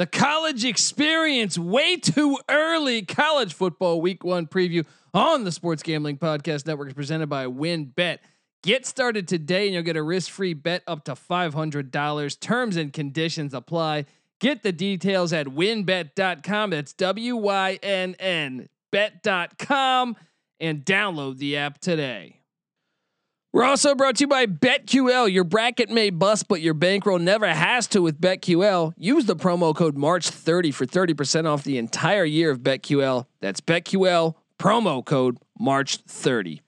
the college experience way too early college football week one preview on the Sports Gambling Podcast Network is presented by WynnBET. Get started today and you'll get a risk free bet up to $500. Terms and conditions apply. Get the details at wynnbet.com. That's W Y N N bet.com and download the app today. We're also brought to you by BetQL. Your bracket may bust, but your bankroll never has to with BetQL. Use the promo code March30 for 30% off the entire year of BetQL. That's BetQL, promo code March30.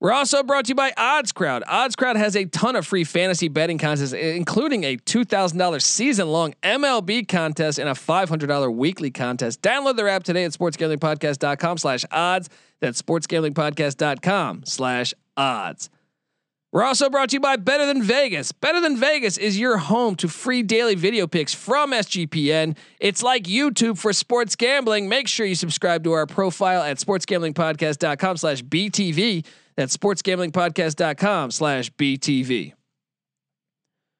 We're also brought to you by Odds Crowd. Odds Crowd has a ton of free fantasy betting contests, including a $2,000 season long MLB contest and a $500 weekly contest. Download their app today at sportsgamblingpodcast.com slash odds. That's sportsgamblingpodcast.com slash odds. We're also brought to you by Better Than Vegas. Better Than Vegas is your home to free daily video picks from SGPN. It's like YouTube for sports gambling. Make sure you subscribe to our profile at sportsgamblingpodcast.com slash BTV. That's sportsgamblingpodcast.com slash BTV.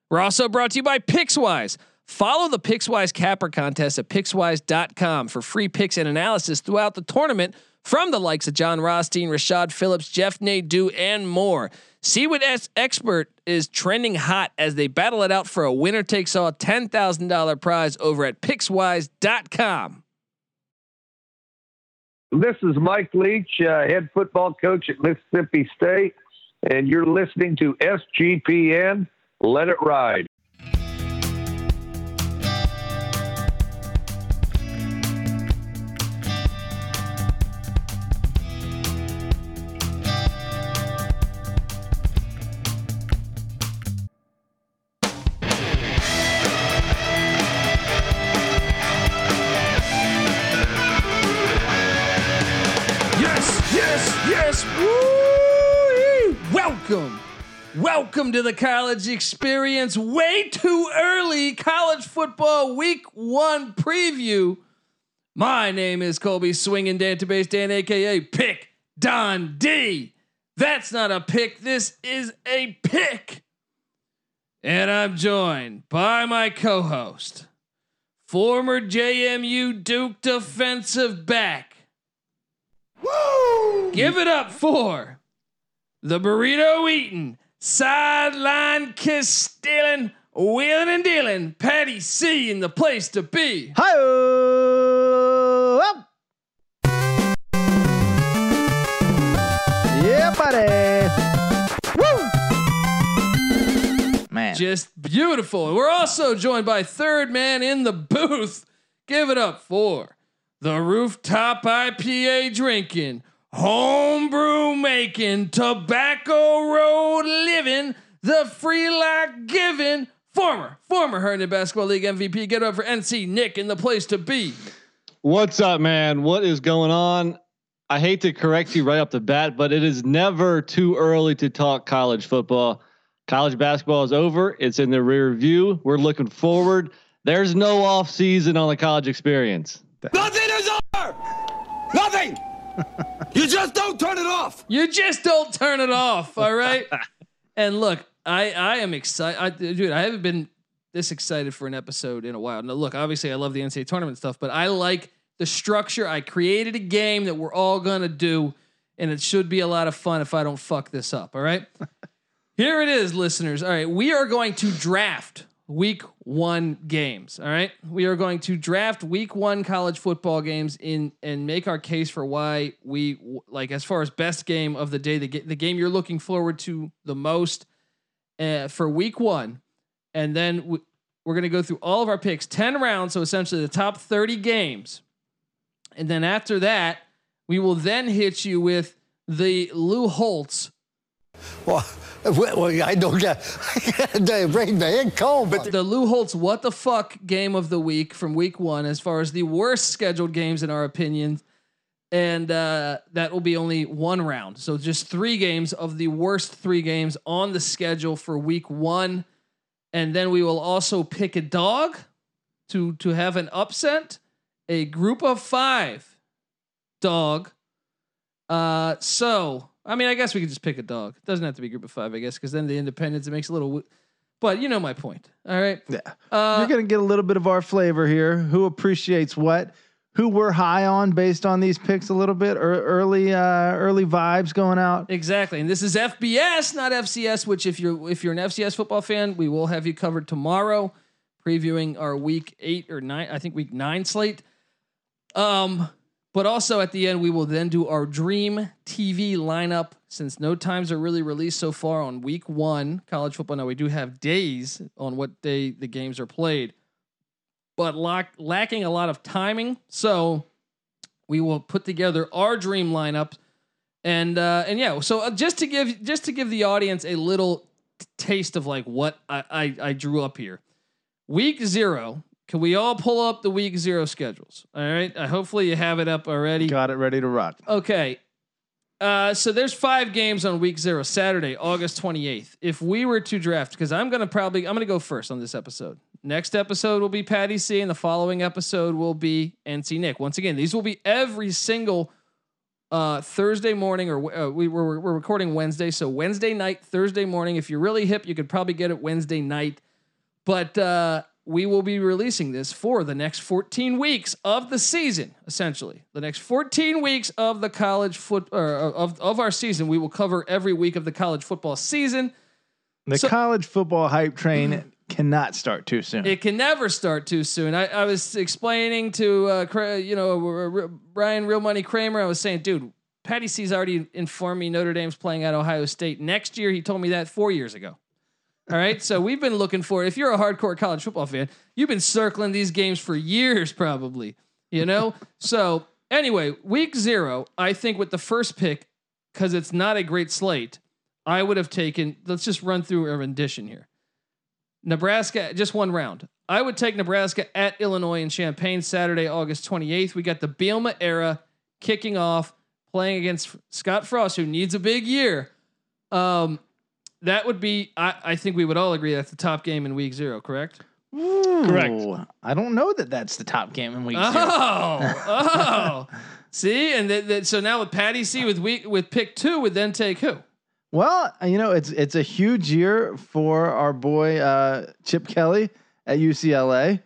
We're also brought to you by Pickswise. Follow the Pickswise Capper contest at pickswise.com for free picks and analysis throughout the tournament from the likes of John Rothstein, Rashad Phillips, Jeff Nadeau, and more. See what S- expert is trending hot as they battle it out for a winner takes all $10,000 prize over at pickswise.com. This is Mike Leach, uh, head football coach at Mississippi State, and you're listening to SGPN. Let it ride. Welcome to the college experience. Way too early college football week one preview. My name is Colby Swinging Database Dan, aka Pick Dundee. That's not a pick, this is a pick. And I'm joined by my co host, former JMU Duke defensive back. Woo! Give it up for the burrito eating, sideline kiss stealing, wheeling and dealing, Patty C in the place to be. Hi. Yeah, buddy. Woo. Man. Just beautiful. We're also joined by third man in the booth. Give it up for the rooftop IPA drinking, homebrew making, tobacco road living, the free life giving, former, former Herndon Basketball League MVP. Get it up for NC Nick in the place to be. What's up, man? What is going on? I hate to correct you right off the bat, but it is never too early to talk college football. College basketball is over. It's in the rear view. We're looking forward. There's no off season on the college experience. Nothing is over. Nothing. you just don't turn it off. You just don't turn it off, all right? and look, I I am excited, dude. I haven't been this excited for an episode in a while. Now, look, obviously, I love the NCAA tournament stuff, but I like the structure. I created a game that we're all gonna do, and it should be a lot of fun if I don't fuck this up. All right. Here it is, listeners. All right, we are going to draft week one games. All right, we are going to draft week one college football games in and make our case for why we like as far as best game of the day, the the game you're looking forward to the most uh, for week one, and then we, we're going to go through all of our picks, ten rounds, so essentially the top thirty games, and then after that, we will then hit you with the Lou Holtz Well, well, I don't get. they bring the in cold, but the Lou Holtz what the fuck game of the week from week one, as far as the worst scheduled games in our opinion. And uh, that will be only one round. So just three games of the worst three games on the schedule for week one. And then we will also pick a dog to to have an upset, a group of five dog. Uh, so I mean, I guess we could just pick a dog. It doesn't have to be a group of five, I guess, because then the independence it makes a little. but you know my point. All right. Yeah. Uh, You're gonna get a little bit of our flavor here. Who appreciates what? Who we're high on based on these picks a little bit or early uh early vibes going out. Exactly, and this is FBS, not FCS. Which, if you're if you're an FCS football fan, we will have you covered tomorrow, previewing our week eight or nine. I think week nine slate. Um, but also at the end, we will then do our dream TV lineup. Since no times are really released so far on week one college football. Now we do have days on what day the games are played, but lack, lacking a lot of timing. So we will put together our dream lineup and uh, and yeah, so uh, just to give just to give the audience a little taste of like what I, I I drew up here. Week zero. Can we all pull up the week zero schedules? All right. Uh, hopefully you have it up already. Got it ready to rock. Okay. Uh, so there's five games on week zero, Saturday, August 28th. If we were to draft, because I'm gonna probably I'm gonna go first on this episode. Next episode will be Patty C, and the following episode will be NC Nick. Once again, these will be every single uh, Thursday morning, or uh, we we're, we're recording Wednesday, so Wednesday night, Thursday morning. If you're really hip, you could probably get it Wednesday night. But uh, we will be releasing this for the next 14 weeks of the season, essentially. The next 14 weeks of the college foot or uh, of of our season, we will cover every week of the college football season. The So- college football hype train cannot start too soon. It can never start too soon. I, I was explaining to uh, you know R- Brian Real Money Kramer. I was saying, dude, Patty C's already informed me Notre Dame's playing at Ohio State next year. He told me that four years ago. All right, so we've been looking for. If you're a hardcore college football fan, you've been circling these games for years, probably. You know. so anyway, week zero, I think with the first pick, because it's not a great slate, I would have taken. Let's just run through a rendition here. Nebraska, just one round. I would take Nebraska at Illinois in Champaign Saturday, August 28th. We got the Bielema era kicking off, playing against Scott Frost, who needs a big year. Um, that would be, I, I think we would all agree that's the top game in week zero, correct? Correct. I don't know that that's the top game in week Oh, zero. oh. See, and th- th- so now with Patty C with week with pick two would then take who? Well, you know, it's it's a huge year for our boy uh, Chip Kelly at UCLA,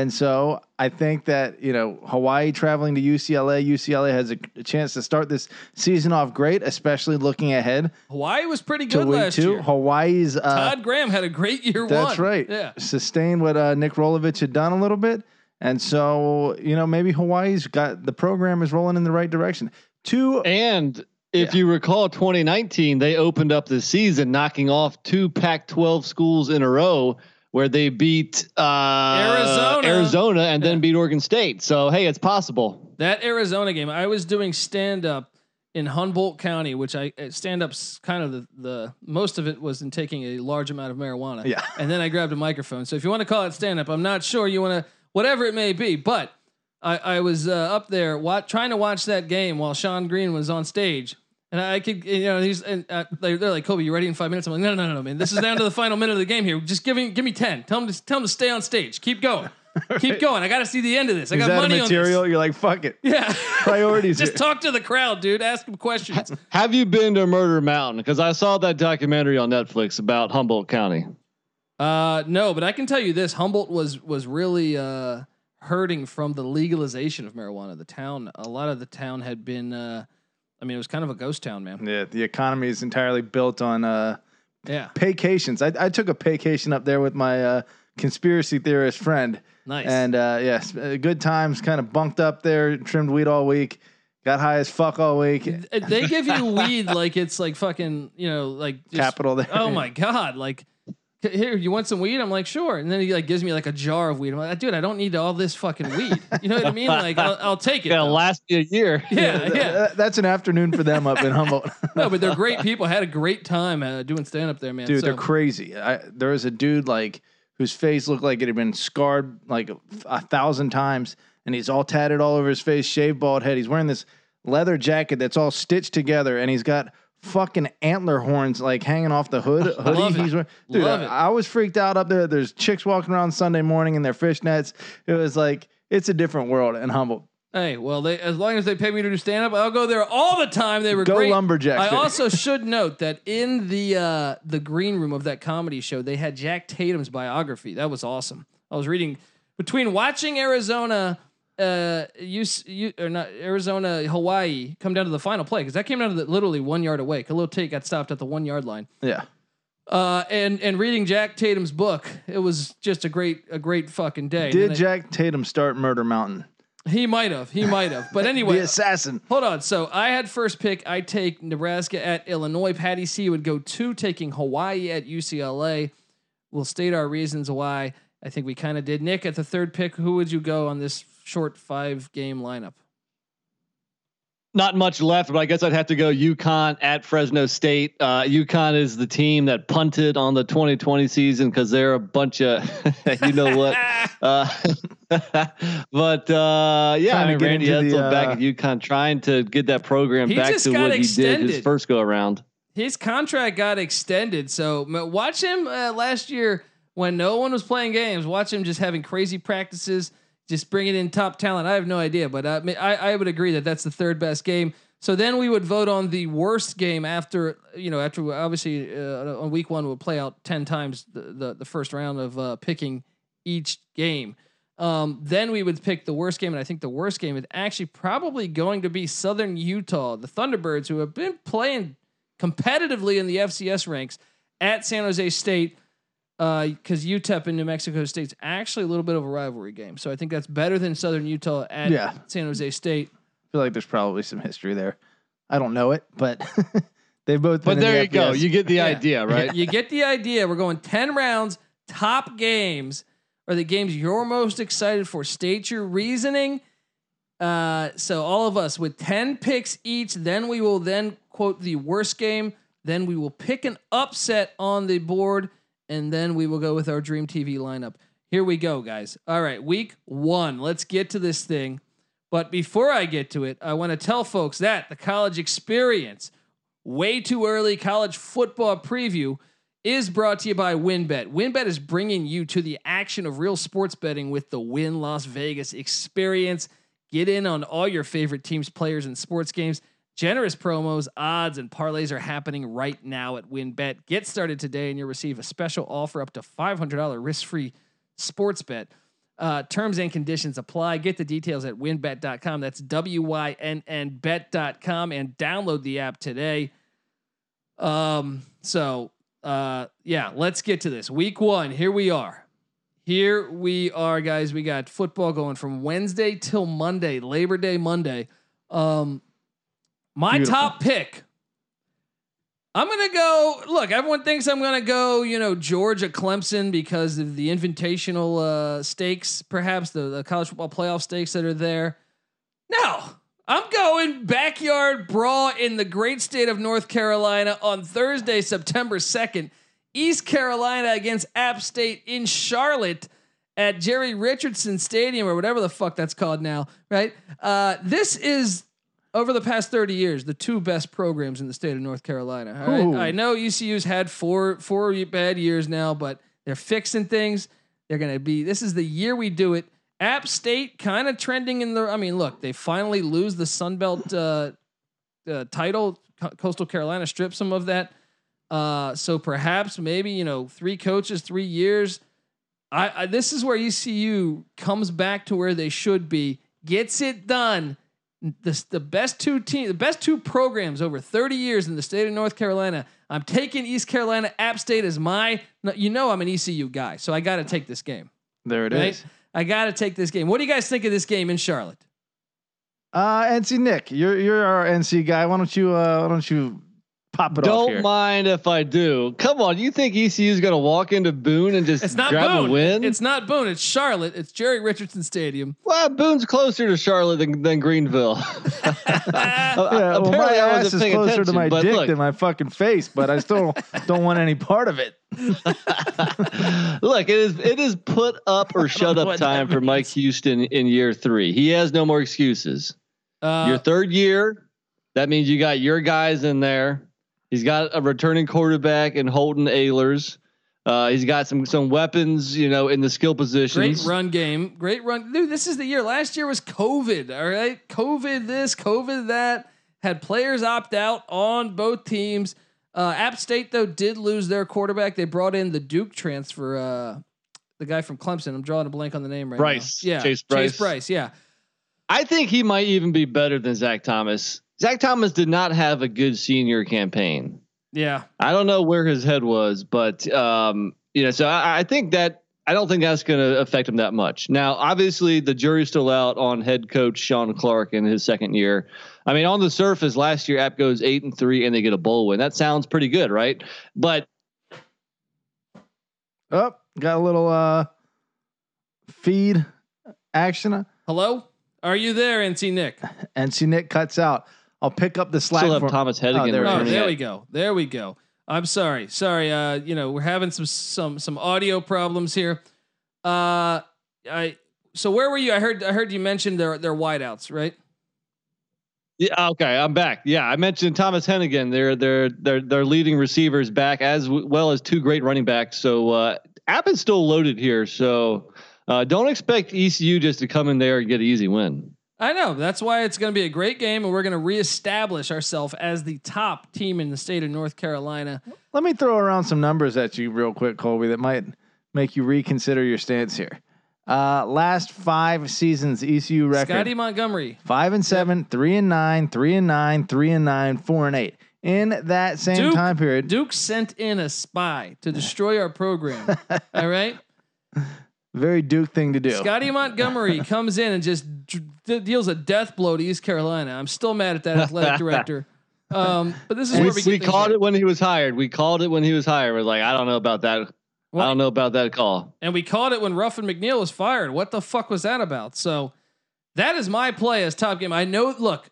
and so I think that you know Hawaii traveling to UCLA, UCLA has a, a chance to start this season off great, especially looking ahead Hawaii was pretty to good week last two. year. Hawaii's uh, Todd Graham had a great year that's one. right, Yeah. sustained what uh, Nick Rolovich had done a little bit, and so you know maybe Hawaii's got the program is rolling in the right direction. Two And if Yeah. you recall 2019, they opened up the season knocking off two Pac 12 schools in a row where they beat uh, Arizona. Arizona and Yeah. then beat Oregon State. So, hey, it's possible. That Arizona game, I was doing stand up in Humboldt County, which I stand up's kind of the, the most of it was in taking a large amount of marijuana. Yeah. And then I grabbed a microphone. So if you want to call it stand up, I'm not sure you want to, whatever it may be, but I, I was uh, up there wa- trying to watch that game while Sean Green was on stage. And I could, you know, he's and uh, they're, they're like, Colby, you ready in five minutes? I'm like, no, no, no, no, man. This is down to the final minute of the game here. Just give me, give me ten. Tell him to tell him to stay on stage. Keep going, keep going. I got to see the end of this. I is got that a money material? on this. You're like fuck it. Yeah, Priorities Just here. talk to the crowd, dude. Ask them questions. Have you been to Murder Mountain? Because I saw that documentary on Netflix about Humboldt County. Uh, no, but I can tell you this: Humboldt was was really uh, hurting from the legalization of marijuana. The town, a lot of the town had been. Uh, I mean, it was kind of a ghost town, man. Yeah, the economy is entirely built on uh, Yeah, paycations. I, I took a paycation up there with my uh, conspiracy theorist friend, nice. and uh, yes, uh, good times. Kind of bunked up there, trimmed weed all week, got high as fuck all week. They give you weed like it's like fucking, you know, like just, Capital there. Oh my god, like. "C- Here, you want some weed? I'm like, sure. And then he like gives me like a jar of weed. I'm like, dude, I don't need all this fucking weed. You know what I mean? Like, I'll, I'll take it. it'll though. last you a year. Yeah, Th- yeah. that's an afternoon for them up in Humboldt. No, but they're great people. I had a great time uh, doing stand up there, man. dude, So- they're crazy. I, there was a dude like whose face looked like it had been scarred like a, a thousand times, and he's all tatted all over his face, shaved bald head. He's wearing this leather jacket that's all stitched together, and he's got fucking antler horns like hanging off the hood hoodie. He's wearing, dude, I. I was freaked out up there. There's chicks walking around Sunday morning in their fishnets. It was like it's a different world in Humboldt. Hey, well, they as long as they pay me to do stand up, I'll go there all the time. They were Go great. Lumberjacks. I also should note that in the uh, the green room of that comedy show, they had Jack Tatum's biography. That was awesome. I was reading between watching Arizona, uh, you, you or not Arizona, Hawaii come down to the final play because that came down to the, literally one yard away. Khalil Tate got stopped at the one yard line. Yeah. Uh, and and reading Jack Tatum's book, it was just a great a great fucking day. Did Jack Tatum start Murder Mountain? he might have, he might have. But anyway, The assassin. Hold on. So I had first pick. I take Nebraska at Illinois. Patty C would go two, taking Hawaii at UCLA. We'll state our reasons why. I think we kind of did. Nick at the third pick. Who would you go on this short five game lineup? Not much left, but I guess I'd have to go UConn at Fresno State. Uh, UConn is the team that punted on the 2020 season because they're a bunch of, you know what. Uh, but uh, yeah, Trying I mean, get Randy into the, Edsall back uh, at UConn trying to get that program back to got what he did his first go around. His contract got extended. So watch him uh, last year when no one was playing games. Watch him just having crazy practices, just bringing in top talent. I have no idea, but uh, I, I would agree that that's the third best game. So then we would vote on the worst game after you know after obviously uh, on week one we'll play out ten times the the, the first round of uh, picking each game. Um, then we would pick the worst game, and I think the worst game is actually probably going to be Southern Utah, the Thunderbirds, who have been playing competitively in the FCS ranks at San Jose State. Because UTEP and New Mexico State's actually a little bit of a rivalry game, so I think that's better than Southern Utah at Yeah. San Jose State. I feel like there's probably some history there. I don't know it, but they've both. But been in there the you go. You get the Yeah. idea, right? you get the idea. We're going 10 rounds, top games are the games you're most excited for. State your reasoning. Uh, so all of us with 10 picks each, then we will then quote the worst game. Then we will pick an upset on the board, and then we will go with our Dream TV lineup. Here we go, guys. All right, week one. Let's get to this thing. But before I get to it, I want to tell folks that the college experience, way too early college football preview, is brought to you by WynnBET. WynnBET is bringing you to the action of real sports betting with the Wynn Las Vegas experience. Get in on all your favorite teams, players, and sports games. Generous promos, odds, and parlays are happening right now at WynnBET. Get started today and you'll receive a special offer up to $500 risk free sports bet. Uh, terms and conditions apply. Get the details at wynnbet.com. That's W Y N N bet.com and download the app today. Um, so uh yeah, let's get to this. Week one, here we are. Here we are, guys. We got football going from Wednesday till Monday, Labor Day Monday. Um my Beautiful. top pick. I'm gonna go. Look, everyone thinks I'm gonna go. You know, Georgia, Clemson because of the invitational uh, stakes, perhaps the, the college football playoff stakes that are there. No, I'm going backyard brawl in the great state of North Carolina on Thursday, September 2nd. East Carolina against App State in Charlotte at Jerry Richardson Stadium or whatever the fuck that's called now, right? Uh, this is over the past 30 years the two best programs in the state of North Carolina. Right? I know ECU's had four four bad years now, but they're fixing things. They're going to be this is the year we do it. App State kind of trending in the I mean, look, they finally lose the Sun Belt uh, uh, title. Co- Coastal Carolina strips some of that. Uh, so perhaps maybe you know three coaches, three years. I, I this is where ECU comes back to where they should be, gets it done. The, the best two teams, the best two programs over 30 years in the state of North Carolina. I'm taking East Carolina App State as my. You know I'm an ECU guy, so I got to take this game. there it is. Right? I got to take this game. What do you guys think of this game in Charlotte? Uh, NC Nick, you're you're our NC guy. Why don't you uh, why don't you pop it off Don't mind if I do. Come on, you think ECU is going to walk into Boone and just It's not grab Boone. a win? It's not Boone. It's Charlotte. It's Jerry Richardson Stadium. well, Boone's closer to Charlotte than, than Greenville. yeah, well, my Apparently I ass wasn't is closer to my dick look. than my fucking face, but I still don't want any part of it. Look, it is it is put up or shut up time for Mike. Houston in year three. He has no more excuses. Uh, your third year, that means you got your guys in there. He's got a returning quarterback in Holden Ahlers. Uh, he's got some some weapons, you know, in the skill positions. Great run game. Great run. Dude, this is the year. Last year was COVID. All right. COVID this, COVID that. Had players opt out on both teams. Uh, App State, though, did lose their quarterback. They brought in the Duke transfer, uh, the guy from Clemson. I'm drawing a blank on the name right Brice. now. Yeah. Chase Brice. Chase Brice. Yeah. I think he might even be better than Zac Thomas. Zac Thomas did not have a good senior campaign. Yeah. I don't know where his head was, but um, you know, so I, I think that I don't think that's going to affect him that much. Now, obviously, the jury's still out on head coach Shawn Clark in his second year. I mean, on the surface, last year App goes eight and three, and they get a bowl win. That sounds pretty good, right? But Oh, got a little uh feed action. Hello? Are you there, NC Nick? NC Nick cuts out. I'll pick up the slack. still have for- Thomas Oh, there we Oh, there we go. There we go. I'm sorry. Sorry. Uh, you know, we're having some some some audio problems here. Uh, I so where were you? I heard I heard you mention their their wideouts, right? Yeah. Okay. I'm back. Yeah. I mentioned Thomas Hennigan. They're they're they're they're leading receivers back as w- well as two great running backs. So uh, App is still loaded here. So uh, don't expect ECU just to come in there and get an easy win. I know. That's why it's going to be a great game, and we're going to reestablish ourselves as the top team in the state of North Carolina. Let me throw around some numbers at you real quick, Colby, that might make you reconsider your stance here. Uh, last five seasons, ECU record Scottie Montgomery, five and seven, three and nine, three and nine, three and nine, four and eight. In that same Duke- time period, Duke sent in a spy to destroy our program. All right. Very Duke thing to do. Scottie Montgomery comes in and just d- d- deals a death blow to East Carolina. I'm still mad at that athletic director. Um, but this is We, where we, we get called right. it when he was hired. We called it when he was hired. We're like, I don't know about that. What? I don't know about that call. and we called it when Ruffin McNeill was fired. What the fuck was that about? So that is my play as top game. I know. Look,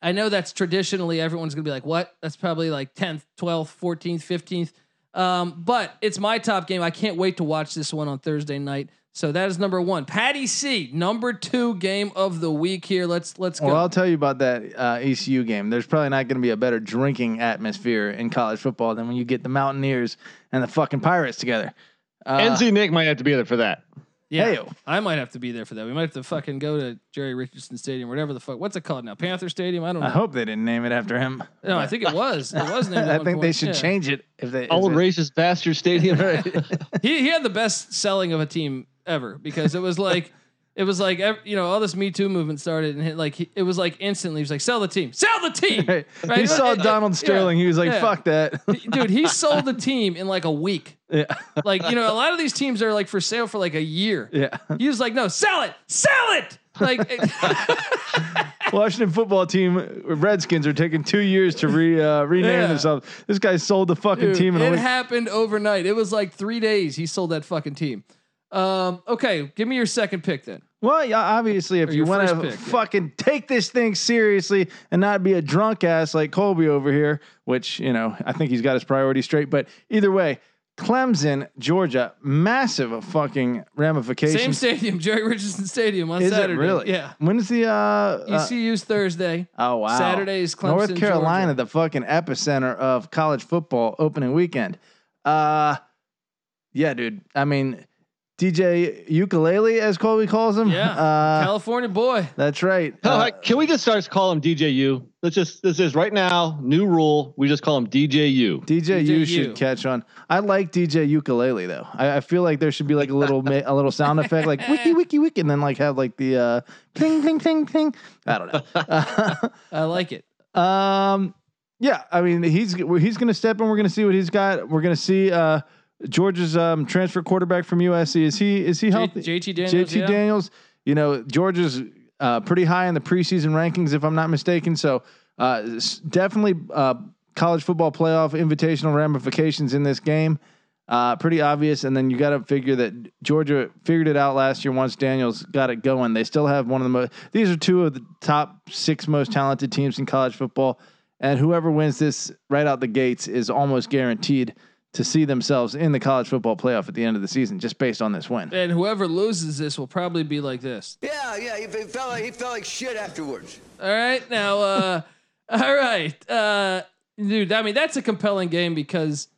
I know that's traditionally everyone's gonna be like, "What?" That's probably like 10th, 12th, 14th, 15th. Um, but it's my top game. I can't wait to watch this one on Thursday night. So that is number one. Patty C, number two game of the week here. Let's let's go. Well, I'll tell you about that uh, ECU game. There's probably not going to be a better drinking atmosphere in college football than when you get the Mountaineers and the fucking Pirates together. Uh, NC Nick might have to be there for that. Yeah, Hey-o. I might have to be there for that. We might have to fucking go to Jerry Richardson Stadium, whatever the fuck. What's it called now? Panther Stadium? I don't know. I hope they didn't name it after him. no, I think it was. It was named. at I one think they point. should Yeah. change it if they. if Old they- racist bastard stadium. He he had the best selling of a team ever because it was like. It was like you know all this Me Too movement started and hit, like it was like instantly he was like sell the team sell the team Right. Right? He saw Donald yeah. Sterling. He was like, Yeah. "Fuck that." dude he sold the team in like a week yeah, like you know a lot of these teams are like for sale for like a year yeah. he was like no sell it sell it like Washington football team Redskins are taking two years to re uh, rename Yeah. themselves. This guy sold the fucking Dude, team in a it happened overnight. It was like three days. He sold that fucking team. Um, okay, give me your second pick then. Well, yeah, obviously, if Or you your want first to pick, yeah. fucking take this thing seriously and not be a drunk ass like Colby over here, which you know I think he's got his priorities straight. But either way, Clemson, Georgia, massive fucking ramifications. Same stadium, Jerry Richardson Stadium on Is Saturday. it really? Yeah. When is the uh, uh ECU's Thursday. oh wow Saturday is Clemson, North Carolina, Georgia. the fucking epicenter of college football opening weekend. Uh, yeah, dude. I mean, DJ ukulele as Colby calls him. Yeah. uh, California boy. that's right. Uh, heck, can we just start to call him DJU? Let's just this is right now new rule. We just call him DJU. DJU, DJ you U. should catch on. I like DJ ukulele though. I, I feel like there should be like a little ma- a little sound effect like wiki wiki wiki, and then like have like the uh, ping ping ping pling. I don't know. I like it. um, yeah, I mean he's he's gonna step in. We're gonna see what he's got. We're gonna see uh, George's um, transfer quarterback from USC. Is he is he J- healthy? JT Daniels. JT yeah. Daniels. You know, Georgia's uh, pretty high in the preseason rankings, if I'm not mistaken. So uh, definitely uh, college football playoff invitational ramifications in this game. Uh, pretty obvious. And then you got to figure that Georgia figured it out last year once Daniels got it going. They still have one of the most, these are two of the top six most talented teams in college football. And whoever wins this right out the gates is almost guaranteed to see themselves in the college football playoff at the end of the season, just based on this win. And whoever loses this will probably be like this. Yeah, yeah, he, he felt like he felt like shit afterwards. All right. Now, uh, all right. Uh, dude, I mean, that's a compelling game because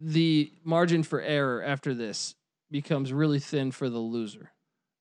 the margin for error after this becomes really thin for the loser.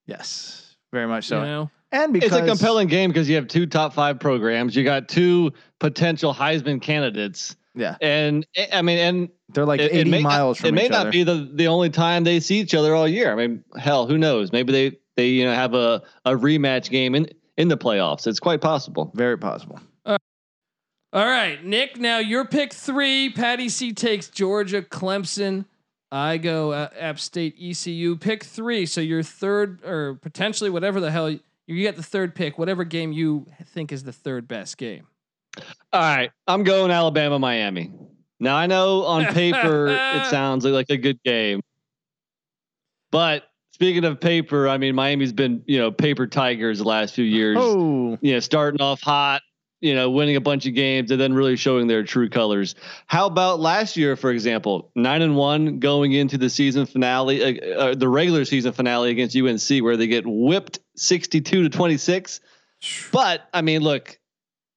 Yes, very much so. You know? And because It's a compelling game because you have two top five programs. You got two potential Heisman candidates, Yeah, and I mean, and they're like it, it 80 may miles not, from It may not other. be the the only time they see each other all year. I mean, hell, who knows? Maybe they they you know have a a rematch game in in the playoffs. It's quite possible. very possible. All right, Nick. Now your pick three. Patty C takes Georgia, Clemson. I go uh, App State, ECU. Pick three. So your third, or potentially whatever the hell you get the third pick. Whatever game you think is the third best game. All right, I'm going Alabama, Miami. Now I know on paper it sounds like, a good game, but speaking of paper, I mean Miami's been you know paper tigers the last few years. Oh, You know, starting off hot, you know, winning a bunch of games and then really showing their true colors. How about last year, for example, nine and one going into the season finale, uh, uh, the regular season finale against UNC, where they get whipped sixty-two to twenty-six. But I mean, look,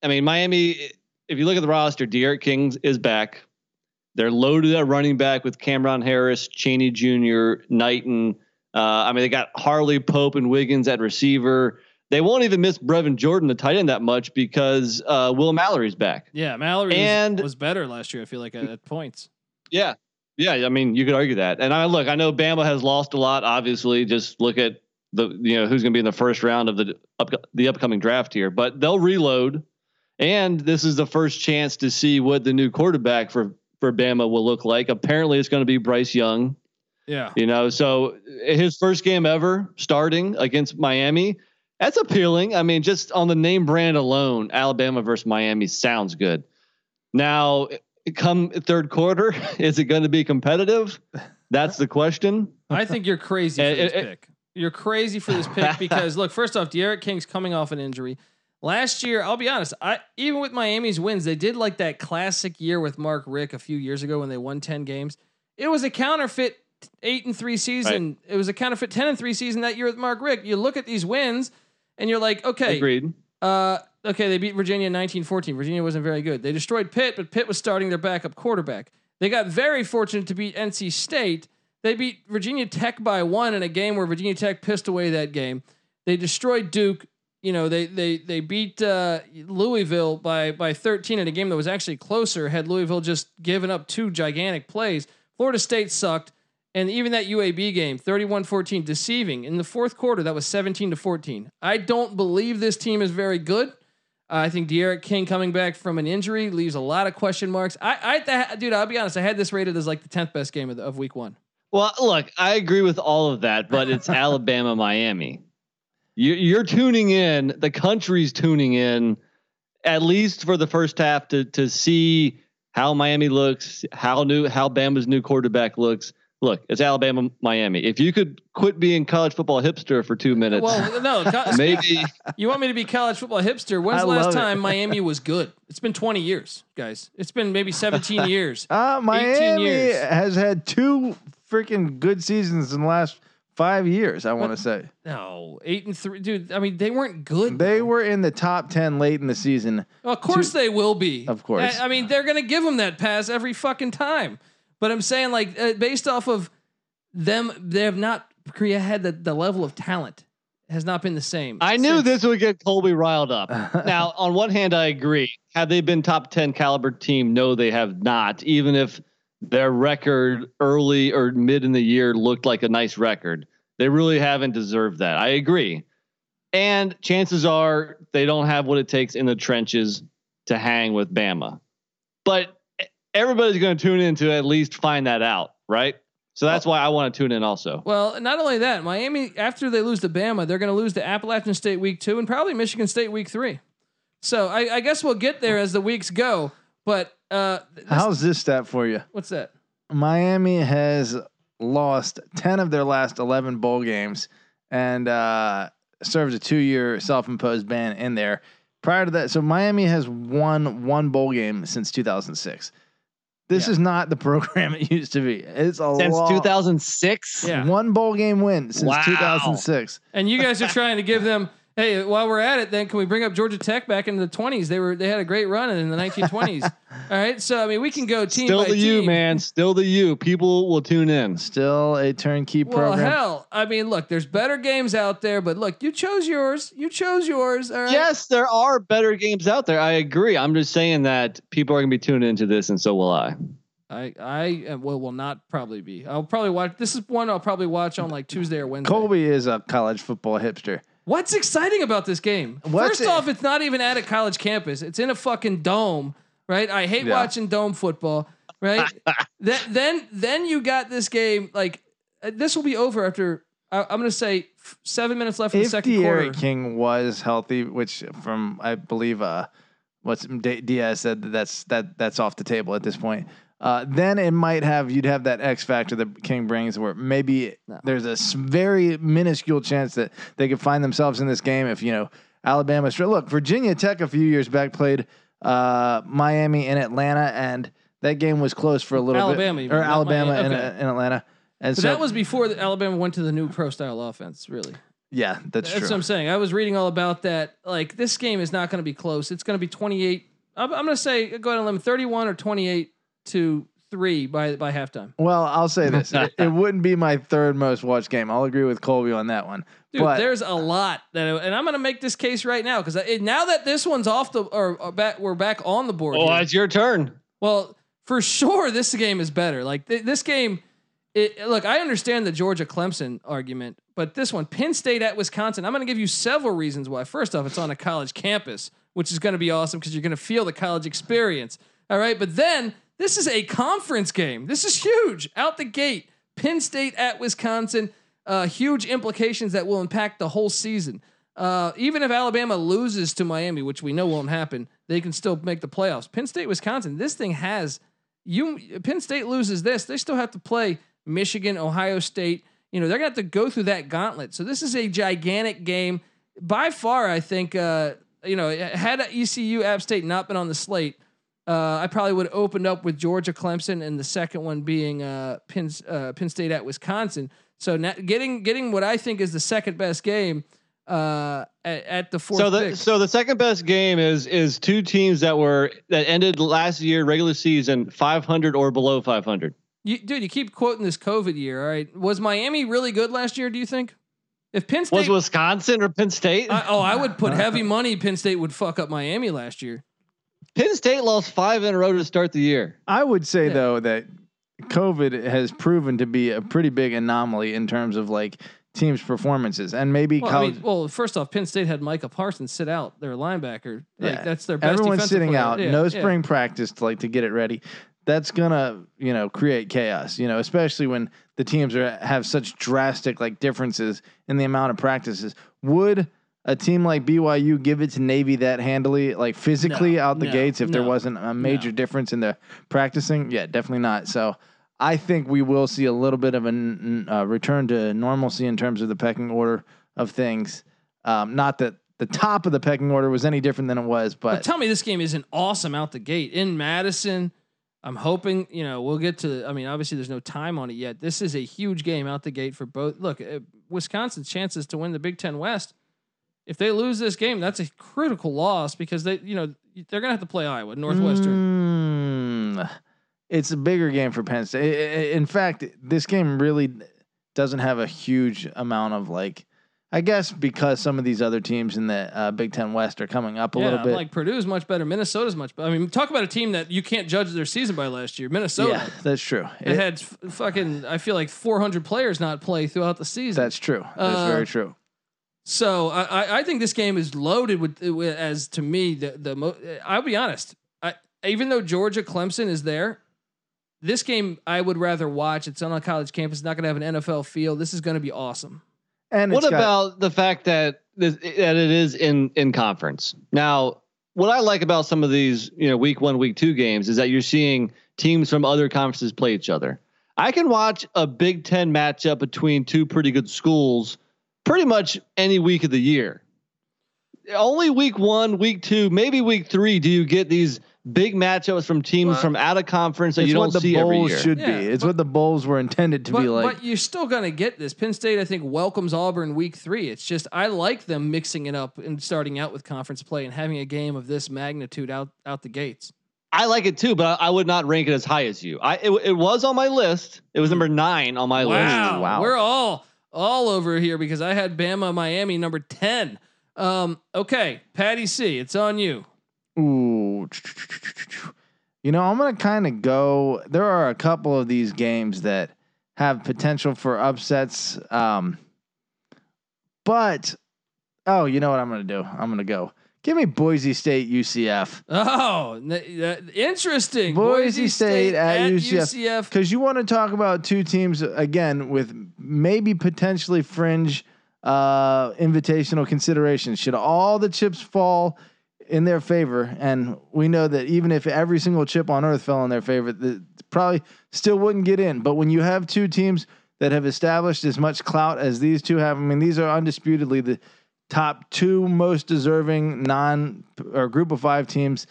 I mean, Miami. If you look at the roster, D'Eriq King is back. They're loaded at running back with Cameron Harris, Chaney Jr., Knighton. Uh, I mean, they got Harley Pope and Wiggins at receiver. They won't even miss Brevin Jordan, the tight end, that much because uh, Will Mallory's back. Yeah, Mallory And- was, better last year. I feel like at, at points. Yeah. Yeah. I mean, you could argue that. And I look, I know Bama has lost a lot, obviously. Just look at the, you know, who's going to be in the first round of the up, the upcoming draft here, but they'll reload. And this is the first chance to see what the new quarterback for, for Bama will look like. Apparently, it's going to be Bryce Young, Yeah. you know, so his first game ever starting against Miami. That's appealing. I mean, just on the name brand alone, Alabama versus Miami sounds good. Now, come third quarter, is it going to be competitive? That's the question. I think you're crazy for this pick. You're crazy for this pick because look, first off, D'Eriq King's coming off an injury. Last year, I'll be honest, I even with Miami's wins, they did like that classic year with Mark Richt a few years ago when they won 10 games. It was a counterfeit eight and three season. It was a counterfeit 10 and three season that year with Mark Richt. You look at these wins and you're like, okay, Agreed. uh, okay, they beat Virginia in 1914. Virginia wasn't very good. They destroyed Pitt, but Pitt was starting their backup quarterback. They got very fortunate to beat NC State. They beat Virginia Tech by one in a game where Virginia Tech pissed away that game. They destroyed Duke. You know, they they they beat uh, Louisville by by 13 in a game that was actually closer. Had Louisville just given up two gigantic plays, Florida State sucked. And even that UAB game, 31-14, deceiving. In the fourth quarter, that was 17 to 14. I don't believe this team is very good. I think D'Eriq King coming back from an injury leaves a lot of question marks. I, I, dude, I'll be honest. I had this rated as like the tenth best game of, the, of week one. Well, look, I agree with all of that, but it's Alabama, Miami. You, you're tuning in. The country's tuning in, at least for the first half, to to see how Miami looks, how new, how Bama's new quarterback looks. Look, it's Alabama, Miami. If you could quit being college football hipster for two minutes, Well, no, co- maybe. you want me to be college football hipster? When's I the last love it. time Miami was good? It's been 20 years, guys. It's been maybe 17 years. uh, Miami years. has had two freaking good seasons in the last five years. I want to say No, eight and three, dude. I mean, they weren't good. they bro. were in the top ten late in the season. Well, of course they will be. Of course. I, I mean, they're gonna give them that pass every fucking time. But I'm saying, like, uh, based off of them, they have not Korea had the, the level of talent has not been the same. I knew this would get Colby riled up. now, on one hand, I agree. Have they been top 10 caliber team? No, they have not. Even if their record early or mid in the year looked like a nice record, they really haven't deserved that. I agree. And chances are they don't have what it takes in the trenches to hang with Bama. But everybody's going to tune in to at least find that out, right? So that's why I want to tune in also. Well, not only that, Miami after they lose to Bama, they're going to lose to Appalachian State week two and probably Michigan State week three. So I, I guess we'll get there as the weeks go. But uh, How's this stat for you? what's that? Miami has lost 10 of their last 11 bowl games and uh, serves a two year self imposed ban in there. Prior to that, so Miami has won one bowl game since 2006. This Yeah. is not the program it used to be. It's a Since 2006? Yeah. One bowl game win since Wow. 2006. And you guys are trying to give them. Hey, while we're at it, then can we bring up Georgia Tech back in the twenties? They were they had a great run in the nineteen twenties. All right, so I mean we can go team Still by the you, team. man. Still the you. People will tune in. Still a turnkey Well, program. hell, I mean, look, there's better games out there, but look, you chose yours. You chose yours. All right. Yes, there are better games out there. I agree. I'm just saying that people are going to be tuning into this, and so will I. I I uh, will will not probably be. I'll probably watch. This is one I'll probably watch on like Tuesday or Wednesday. Colby is a college football hipster. What's exciting about this game? What's First it- off, it's not even at a college campus. It's in a fucking dome, right? I hate Yeah. watching dome football, right? then then then you got this game like uh, this will be over after I, I'm going to say f- seven minutes left in the If second D'Eriq quarter. King was healthy, which from I believe uh what's D- Diaz said that that's that that's off the table at this point. Uh, then it might have you'd have that X factor that King brings, where maybe No. there's a very minuscule chance that they could find themselves in this game if you know Alabama. Look, Virginia Tech a few years back played uh, Miami and Atlanta, and that game was close for a little bit. Alabama, bit. Or Alabama Miami. and, Okay. uh, and Atlanta. And But so that was before the Alabama went to the new pro style offense. Really, yeah, that's, that's true. what I'm saying. I was reading all about that. Like this game is not going to be close. It's going to be 28. I'm, I'm going to say go ahead and limit 31 or 28 to three by by halftime. Well, I'll say this: it, it wouldn't be my third most watched game. I'll agree with Colby on that one. Dude, but there's a lot that, and I'm going to make this case right now because now that this one's off the or, or back, we're back on the board. Oh, here. it's your turn. Well, for sure, this game is better. Like th- this game, it, look, I understand the Georgia Clemson argument, but this one, Penn State at Wisconsin, I'm going to give you several reasons why. First off, it's on a college campus, which is going to be awesome because you're going to feel the college experience. All right, but then this is a conference game. This is huge out the gate. Penn State at Wisconsin, uh, huge implications that will impact the whole season. Uh, even if Alabama loses to Miami, which we know won't happen, they can still make the playoffs. Penn State, Wisconsin, this thing has you. Penn State loses this, they still have to play Michigan, Ohio State. You know they're gonna have to go through that gauntlet. So this is a gigantic game. By far, I think. Uh, you know, had ECU App State not been on the slate, uh, I probably would have opened up with Georgia Clemson, and the second one being uh, Penn uh, Penn State at Wisconsin. So now getting getting what I think is the second best game uh, at, at the fourth So the pick. so the second best game is is two teams that were that ended last year regular season 500 or below 500. You, dude, you keep quoting this COVID year. All right, was Miami really good last year? Do you think? If Penn State, Was Wisconsin or Penn State? I, oh, I would put heavy money. Penn State would fuck up Miami last year. Penn State lost five in a row to start the year. I would say Yeah. though that COVID has proven to be a pretty big anomaly in terms of like teams' performances, and maybe Well, I mean, well, first off, Penn State had Micah Parsons sit out their linebacker. Like Yeah. that's their best. Everyone's sitting player. out, Yeah, no yeah. spring practice to like to get it ready. That's gonna, you know, create chaos. You know, especially when the teams are have such drastic like differences in the amount of practices. Would a team like BYU give it to Navy that handily, like physically No, out the no, gates, if there wasn't a major difference in the practicing? Yeah, definitely not. So. I think we will see a little bit of a n- uh, return to normalcy in terms of the pecking order of things. Um, not that the top of the pecking order was any different than it was, But but tell me this game isn't awesome out the gate in Madison. I'm hoping, you know, we'll get to. I mean, obviously, there's no time on it yet. This is a huge game out the gate for both. Look, uh, Wisconsin's chances to win the Big Ten West. If they lose this game, that's a critical loss because they, you know, they're gonna have to play Iowa, Northwestern. Mm, it's a bigger game for Penn State. In fact, this game really doesn't have a huge amount of like. I guess because some of these other teams in the uh, Big Ten West are coming up a yeah, little bit. like Purdue's much better. Minnesota's much better. I mean, talk about a team that you can't judge their season by last year. Minnesota. yeah, that's true. It, It- had f- fucking, I feel like 400 players not play throughout the season. that's true. That's Uh, very true. So I, I- I think this game is loaded with, with as to me the the mo- I'll be honest. I, even though Georgia Clemson is there, this game I would rather watch. It's on a college campus. It's not going to have an NFL feel. This is going to be awesome. And What it's got- about the fact that this, that it is in in conference? Now, what I like about some of these, you know, week 1, week 2 games is that you're seeing teams from other conferences play each other. I can watch a Big 10 matchup between two pretty good schools pretty much any week of the year. Only week 1, week 2, maybe week 3 do you get these big matchups from teams Well, from out of conference that it's you don't what the see every bowls year. should Yeah, be. It's but- what the bowls were intended to but, be like. but you're still gonna get this. Penn State, I think, welcomes Auburn week three. It's just I like them mixing it up and starting out with conference play and having a game of this magnitude out out the gates. I like it too, but I, I would not rank it as high as you. I it, it was on my list. It was mm. number nine on my list. Wow, Wow. we're all all over here because I had Bama Miami number ten. Um, okay, Patty C, it's on you. Ooh. You know, I'm going to kind of go. There are a couple of these games that have potential for upsets. Um, but, oh, you know what I'm going to do? I'm going to go. Give me Boise State UCF. Oh, n- uh, interesting. Boise State at UCF. UCF. Because you want to talk about two teams, again, with maybe potentially fringe uh, invitational considerations. Should all the chips fall in their favor, and we know that even if every single chip on earth fell in their favor, that probably still wouldn't get in. But when you have two teams that have established as much clout as these two have, I mean, these are undisputedly the top two most deserving non or group of five teams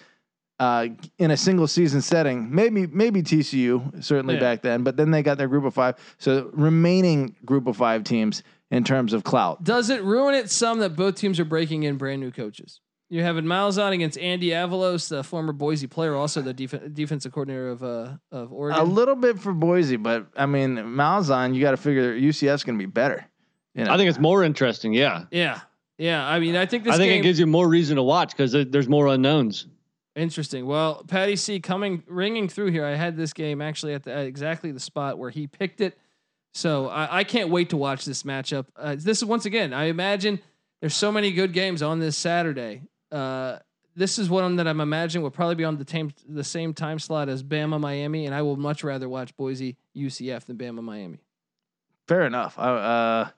uh, in a single season setting. Maybe maybe TCU certainly Yeah. back then, but then they got their group of five. So remaining group of five teams in terms of clout. Does it ruin it some that both teams are breaking in brand new coaches? You're having Malzahn against Andy Avalos, the former Boise player, also the def- defensive coordinator of uh, of Oregon. A little bit for Boise, but I mean Malzahn, you got to figure UCF's going to be better. You know, I think it's more interesting. Yeah, yeah, yeah. I mean, I think this I think game it gives you more reason to watch because there's more unknowns. interesting. Well, Patty C coming ringing through here. I had this game actually at, the, at exactly the spot where he picked it. So I, I can't wait to watch this matchup. Uh, this is once again, I imagine there's so many good games on this Saturday. Uh, this is one that I'm imagining will probably be on the same the same time slot as Bama Miami, and I will much rather watch Boise UCF than Bama Miami. fair enough. I, uh,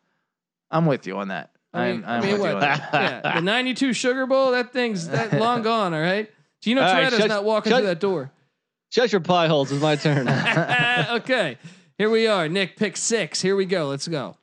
I'm with you on that. I mean, I'm, I I'm mean what? yeah, the '92 Sugar Bowl. That thing's that long gone. All right, Gino All right, Torretta's shut- not walking shut- through that door. Shut your pie holes. It's my turn. okay, here we are. Nick, pick six. Here we go. Let's go.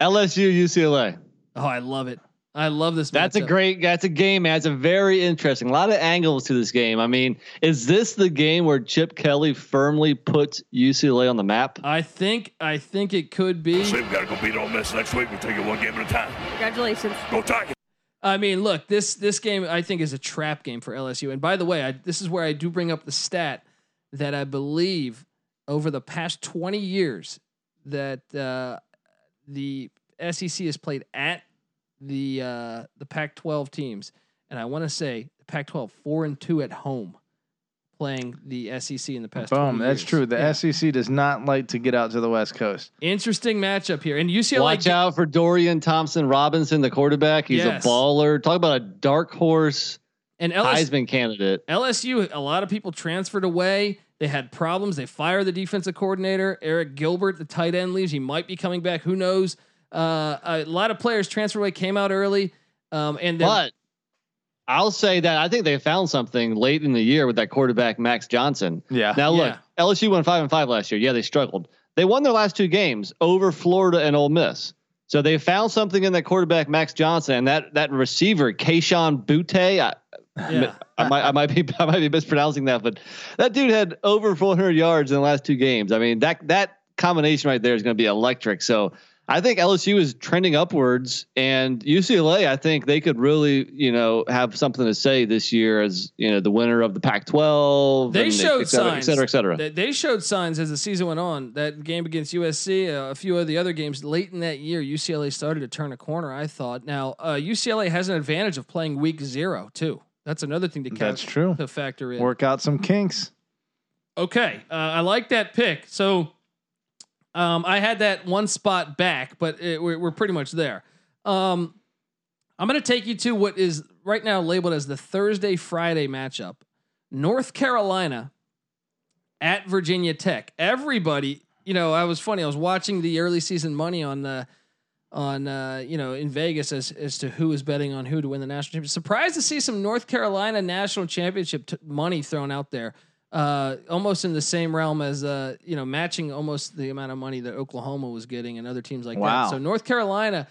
LSU UCLA. Oh, I love it. I love this. That's a great. That's a game. That's a very interesting. A lot of angles to this game. I mean, is this the game where Chip Kelly firmly puts UCLA on the map? I think. I think it could be. We've got to go beat Ole Miss next week. We'll take it one game at a time. Congratulations. Go Tigers. I mean, look this this game I think is a trap game for LSU. And by the way, I, this is where I do bring up the stat that I believe over the past twenty years that uh, the SEC has played at the uh, the Pac-12 teams, and I want to say the Pac-12 four and two at home, playing the SEC in the past. Boom. That's years. true. The Yeah. SEC does not like to get out to the West Coast. Interesting matchup here, and UCLA. Watch out for Dorian Thompson Robinson, the quarterback. He's Yes. a baller. Talk about a dark horse and LSU, Heisman candidate. LSU, a lot of people transferred away. They had problems. They fired the defensive coordinator. Arik Gilbert, the tight end, leaves. He might be coming back. Who knows? Uh, a lot of players transfer away, came out early. Um, and then, But I'll say that I think they found something late in the year with that quarterback Max Johnson. Yeah. Now look, Yeah. LSU won five and five last year. Yeah, they struggled. They won their last two games over Florida and Ole Miss. So they found something in that quarterback Max Johnson and that that receiver Kayshon Boutte. I, yeah, I might I might be I might be mispronouncing that, but that dude had over 400 yards in the last two games. I mean that that combination right there is going to be electric. So I think LSU is trending upwards, and UCLA. I think they could really you know have something to say this year as you know the winner of the Pac-12. they showed et cetera, signs. et cetera, et cetera. They, they showed signs as the season went on. That game against USC, uh, a few of the other games late in that year, UCLA started to turn a corner. I thought. Now uh, UCLA has an advantage of playing week zero too. That's another thing to ca- That's true. to factor in. Work out some kinks. Okay, uh, I like that pick. So, um, I had that one spot back, but it, we're, we're pretty much there. Um, I'm going to take you to what is right now labeled as the Thursday Friday matchup: North Carolina at Virginia Tech. Everybody, you know, I was funny. I was watching the early season money on the on uh, you know in Vegas as as to who is betting on who to win the national championship. Surprised to see some North Carolina national championship t- money thrown out there. Uh, almost in the same realm as uh, you know, matching almost the amount of money that Oklahoma was getting and other teams like Wow. that. So North Carolina,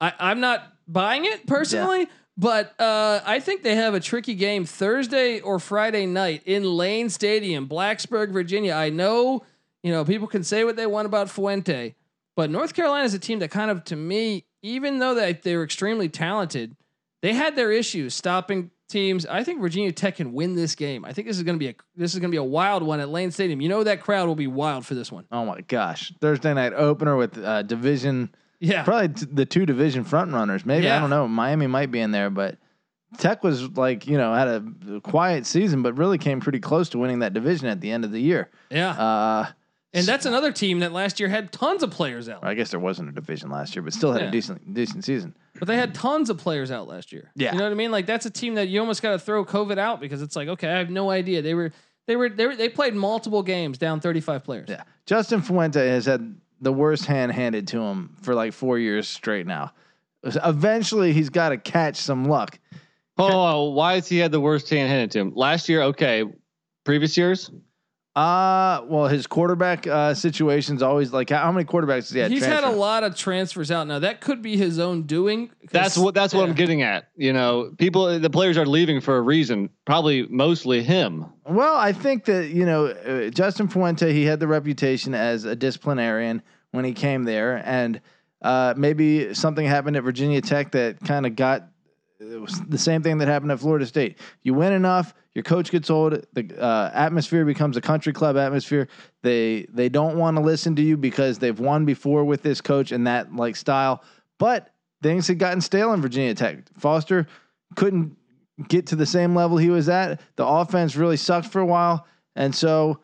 I, I'm not buying it personally, But uh, I think they have a tricky game Thursday or Friday night in Lane Stadium, Blacksburg, Virginia. I know, you know, people can say what they want about Fuente, but North Carolina is a team that kind of, to me, even though they they were extremely talented, they had their issues stopping teams. I think Virginia Tech can win this game. I think this is going to be a this is going to be a wild one at Lane Stadium. You know that crowd will be wild for this one. Oh my gosh, Thursday night opener with uh, division. Yeah, probably t- the two division front runners. Maybe Yeah. I don't know. Miami might be in there, but Tech was like you know had a quiet season, but really came pretty close to winning that division at the end of the year. yeah. Uh, and that's another team that last year had tons of players out. I guess there wasn't a division last year, but still had Yeah. a decent decent season. But they had tons of players out last year. Yeah. You know what I mean? Like that's a team that you almost got to throw COVID out because it's like, okay, I have no idea. They were they were they were, they played multiple games down 35 players. Yeah, Justin Fuente has had the worst hand handed to him for like four years straight now. Eventually, he's got to catch some luck. Oh, why has he had the worst hand handed to him? Last year, okay. Previous years, Uh well, his quarterback uh, situation's always like how, how many quarterbacks does he have? He's had a lot of transfers out now. That could be his own doing. that's what that's what. I'm getting at. You know, people, the players are leaving for a reason. Probably mostly him. Well, I think that you know uh, Justin Fuente. He had the reputation as a disciplinarian when he came there, and uh, maybe something happened at Virginia Tech that kind of got it was the same thing that happened at Florida State. You win enough, your coach gets old, the uh, atmosphere becomes a country club atmosphere. They they don't want to listen to you because they've won before with this coach and that like style. But things had gotten stale in Virginia Tech. Foster couldn't get to the same level he was at. The offense really sucked for a while, and so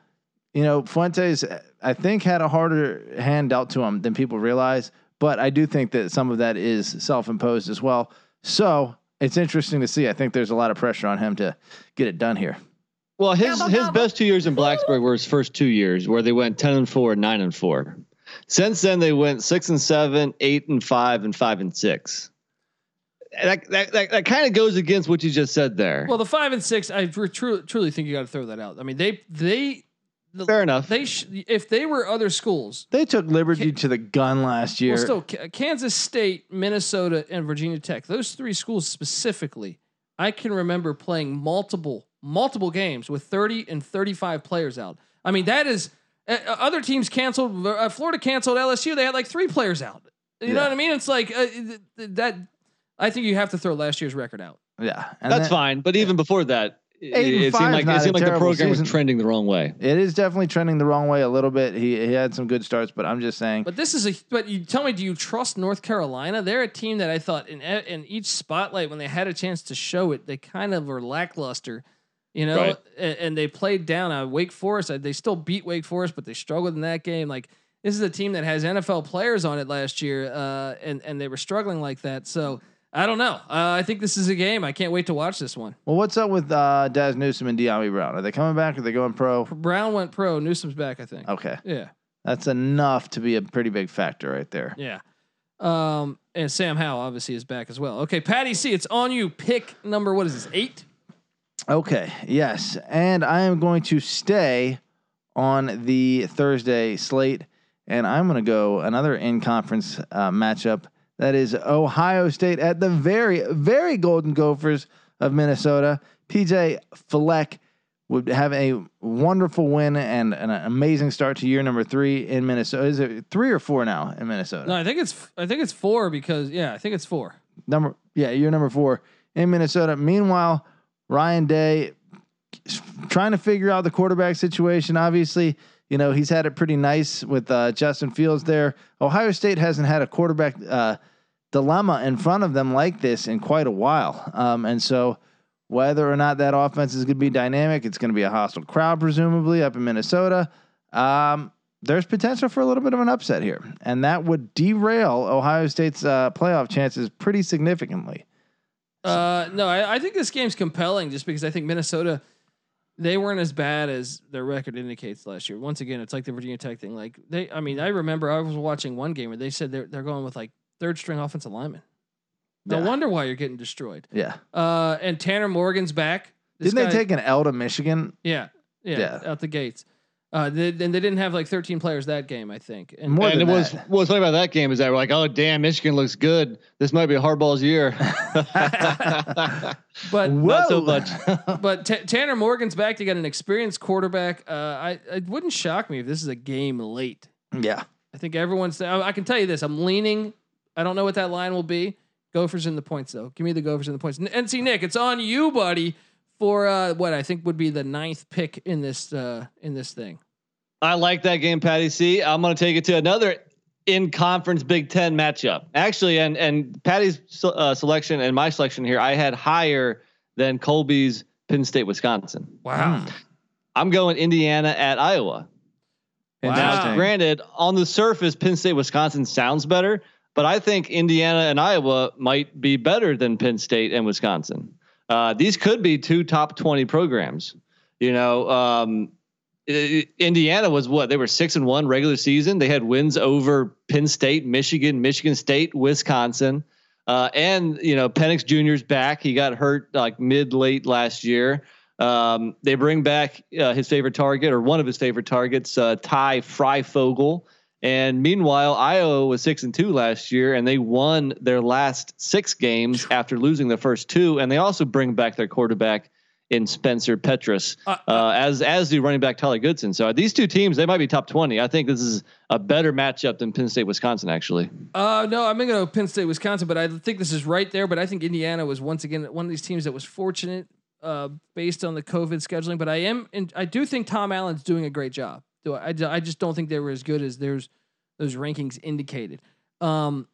you know Fuentes I think had a harder hand dealt to him than people realize. But I do think that some of that is self-imposed as well. So it's interesting to see. I think there's a lot of pressure on him to get it done here. Well, his his best two years in Blacksburg were his first two years, where they went ten and four, nine and four. Since then, they went six and seven, eight and five, and five and six. That that, that, that kind of goes against what you just said there. Well, the five and six, I truly truly think you got to throw that out. I mean, they they the- Fair enough. They sh- if they were other schools, They took Liberty to the gun last year. well, still K- Kansas State, Minnesota, and Virginia Tech. Those three schools specifically, I can remember playing multiple multiple games with thirty and thirty five players out. I mean, that is uh, other teams canceled. Uh, Florida canceled LSU. They had like three players out. You know what I mean? It's like uh, th- th- that. I think you have to throw last year's record out. yeah, and That's then- fine. But even before that, it, Eight and it five seemed like it seemed like the program season. was trending the wrong way. It is definitely trending the wrong way a little bit. He he had some good starts, but I'm just saying. But this is a. But you tell me, do you trust North Carolina? They're a team that I thought in e- in each spotlight when they had a chance to show it, they kind of were lackluster, you know. Right. A- And, they played down uh, Wake Forest. They still beat Wake Forest, but they struggled in that game. Like this is a team that has NFL players on it last year, uh, and and they were struggling like that. So I don't know. Uh, I think this is a game. I can't wait to watch this one. well, what's up with uh, Dazz Newsome and Dyami Brown? Are they coming back? Are they going pro? Brown went pro. Newsome's back, I think. Okay, Yeah. that's enough to be a pretty big factor right there. Yeah. Um, and Sam Howell obviously is back as well. Okay, Patty C, it's on you. Pick number what is this? Eight? Okay, yes. And I am going to stay on the Thursday slate, and I'm going to go another in conference uh, matchup. That is Ohio State at the very, very Golden Gophers of Minnesota. PJ Fleck would have a wonderful win and an amazing start to year number three in Minnesota. Is it three or four now in Minnesota? No, I think it's I think it's four because yeah, I think it's four. number yeah, you're number four in Minnesota. Meanwhile, Ryan Day trying to figure out the quarterback situation. Obviously, you know he's had it pretty nice with uh, Justin Fields there. Ohio State hasn't had a quarterback uh, dilemma in front of them like this in quite a while, um, and so. Whether or not that offense is going to be dynamic, it's going to be a hostile crowd, presumably up in Minnesota. Um, there's potential for a little bit of an upset here, and that would derail Ohio State's uh, playoff chances pretty significantly. Uh, no, I, I think this game's compelling just because I think Minnesota they weren't as bad as their record indicates last year. Once again, it's like the Virginia Tech thing. Like they, I mean, I remember I was watching one game where they said they're they're going with like third string offensive lineman. No Yeah. wonder why you're getting destroyed. Yeah. Uh, and Tanner Morgan's back. This Didn't guy- they take an L to Michigan? Yeah, yeah, Yeah. out the gates. Uh, they, and they didn't have like 13 players that game, I think. And More and than it was that. what's funny about that game is that we're like, oh damn, Michigan looks good. This might be a Harbaugh's year. but Not so much. but T- Tanner Morgan's back. They got an experienced quarterback. Uh, I it wouldn't shock me if this is a game late. yeah. I think everyone's. I I can tell you this. I'm leaning. I don't know what that line will be. Gophers in the points though. Give me the Gophers in the points. N- NC Nick, it's on you, buddy, for uh, what I think would be the ninth pick in this uh, in this thing. I like that game, Patty C. I'm going to take it to another in conference Big Ten matchup. Actually, and and Patty's uh, selection and my selection here, I had higher than Colby's Penn State, Wisconsin. Wow. I'm going Indiana at Iowa. Now, granted, on the surface, Penn State, Wisconsin sounds better, but I think Indiana and Iowa might be better than Penn State and Wisconsin. Uh, these could be two top 20 programs. You know, um, Indiana was what they were six and one regular season. They had wins over Penn State, Michigan, Michigan State, Wisconsin, uh, and you know Penix Jr.'s back. He got hurt like mid late last year. Um, they bring back uh, his favorite target or one of his favorite targets, uh, Ty Fryfogle. And meanwhile, Iowa was six and two last year, and they won their last six games after losing the first two. And they also bring back their quarterback in Spencer Petras, Uh, uh, as as do running back Tyler Goodson. So these two teams, they might be top twenty. I think this is a better matchup than Penn State Wisconsin. Actually, Uh, no, I'm gonna go Penn State, Wisconsin, but I think this is right there. But I think Indiana was once again one of these teams that was fortunate uh, based on the COVID scheduling. But I am, and I do think Tom Allen's doing a great job. Do I? I just don't think they were as good as there's those rankings indicated. Um,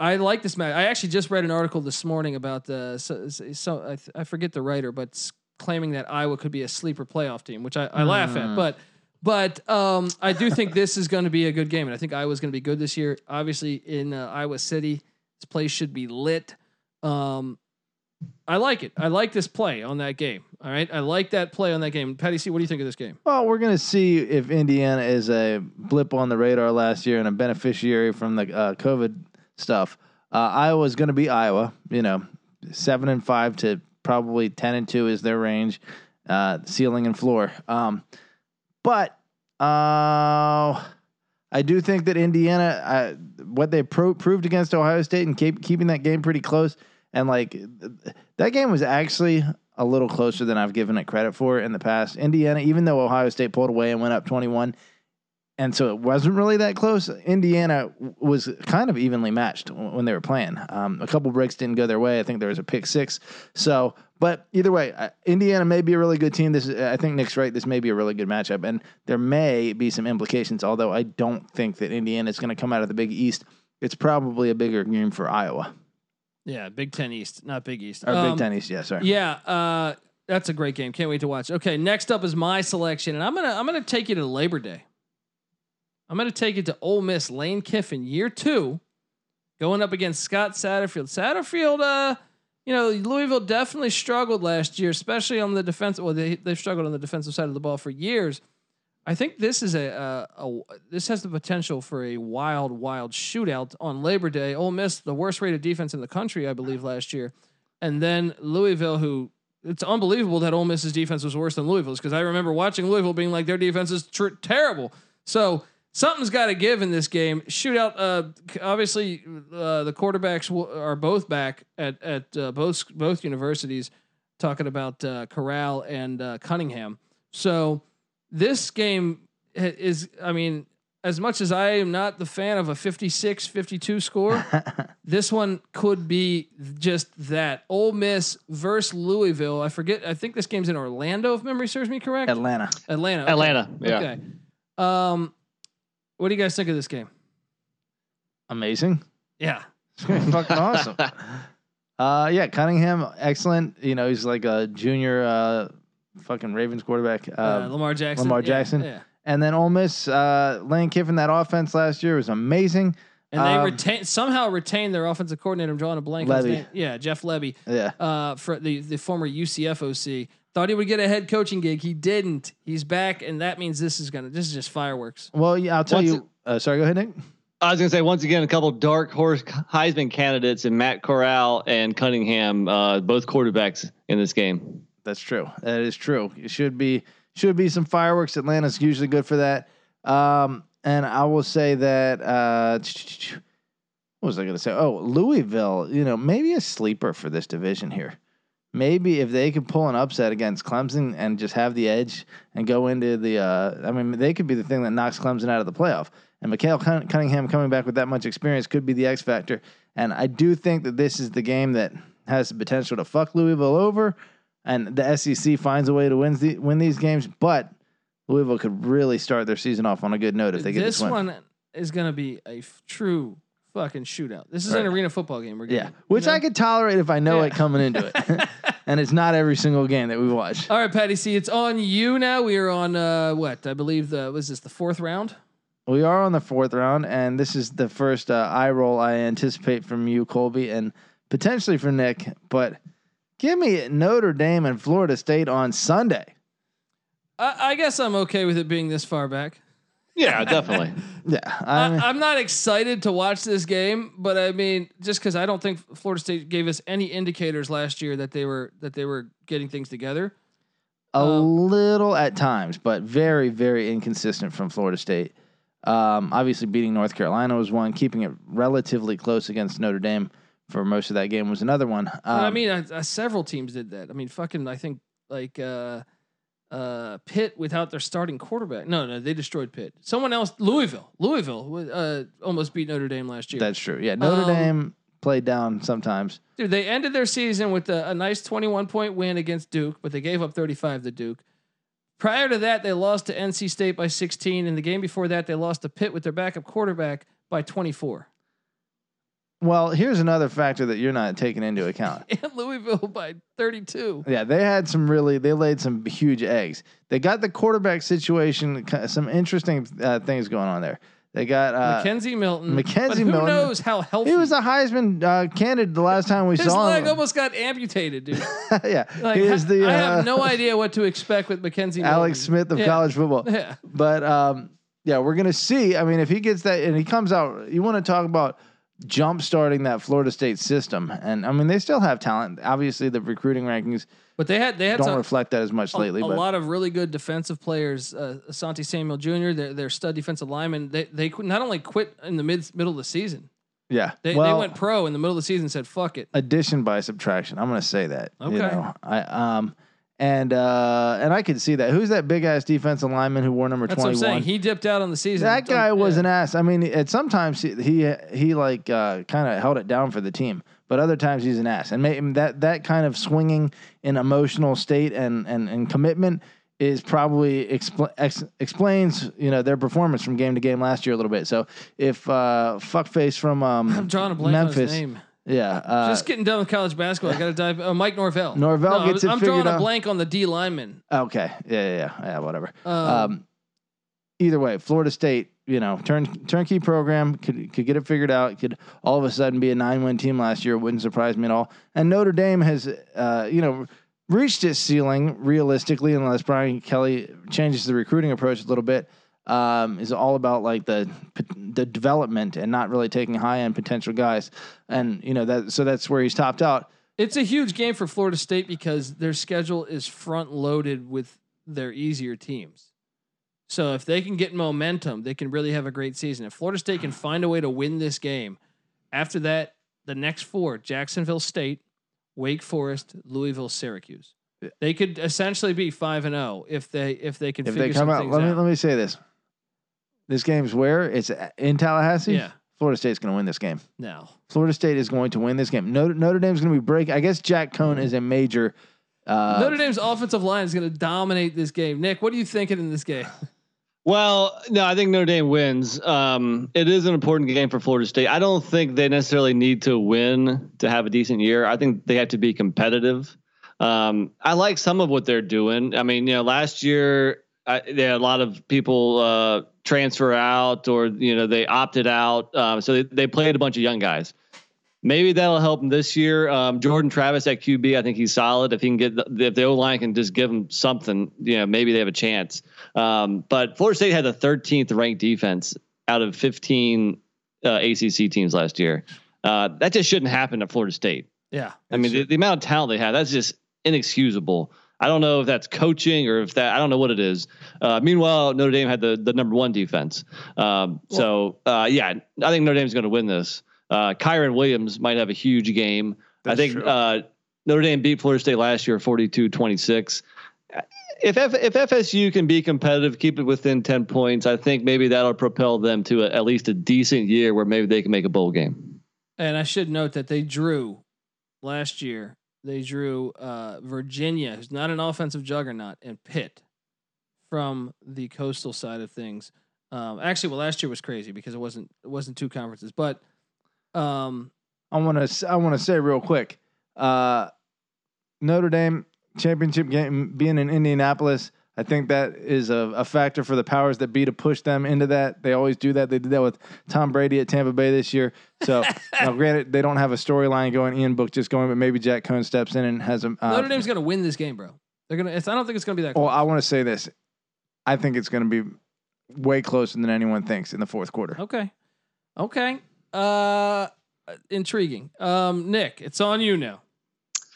I like this match. I actually just read an article this morning about the so, so I, th- I forget the writer, but claiming that Iowa could be a sleeper playoff team, which I, I laugh at. But but um, I do think this is going to be a good game, and I think Iowa's going to be good this year. Obviously, in uh, Iowa City, this place should be lit. Um, I like it. I like this play on that game. All right, I like that play on that game. Patty C, what do you think of this game? Well, we're gonna see if Indiana is a blip on the radar last year and a beneficiary from the uh, COVID stuff. Uh, is gonna be Iowa. You know, seven and five to probably ten and two is their range, uh, ceiling and floor. Um, but uh, I do think that Indiana, uh, what they pro- proved against Ohio State and keep, keeping that game pretty close, and like that game was actually a little closer than I've given it credit for in the past. Indiana, even though Ohio State pulled away and went up 21, and so it wasn't really that close, Indiana was kind of evenly matched when they were playing. Um, a couple breaks didn't go their way. I think there was a pick six. So, but either way, Indiana may be a really good team. This is, I think Nick's right. This may be a really good matchup, and there may be some implications. Although I don't think that Indiana is going to come out of the Big East. It's probably a bigger game for Iowa Yeah, Big Ten East, not Big East. or Um, Big Ten East. Yeah, sorry. Yeah, uh, that's a great game. Can't wait to watch. Okay, next up is my selection, and I'm gonna I'm gonna take you to Labor Day. I'm gonna take you to Ole Miss Lane Kiffin, year two, going up against Scott Satterfield. Satterfield, uh, you know, Louisville definitely struggled last year, especially on the defense. Well, they they've struggled on the defensive side of the ball for years. I think this is a, a, a this has the potential for a wild, wild shootout on Labor Day. Ole Miss, the worst rated defense in the country, I believe, last year, and then Louisville, who it's unbelievable that Ole Miss's defense was worse than Louisville's because I remember watching Louisville being like their defense is tr- terrible. So something's got to give in this game. Shootout. Uh, obviously, uh, the quarterbacks will, are both back at at uh, both both universities. Talking about uh, Corral and uh, Cunningham. So this game is. I mean, as much as I am not the fan of a 56-52 score, this one could be just that. Ole Miss versus Louisville. I forget. I think this game's in Orlando, if memory serves me correct. Atlanta. Atlanta. okay. Atlanta. Yeah. Okay. Um, what do you guys think of this game? Amazing. Yeah. It's gonna fucking awesome. Uh, yeah, Cunningham, excellent. You know, he's like a junior, uh, fucking Ravens quarterback. Uh, Uh, Lamar Jackson. Lamar Jackson. Yeah. and then Ole Miss, uh, Lane Kiffin, that offense last year was amazing. And they Um, retain somehow retained their offensive coordinator. I'm drawing a blank. on Lebby. Yeah, Jeff Lebby. Yeah, uh, for the the former UCF OC. Thought he would get a head coaching gig. He didn't. He's back, and that means this is gonna. This is just fireworks. well, yeah, I'll tell Once you. Uh, sorry, go ahead, Nick. I was gonna say once again a couple dark horse Heisman candidates in Matt Corral and Cunningham, uh, both quarterbacks in this game. That's true. That is true. It should be should be some fireworks. Atlanta's usually good for that. Um, and I will say that uh, what was I going to say? Oh, Louisville, you know, maybe a sleeper for this division here. Maybe if they could pull an upset against Clemson and just have the edge and go into the, uh, I mean, they could be the thing that knocks Clemson out of the playoff. And Mikael Cunningham coming back with that much experience could be the X factor. And I do think that this is the game that has the potential to fuck Louisville over, and the SEC finds a way to win the, win these games. But Louisville could really start their season off on a good note if they get this, this one is going to be a f- true fucking shootout. This is right. an arena football game. We're getting, yeah, which you know? I could tolerate if I know yeah. it coming into it. and it's not every single game that we watch. All right, Patty C, it's on you now. We are on uh, what I believe the was this the fourth round. We are on the fourth round, and this is the first uh, eye roll I anticipate from you, Colby, and potentially for Nick. But give me Notre Dame and Florida State on Sunday. I, I guess I'm okay with it being this far back. Yeah, definitely. yeah, I mean, I, am not excited to watch this game, but I mean, just because I don't think Florida State gave us any indicators last year that they were that they were getting things together. A um, little at times, but very, very inconsistent from Florida State. Um, obviously, beating North Carolina was one. Keeping it relatively close against Notre Dame for most of that game was another one. Um, I mean, uh, uh, several teams did that. I mean, fucking, I think like. Uh, uh, Pitt without their starting quarterback. No, no, they destroyed Pitt. Someone else, Louisville. Louisville uh, almost beat Notre Dame last year. That's true. Yeah, Notre um, Dame played down sometimes. Dude, they ended their season with a, a nice 21 point win against Duke, but they gave up 35 to Duke. Prior to that, they lost to NC State by 16. And the game before that, they lost to Pitt with their backup quarterback by 24. Well, here's another factor that you're not taking into account. and Louisville by 32. Yeah, they had some really, they laid some huge eggs. They got the quarterback situation, some interesting uh, things going on there. They got uh, McKenzie Milton. McKenzie who Milton. knows how healthy he was a Heisman uh, candidate the last time we His saw him. His leg almost got amputated, dude. yeah, like, he is the. I have uh, no idea what to expect with McKenzie. Alex Milton. Smith of yeah. college football. Yeah, but um, yeah, we're gonna see. I mean, if he gets that and he comes out, you want to talk about jump starting that Florida State system. And I mean, they still have talent. Obviously, the recruiting rankings, but they had they had don't some, reflect that as much a, lately. A but. lot of really good defensive players. Uh, Asante Samuel Jr. Their, their stud defensive lineman. They they not only quit in the mid middle of the season. Yeah, they, well, they went pro in the middle of the season. and Said fuck it. Addition by subtraction. I'm going to say that. Okay. You know, I um and uh, and I could see that. Who's that big ass defensive lineman who wore number twenty one? He dipped out on the season. That guy was an ass. I mean, at sometimes he he, he like uh, kind of held it down for the team, but other times he's an ass. And made, that that kind of swinging in emotional state and and and commitment is probably expl- ex- explains you know their performance from game to game last year a little bit. So if uh, fuckface from um, I'm drawing a blank Memphis. On his name. Yeah, uh, just getting done with college basketball. I got to dive. Uh, Mike Norvell. Norvell no, gets it I'm figured drawing out. a blank on the D lineman. Okay, yeah, yeah, yeah, yeah whatever. Um, Um, either way, Florida State, you know, turn turnkey program could could get it figured out. Could all of a sudden be a nine win team last year. Wouldn't surprise me at all. And Notre Dame has, uh, you know, reached its ceiling realistically, unless Brian Kelly changes the recruiting approach a little bit um, is all about like the the development and not really taking high end potential guys. And you know that so that's where he's topped out. It's a huge game for Florida State because their schedule is front loaded with their easier teams. So if they can get momentum, they can really have a great season. If Florida State can find a way to win this game, after that, the next four: Jacksonville State, Wake Forest, Louisville, Syracuse. They could essentially be five and zero oh if they if they can. If they come out, let me out. let me say this: this game's where it's in Tallahassee. Yeah. Florida State's going to win this game. No. Florida State is going to win this game. Notre, Notre Dame's going to be break. I guess Jack Coan is a major. Uh, Notre Dame's offensive line is going to dominate this game. Nick, what are you thinking in this game? Well, no, I think Notre Dame wins. Um, it is an important game for Florida State. I don't think they necessarily need to win to have a decent year. I think they have to be competitive. Um, I like some of what they're doing. I mean, you know, last year I, there a lot of people uh, transfer out or you know they opted out, um, so they, they played a bunch of young guys. Maybe that'll help them this year. Um, Jordan Travis at QB, I think he's solid. If he can get, the, if the O line can just give him something, you know, maybe they have a chance. Um, but Florida State had the 13th ranked defense out of 15 uh, ACC teams last year. Uh, that just shouldn't happen at Florida State. Yeah, I mean the, the, amount of talent they have, that's just inexcusable. I don't know if that's coaching or if that I don't know what it is. Uh, meanwhile, Notre Dame had the the number one defense. Um, so uh, yeah, I think Notre Dame's going to win this. Uh, Kyren Williams might have a huge game. I think uh, Notre Dame beat Florida State last year 42-26. If F, if FSU can be competitive, keep it within 10 points, I think maybe that'll propel them to a, at least a decent year where maybe they can make a bowl game. And I should note that they drew last year. They drew uh, Virginia, who's not an offensive juggernaut, and Pitt from the coastal side of things. Um, actually, well, last year was crazy because it wasn't it wasn't two conferences, but um, I want to I want to say real quick, uh, Notre Dame championship game being in Indianapolis. I think that is a, a factor for the powers that be to push them into that. They always do that. They did that with Tom Brady at Tampa Bay this year. So now, granted, they don't have a storyline going. Ian Book just going, but maybe Jack Coan steps in and has a. Uh, Notre Dame's going to win this game, bro. They're gonna. I don't think it's going to be that. Close. Well, I want to say this. I think it's going to be way closer than anyone thinks in the fourth quarter. Okay. Okay. Uh, intriguing. Um, Nick, it's on you now.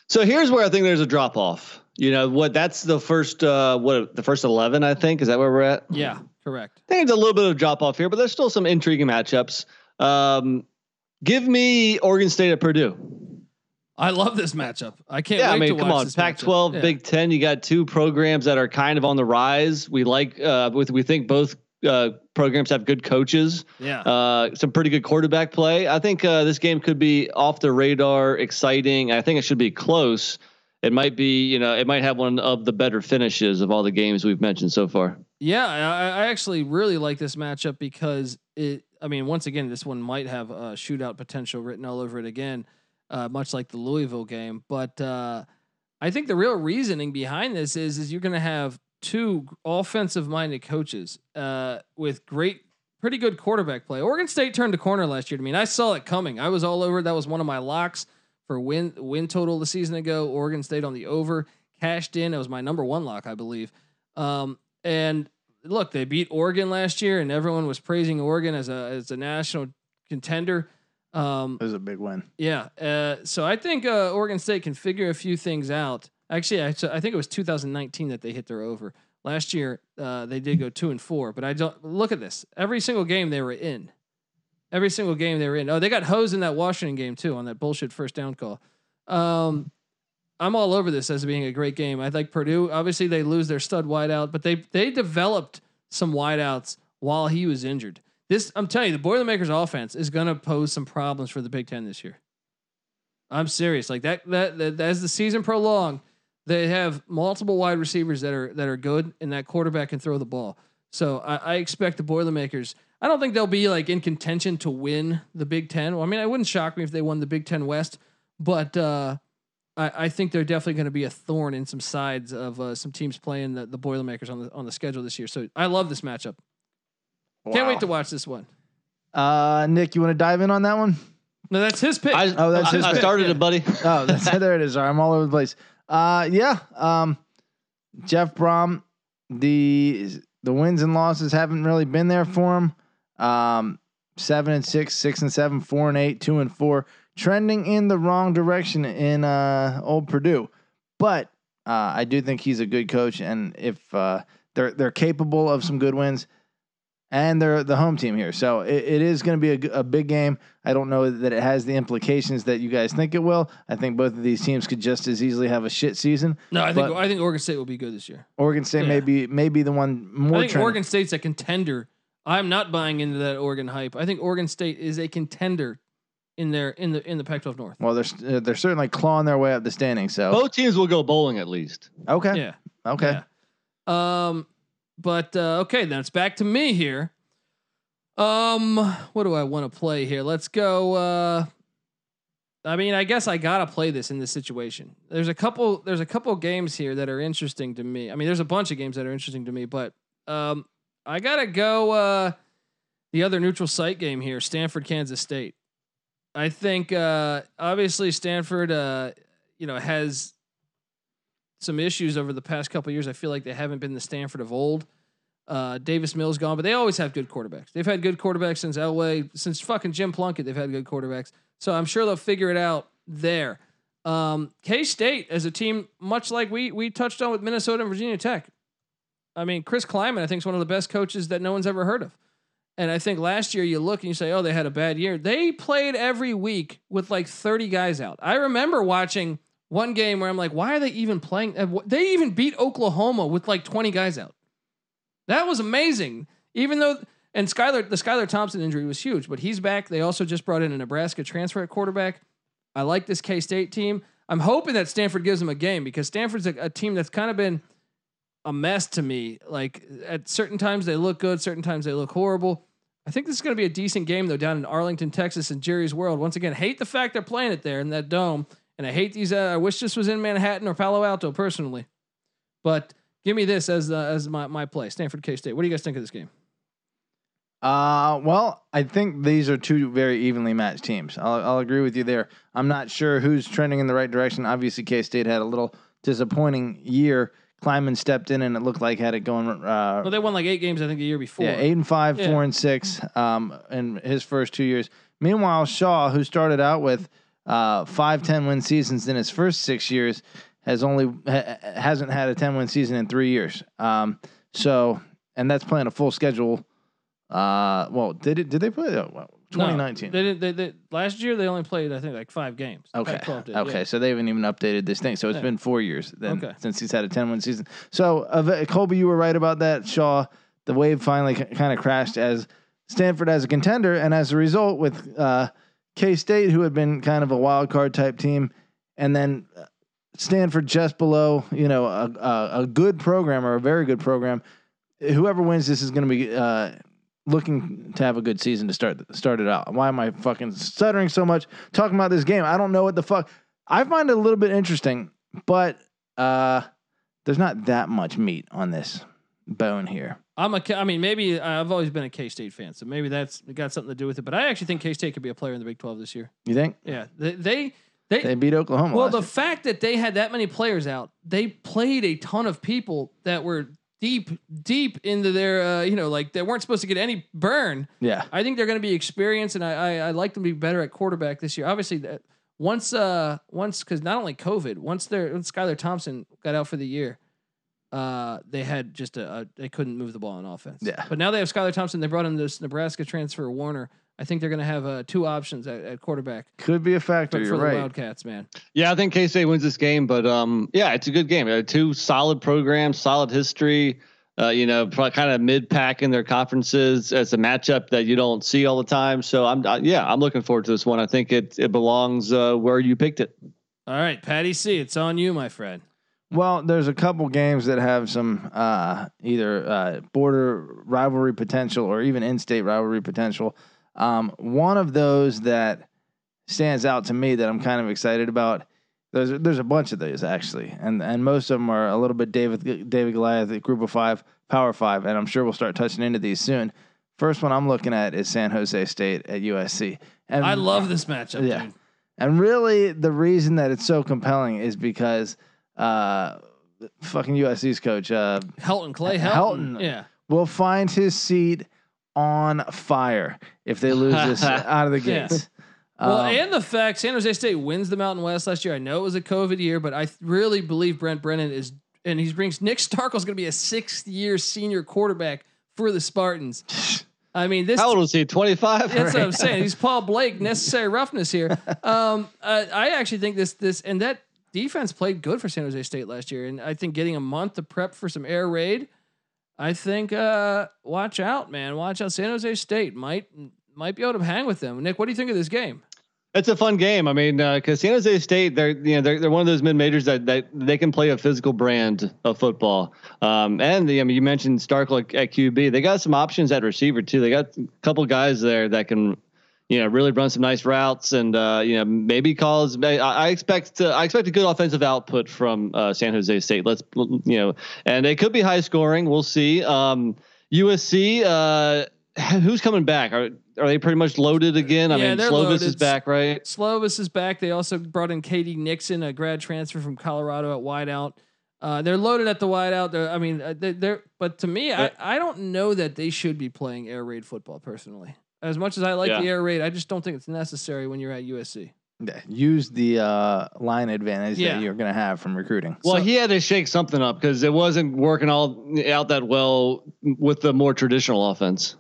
So here's where I think there's a drop off. You know what? That's the first. Uh, what the first eleven? I think is that where we're at. Yeah, correct. I think it's a little bit of drop off here, but there's still some intriguing matchups. Um, give me Oregon State at Purdue. I love this matchup. I can't. Yeah, wait I mean, to come on, Pac-12. Yeah. Big Ten. You got two programs that are kind of on the rise. We like. Uh, with we think both uh, programs have good coaches. Yeah. Uh, some pretty good quarterback play. I think uh, this game could be off the radar, exciting. I think it should be close. It might be, you know, it might have one of the better finishes of all the games we've mentioned so far. Yeah, I, I actually really like this matchup because it. I mean, once again, this one might have a shootout potential written all over it again, uh, much like the Louisville game. But uh, I think the real reasoning behind this is is you're going to have two offensive minded coaches uh, with great, pretty good quarterback play. Oregon State turned a corner last year. I mean, I saw it coming. I was all over. That was one of my locks for win win total the season ago. Oregon State on the over cashed in. It was my number one lock, I believe. Um, and look, they beat Oregon last year, and everyone was praising Oregon as a as a national contender. Um, It was a big win. yeah, uh, so I think uh, Oregon State can figure a few things out. Actually, I, I think it was 2019 that they hit their over. Last year, uh, they did go two and four, but I don't look at this. Every single game they were in. Every single game they were in. Oh, they got hosed in that Washington game too on that bullshit first down call. Um, I'm all over this as being a great game. I like Purdue. Obviously, they lose their stud wideout, but they they developed some wideouts while he was injured. This I'm telling you, the Boilermakers offense is going to pose some problems for the Big Ten this year. I'm serious. Like that, that, that as the season prolonged, they have multiple wide receivers that are that are good, and that quarterback can throw the ball. So I, I expect the Boilermakers. I don't think they'll be like in contention to win the Big Ten. Well, I mean, it wouldn't shock me if they won the Big Ten West, but uh, I, I think they're definitely going to be a thorn in some sides of uh, some teams playing the, the Boilermakers on the on the schedule this year. So I love this matchup. Can't wait to watch this one. Uh, Nick, you want to dive in on that one? No, that's his pick. I, Oh, that's I, his I pick. started it, buddy. Oh, that's there. It is. Sorry, I'm all over the place. Uh, yeah. Um, Jeff Brohm, the the wins and losses haven't really been there for him. Um, seven and six, six and seven, four and eight, two and four, trending in the wrong direction in uh old Purdue. But uh, I do think he's a good coach, and if uh, they're they're capable of some good wins, and they're the home team here, so it, it is going to be a big game. I don't know that it has the implications that you guys think it will. I think both of these teams could just as easily have a shit season. no, I think I think Oregon State will be good this year. Oregon State Yeah. may be may be the one more. I think trending. Oregon State's a contender. I'm not buying into that Oregon hype. I think Oregon State is a contender in their in the in the Pac-12 North. Well, they're uh, they're certainly clawing their way up the standings. So Both teams will go bowling at least. okay, Yeah. okay. Yeah. Um, but uh, okay, then it's back to me here. Um, what do I want to play here? Let's go. Uh, I mean, I guess I gotta play this in this situation. There's a couple. There's a couple games here that are interesting to me. I mean, there's a bunch of games that are interesting to me, but um, I gotta go. Uh, the other neutral site game here, Stanford, Kansas State. I think uh, obviously Stanford, uh, you know, has some issues over the past couple years. I feel like they haven't been the Stanford of old. Uh, Davis Mills gone, but they always have good quarterbacks. They've had good quarterbacks since Elway, since fucking Jim Plunkett. They've had good quarterbacks, so I'm sure they'll figure it out there. Um, K State as a team, much like we we touched on with Minnesota and Virginia Tech. I mean, Chris Klieman, I think, is one of the best coaches that no one's ever heard of. And I think last year you look and you say, oh, they had a bad year. They played every week with like 30 guys out. I remember watching one game where I'm like, why are they even playing? uh, They even beat Oklahoma with like 20 guys out. That was amazing. Even though, and Skylar, the Skylar Thompson injury was huge, but he's back. They also just brought in a Nebraska transfer at quarterback. I like this K State team. I'm hoping that Stanford gives them a game because Stanford's a, a team that's kind of been a mess to me. Like at certain times they look good, certain times they look horrible. I think this is going to be a decent game though down in Arlington, Texas, in Jerry's World. Once again, hate the fact they're playing it there in that dome, and I hate these. Uh, I wish this was in Manhattan or Palo Alto personally, but give me this as uh, as my my play. Stanford K State. What do you guys think of this game? Uh, well, I think these are two very evenly matched teams. I'll, I'll agree with you there. I'm not sure who's trending in the right direction. Obviously, K State had a little disappointing year. Klieman stepped in and it looked like had it going. Uh, Well, they won like eight games I think the year before. yeah, eight and five, Yeah. four and six, um, in his first two years. Meanwhile, Shaw, who started out with uh, five 10 win seasons in his first six years, has only ha- hasn't had a ten win season in three years. Um, so, and that's playing a full schedule. Uh, well, did it? Did they play? Uh, well, No, 2019. they didn't. They, they, last year they only played I think like five games. Okay. Did, okay. yeah. So they haven't even updated this thing. So it's Yeah. been four years then Okay. since he's had a 10 win season. So, uh, Colby, you were right about that. Shaw, the wave finally kind of crashed as Stanford as a contender. And as a result, with uh, K State, who had been kind of a wild card type team, and then uh, Stanford just below, you know, a, a, a good program or a very good program. Whoever wins this is going to be uh, looking to have a good season to start start it out. Why am I fucking stuttering so much talking about this game? I don't know what the fuck. I find it a little bit interesting, but uh, there's not that much meat on this bone here. I'm a, I mean, maybe I've always been a K State fan, so maybe that's got something to do with it. But I actually think K State could be a player in the Big Twelve this year. You think Yeah, they they they. they beat Oklahoma? well, the year. fact that they had that many players out, they played a ton of people that were deep, deep into their, uh, you know, like they weren't supposed to get any burn. yeah, I think they're going to be experienced, and I, I I like them to be better at quarterback this year. Obviously, that once uh once because not only COVID, once their once Skylar Thompson got out for the year, uh they had just a, a they couldn't move the ball on offense. Yeah. but now they have Skylar Thompson. They brought in this Nebraska transfer Warner. I think they're going to have uh, two options at, at quarterback could be a factor. for, for You're the right. Wildcats, man. Yeah, I think K State wins this game, but um, yeah, it's a good game. Uh, two solid programs, solid history. Uh, you know, kind of mid pack in their conferences. as a matchup that you don't see all the time. So I'm, uh, yeah, I'm looking forward to this one. I think it it belongs uh, where you picked it. All right, Patty C, it's on you, my friend. Well, there's a couple games that have some uh, either uh, border rivalry potential or even in-state rivalry potential. Um, one of those that stands out to me that I'm kind of excited about. There's there's a bunch of those actually, and and most of them are a little bit David David Goliath at Group of Five, Power Five, and I'm sure we'll start touching into these soon. First one I'm looking at is San Jose State at USC. And I love this matchup, Yeah. dude. and really, the reason that it's so compelling is because uh, fucking USC's coach uh, Helton, Clay Helton. Helton. Yeah. will find his seat on fire if they lose this out of the Yeah. gates. Well, Um, and the fact San Jose State wins the Mountain West last year. I know it was a COVID year, but I th- really believe Brent Brennan is, and he brings Nick Starkel's going to be a sixth year senior quarterback for the Spartans. I mean, this How old was he? 25. That's what I'm saying. He's Paul Blake, necessary roughness here. Um, uh, I actually think this this and that defense played good for San Jose State last year, and I think getting a month to prep for some air raid. I think uh, watch out, man. Watch out. San Jose State might might be able to hang with them. Nick, what do you think of this game? It's a fun game. I mean, because San Jose State, they're you know they're, they're one of those mid majors that, that they can play a physical brand of football. Um, and the, I mean, you mentioned Starkel at, at QB. They got some options at receiver too. They got a couple guys there that can, you know, really run some nice routes and uh, you know maybe calls. I, I expect to, I expect a good offensive output from uh, San Jose State. Let's you know, and it could be high scoring. We'll see. Um, USC. Uh, who's coming back? Are are they pretty much loaded again? I Yeah, mean, Slovis loaded. is back, right? Slovis is back. They also brought in K.D. Nixon, a grad transfer from Colorado at wideout. Uh, they're loaded at the wideout. They're, I mean, uh, they- they're. But to me, I, I don't know that they should be playing air raid football. Personally, as much as I like Yeah. the air raid, I just don't think it's necessary when you're at USC. Yeah, use the uh, line advantage Yeah. that you're going to have from recruiting. Well, So- he had to shake something up because it wasn't working all out that well with the more traditional offense.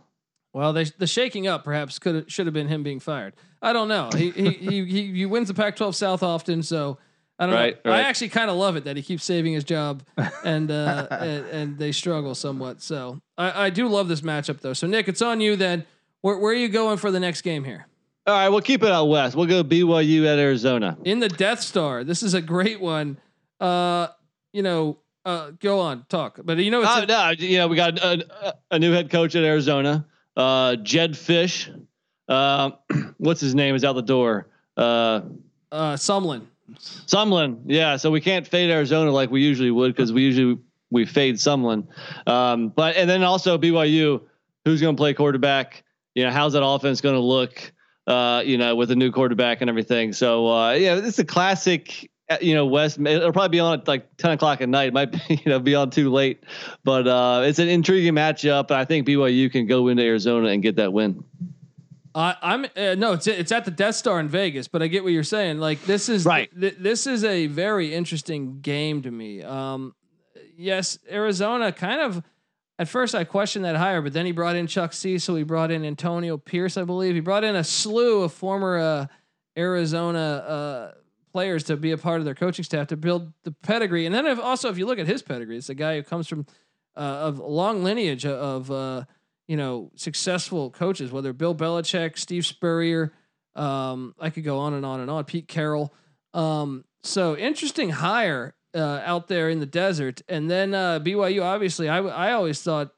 Well, they, the shaking up perhaps could should have been him being fired. I don't know. He he he, he, he wins the Pac-12 South often, so I don't Right, know. I actually kind of love it that he keeps saving his job, and uh, and, and they struggle somewhat. So I, I do love this matchup though. So Nick, it's on you then. Where where are you going for the next game here? All right, we'll keep it out west. We'll go BYU at Arizona. In the Death Star. This is a great one. Uh, you know, uh, go on talk. But you know, it's Oh, a- no, you know, we got a, a new head coach at Arizona, uh, Jedd Fisch. Um, what's his name? Is out the door. Uh, uh, Sumlin. Sumlin. Yeah. So we can't fade Arizona like we usually would because we usually we fade Sumlin. Um, but and then also BYU, who's going to play quarterback? You know, how's that offense going to look? Uh, you know, with a new quarterback and everything. So uh, yeah, it's a classic. uh, You know, West. It'll probably be on at like ten o'clock at night. It might be, you know be on too late, but uh, it's an intriguing matchup. And I think BYU can go into Arizona and get that win. I, I'm uh, no, it's it's at the Death Star in Vegas, but I get what you're saying. Like this is Right. th- this is a very interesting game to me. Um, yes, Arizona kind of. At first, I questioned that hire, but then he brought in Chuck Cecil. He brought in Antonio Pierce, I believe. He brought in a slew of former uh, Arizona uh, players to be a part of their coaching staff to build the pedigree. And then if, also, if you look at his pedigree, it's a guy who comes from uh, of a long lineage of uh, you know successful coaches, whether Bill Belichick, Steve Spurrier, um, I could go on and on and on. Pete Carroll. Um, so interesting hire uh, out there in the desert, and then uh, BYU. Obviously, I I always thought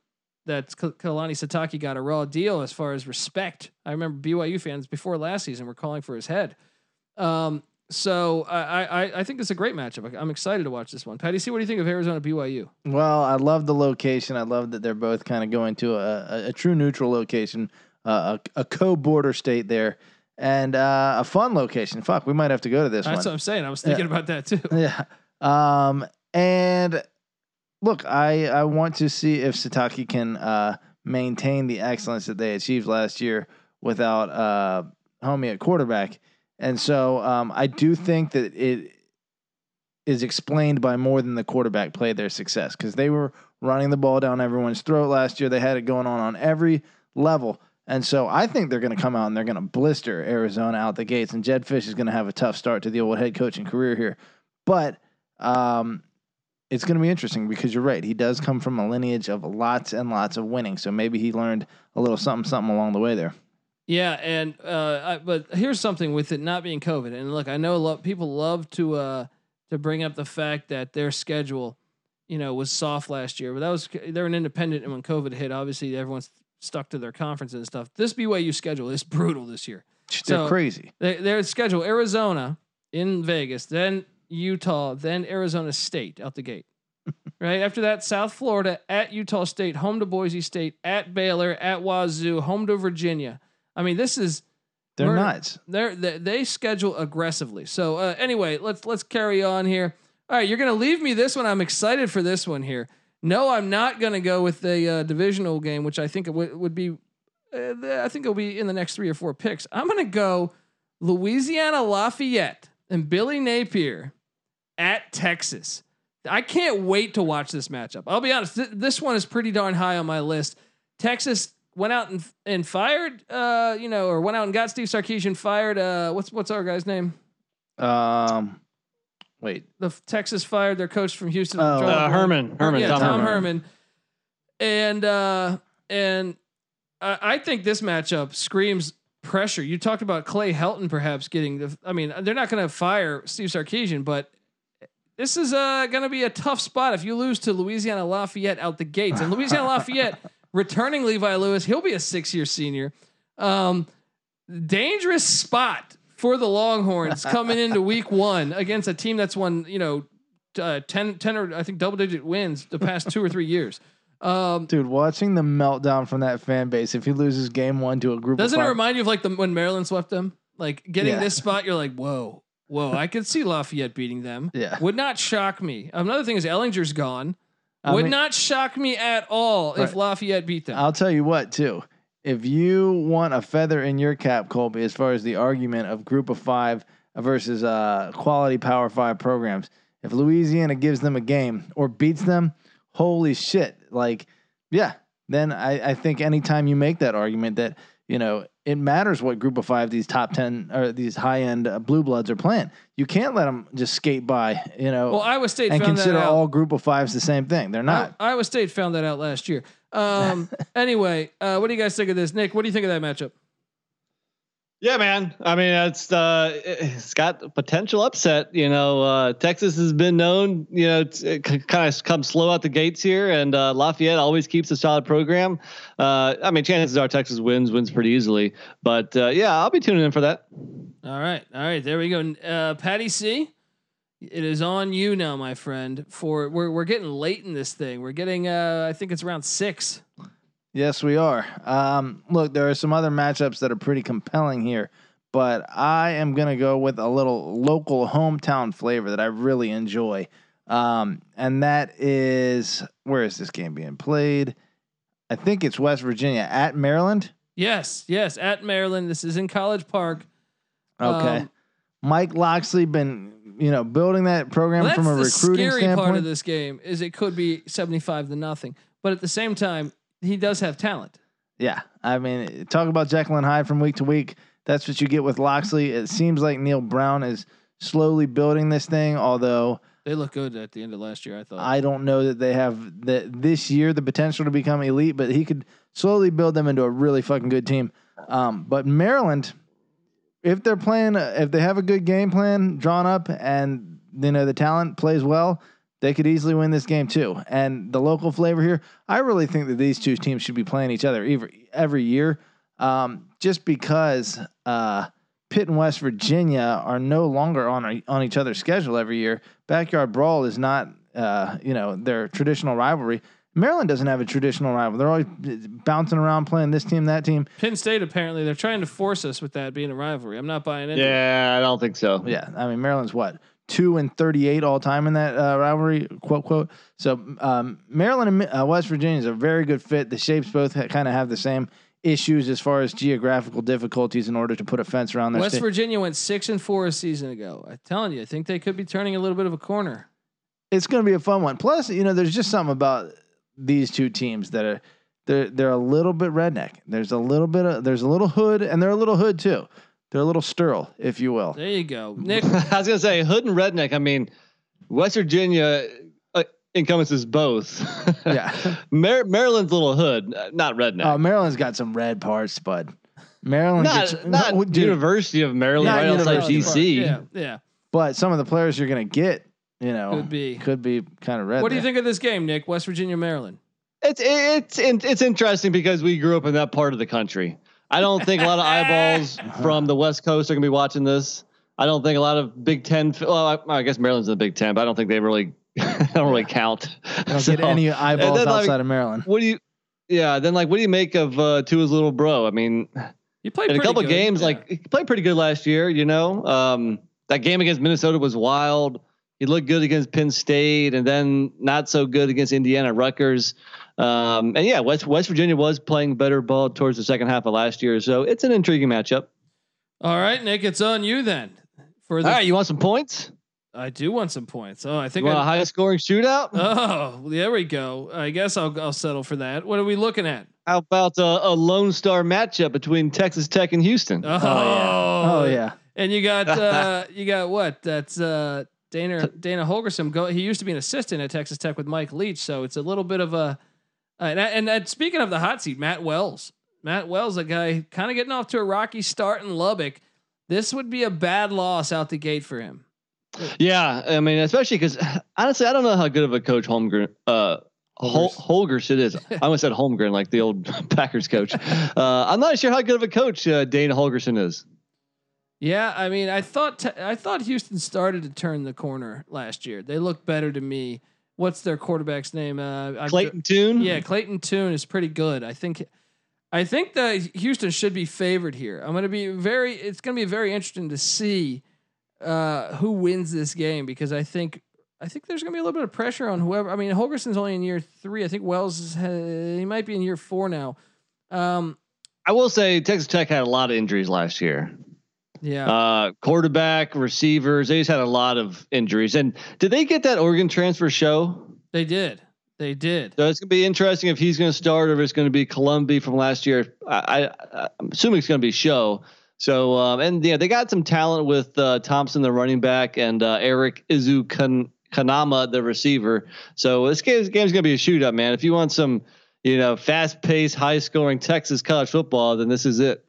that Kalani Sitake got a raw deal as far as respect. I remember BYU fans before last season were calling for his head. Um, so I, I I think it's a great matchup. I'm excited to watch this one. Patty, see what do you think of Arizona BYU? Well, I love the location. I love that they're both kind of going to a, a, a true neutral location, uh, a, a co-border state there, and uh, a fun location. Fuck, we might have to go to this That's one. what I'm saying. I was thinking about that too. Yeah. Um, and look, I I want to see if Sitake can uh, maintain the excellence that they achieved last year without uh, homie at quarterback. And so um, I do think that it is explained by more than the quarterback played their success because they were running the ball down everyone's throat last year. They had it going on on every level. And so I think they're going to come out and they're going to blister Arizona out the gates. And Jedd Fisch is going to have a tough start to the old head coaching career here. But um, it's going to be interesting because you're right. He does come from a lineage of lots and lots of winning. So maybe he learned a little something, something along the way there. Yeah, and uh, I, but here's something with it not being COVID. And look, I know a lot people love to uh, to bring up the fact that their schedule, you know, was soft last year. But that was they're an independent, and when COVID hit, obviously everyone's stuck to their conference and stuff. This BYU schedule is brutal this year. They're So- crazy. They, their schedule: Arizona in Vegas, then Utah, then Arizona State out the gate. right after that, South Florida at Utah State, home to Boise State, at Baylor, at Wazoo, home to Virginia. I mean, this is They're Murder. nuts. they're, they they schedule aggressively. So uh, anyway, let's let's carry on here. All right, you're gonna leave me this one. I'm excited for this one here. No, I'm not gonna go with the uh, divisional game, which I think it would would be. Uh, I think it'll be in the next three or four picks. I'm gonna go Louisiana Lafayette and Billy Napier at Texas. I can't wait to watch this matchup. I'll be honest, th- this one is pretty darn high on my list. Texas went out and and fired, uh, you know, or went out and got Steve Sarkisian fired. Uh, what's what's our guy's name? Um, wait. The f- Texas fired their coach from Houston. Oh. Uh, Blunt. Herman, Herman, yeah, Tom, Tom, Herman. Herman. And uh, and I, I think this matchup screams pressure. You talked about Clay Helton perhaps getting the. I mean, they're not going to fire Steve Sarkisian, but this is uh, going to be a tough spot if you lose to Louisiana Lafayette out the gates. And Louisiana Lafayette returning Levi Lewis, he'll be a six-year senior. Um, dangerous spot for the Longhorns coming into Week One against a team that's won, you know, uh, 10, 10 or I think double-digit wins the past two or three years. Um, Dude, watching the meltdown from that fan base if he loses game one to a group doesn't it remind you of like the when Maryland swept them? Like getting Yeah. this spot, you're like, whoa, whoa! I could see Lafayette beating them. Yeah. would not shock me. Another thing is Ehlinger's gone. I would mean- not shock me at all if Lafayette beat them. I'll tell you what, too. If you want a feather in your cap, Colby, as far as the argument of group of five versus uh, quality Power Five programs. If Louisiana gives them a game or beats them, holy shit! Like, yeah, then I, I think anytime you make that argument that you know it matters what group of five these top ten or these high end uh, blue bloods are playing. You can't let them just skate by. You know, Well, Iowa State and consider all group of fives the same thing. They're not. I- Iowa State found that out last year. Um, anyway, uh, what do you guys think of this, Nick? What do you think of that matchup? Yeah, man. I mean, it's uh, it's got potential upset. You know, uh, Texas has been known, you know, to kind of come slow out the gates here, and uh, Lafayette always keeps a solid program. Uh, I mean, chances are Texas wins wins pretty easily, but uh, yeah, I'll be tuning in for that. All right, all right, there we go. Uh, Patty C, it is on you now, my friend. For we're we're getting late in this thing. We're getting, uh, I think it's around six. Yes, we are. Um, look, there are some other matchups that are pretty compelling here, but I am going to go with a little local hometown flavor that I really enjoy. Um, and that is where is this game being played? I think it's West Virginia at Maryland. Yes, yes, at Maryland. This is in College Park. Okay. Um, Mike Locksley been, you know, building that program Well, from a the recruiting scary standpoint. part of this game is it could be seventy-five to nothing, but at the same time, he does have talent. Yeah, I mean, talk about Jekyll and Hyde from week to week. That's what you get with Locksley. It seems like Neal Brown is slowly building this thing, although They look good at the end of last year. I thought. I don't know that they have the this year the potential to become elite, but he could slowly build them into a really fucking good team. Um, but Maryland, if they're playing, if they have a good game plan drawn up, and you know the talent plays well, they could easily win this game too. And the local flavor here, I really think that these two teams should be playing each other every every year, um, just because uh, Pitt and West Virginia are no longer on on each other's schedule every year. Backyard brawl is not, uh, you know, their traditional rivalry. Maryland doesn't have a traditional rival. They're always bouncing around playing this team, that team. Penn State apparently they're trying to force us with that being a rivalry. I'm not buying it. Yeah, I don't think so. Yeah, I mean Maryland's what two and thirty-eight all time in that uh, rivalry, quote quote. So um, Maryland and uh, West Virginia is a very good fit. The shapes both ha- kind of have the same issues as far as geographical difficulties in order to put a fence around their West state. Virginia went six and four a season ago. I'm telling you, I think they could be turning a little bit of a corner. it's going to be a fun one. Plus, you know, there's just something about these two teams that are they're they're a little bit redneck. There's a little bit of there's a little hood, and they're a little hood too. They're a little stirl, if you will. There you go, Nick. I was gonna say hood and redneck. I mean, West Virginia uh, encompasses both. Yeah. Mar- Maryland's a little hood, not redneck. Oh, Maryland's got some red parts, but Maryland, not gets, not no, dude, University of Maryland, Not right outside University. DC. Yeah, yeah. but some of the players you're going to get, you know, Could be. could be kind of red. What do you think of this game, Nick? West Virginia, Maryland. It's it's it's interesting because we grew up in that part of the country. I don't think a lot of eyeballs from the West Coast are gonna be watching this. I don't think a lot of Big Ten. Well, I, I guess Maryland's in the Big Ten, but I don't think they really don't really count. Don't So, get any eyeballs then, like, outside of Maryland. What do you? Yeah, then like, what do you make of uh, Tua's little bro? I mean, You played in a couple good, games, yeah. like he played pretty good last year. You know, um, that game against Minnesota was wild. He looked good against Penn State, and then not so good against Indiana, Rutgers. Um, and yeah, West West Virginia was playing better ball towards the second half of last year, so it's an intriguing matchup. All right, Nick, it's on you then. For All the, right, you want some points? I do want some points. Oh, I think You want a I, high scoring shootout? Oh, there we go. I guess I'll I'll settle for that. What are we looking at? How about a, a Lone Star matchup between Texas Tech and Houston? Oh, yeah. Oh yeah. And you got uh you got what? That's uh Dana Dana Holgorsen. Go. He used to be an assistant at Texas Tech with Mike Leach, so it's a little bit of a. Uh, and, and, and speaking of the hot seat, Matt Wells. Matt Wells, a guy kind of getting off to a rocky start in Lubbock. This would be a bad loss out the gate for him. Yeah, I mean, especially because honestly, I don't know how good of a coach Holmgren, uh, Hol- Holgers it is. I almost said Holmgren, like the old Packers coach. Uh, I'm not sure how good of a coach uh, Dana Holgorsen is. Yeah, I mean, I thought te- I thought Houston started to turn the corner last year. They looked better to me. What's their quarterback's name? Uh, Clayton Tune. Yeah, Clayton Tune is pretty good. I think I think that Houston should be favored here. I'm going to be very it's going to be very interesting to see uh, who wins this game because I think I think there's going to be a little bit of pressure on whoever. I mean, Holgorsen's only in year 3. I think Wells uh, he might be in year 4 now. Um, I will say Texas Tech had a lot of injuries last year. Yeah. Uh, quarterback, receivers. They just had a lot of injuries. And did they get that Oregon transfer Shough? They did. They did. So it's gonna be interesting if he's gonna start or if it's gonna be Colombi from last year. I, I I'm assuming it's gonna be Shough. So um, and yeah, they got some talent with uh, Thompson, the running back, and uh, Eric Izu Kanama, the receiver. So this game, this game's gonna be a shootout, man. If you want some, you know, fast-paced, high-scoring Texas college football, then this is it.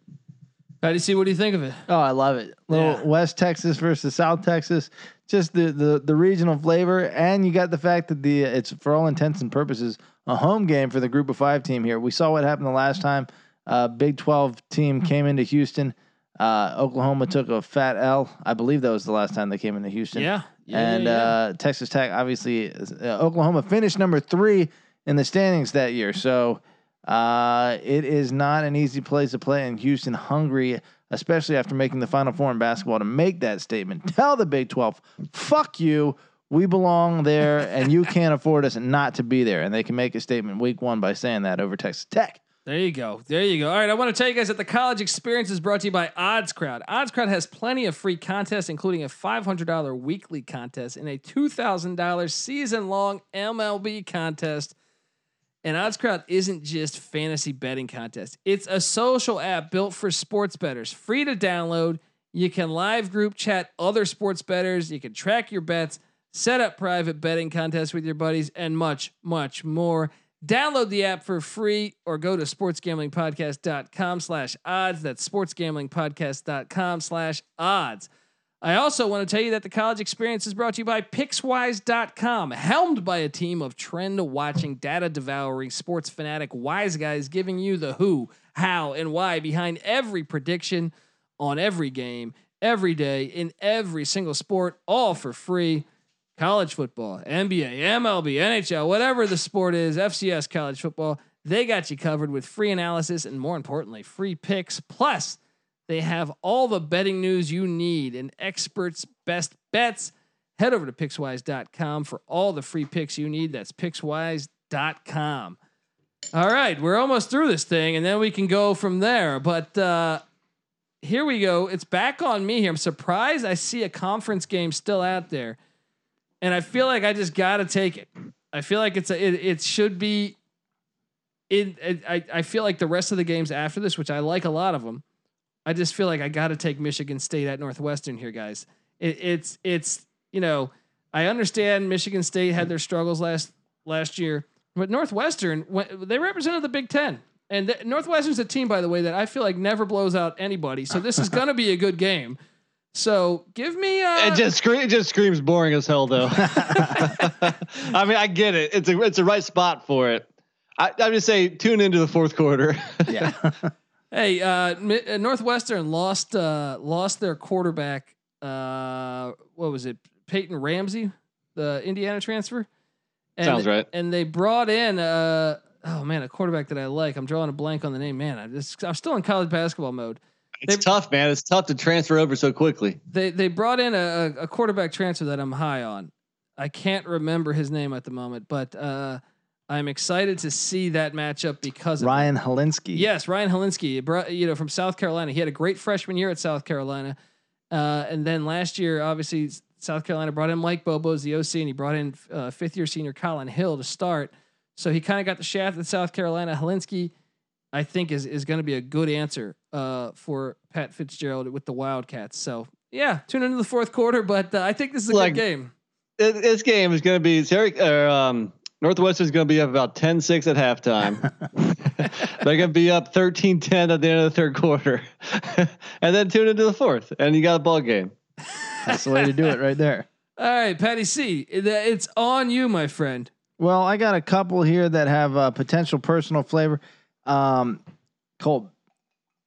How do you see? What do you think of it? Oh, I love it. Little Yeah. West Texas versus South Texas. Just the, the the regional flavor, and you got the fact that the it's for all intents and purposes a home game for the Group of Five team here. We saw what happened the last time. Uh, Big Twelve team came into Houston. Uh, Oklahoma took a fat L. I believe that was the last time they came into Houston. Yeah. yeah and yeah. Uh, Texas Tech, obviously, uh, Oklahoma finished number three in the standings that year. So uh, it is not an easy place to play in Houston, hungry, especially after making the Final Four in basketball to make that statement. Tell the Big 12, fuck you. We belong there, and you can't afford us not to be there. And they can make a statement week one by saying that over Texas Tech. There you go. There you go. All right, I want to tell you guys that the college experience is brought to you by Odds Crowd. Odds Crowd has plenty of free contests, including a $500 weekly contest and a $2,000 season long MLB contest. And Odds Crowd isn't just fantasy betting contest. It's a social app built for sports bettors, free to download. You can live group chat other sports bettors. You can track your bets, set up private betting contests with your buddies, and much, much more. Download the app for free or go to sportsgamblingpodcast.com slash odds. That's sportsgamblingpodcast.com slash odds. I also want to tell you that the college experience is brought to you by Pickwise.com, helmed by a team of trend watching, data devouring, sports fanatic wise guys giving you the who, how, and why behind every prediction on every game, every day, in every single sport, all for free college football, NBA, MLB, NHL, whatever the sport is, FCS college football, they got you covered with free analysis and more importantly, free picks. Plus, they have all the betting news you need and experts' best bets. Head over to Pickwise.com for all the free picks you need. That's Pickwise.com. All right, we're almost through this thing, and then we can go from there. But uh, here we go. It's back on me here. I'm surprised I see a conference game still out there and I feel like I just got to take it. I feel like it's a, it, it should be. It, it I I feel like the rest of the games after this, which I like a lot of them, I just feel like I got to take Michigan State at Northwestern here, guys. It, it's it's you know I understand Michigan State had their struggles last last year, but Northwestern they represented the Big Ten. And th- Northwestern's a team, by the way, that I feel like never blows out anybody. So this is going to be a good game. So give me. Uh, It just scre- it just screams boring as hell, though. I mean, I get it. It's a it's a right spot for it. I, I'm just saying, tune into the fourth quarter. Yeah. Hey, uh, uh, Northwestern lost uh, lost their quarterback. Uh, what was it? Peyton Ramsey, the Indiana transfer. And, Sounds right. And they brought in uh, oh man, a quarterback that I like. I'm drawing a blank on the name. Man, I just I'm still in college basketball mode. it's They- tough, man. It's tough to transfer over so quickly. They they brought in a, a quarterback transfer that I'm high on. I can't remember his name at the moment, but uh, I'm excited to see that matchup because of Ryan Hilinski. Yes, Ryan Hilinski, bro- you know, from South Carolina. He had a great freshman year at South Carolina, uh, and then last year, obviously, South Carolina brought in Mike Bobo as the OC, and he brought in uh, fifth year senior Colin Hill to start. So he kind of got the shaft at South Carolina. Hilinski, I think, is is going to be a good answer uh, for Pat Fitzgerald with the Wildcats. So yeah, tune into the fourth quarter, but uh, I think this is a Like- good game. This game is going to be Syracuse, or, um, Northwestern's going to be up about 10-6 at halftime. They're going to be up 13-10 at the end of the third quarter, and then tune into the fourth, and you got a ball game. That's the way to do it right there. All right, Patty C, it's on you, my friend. Well, I got a couple here that have uh, potential personal flavor. Um, Cole,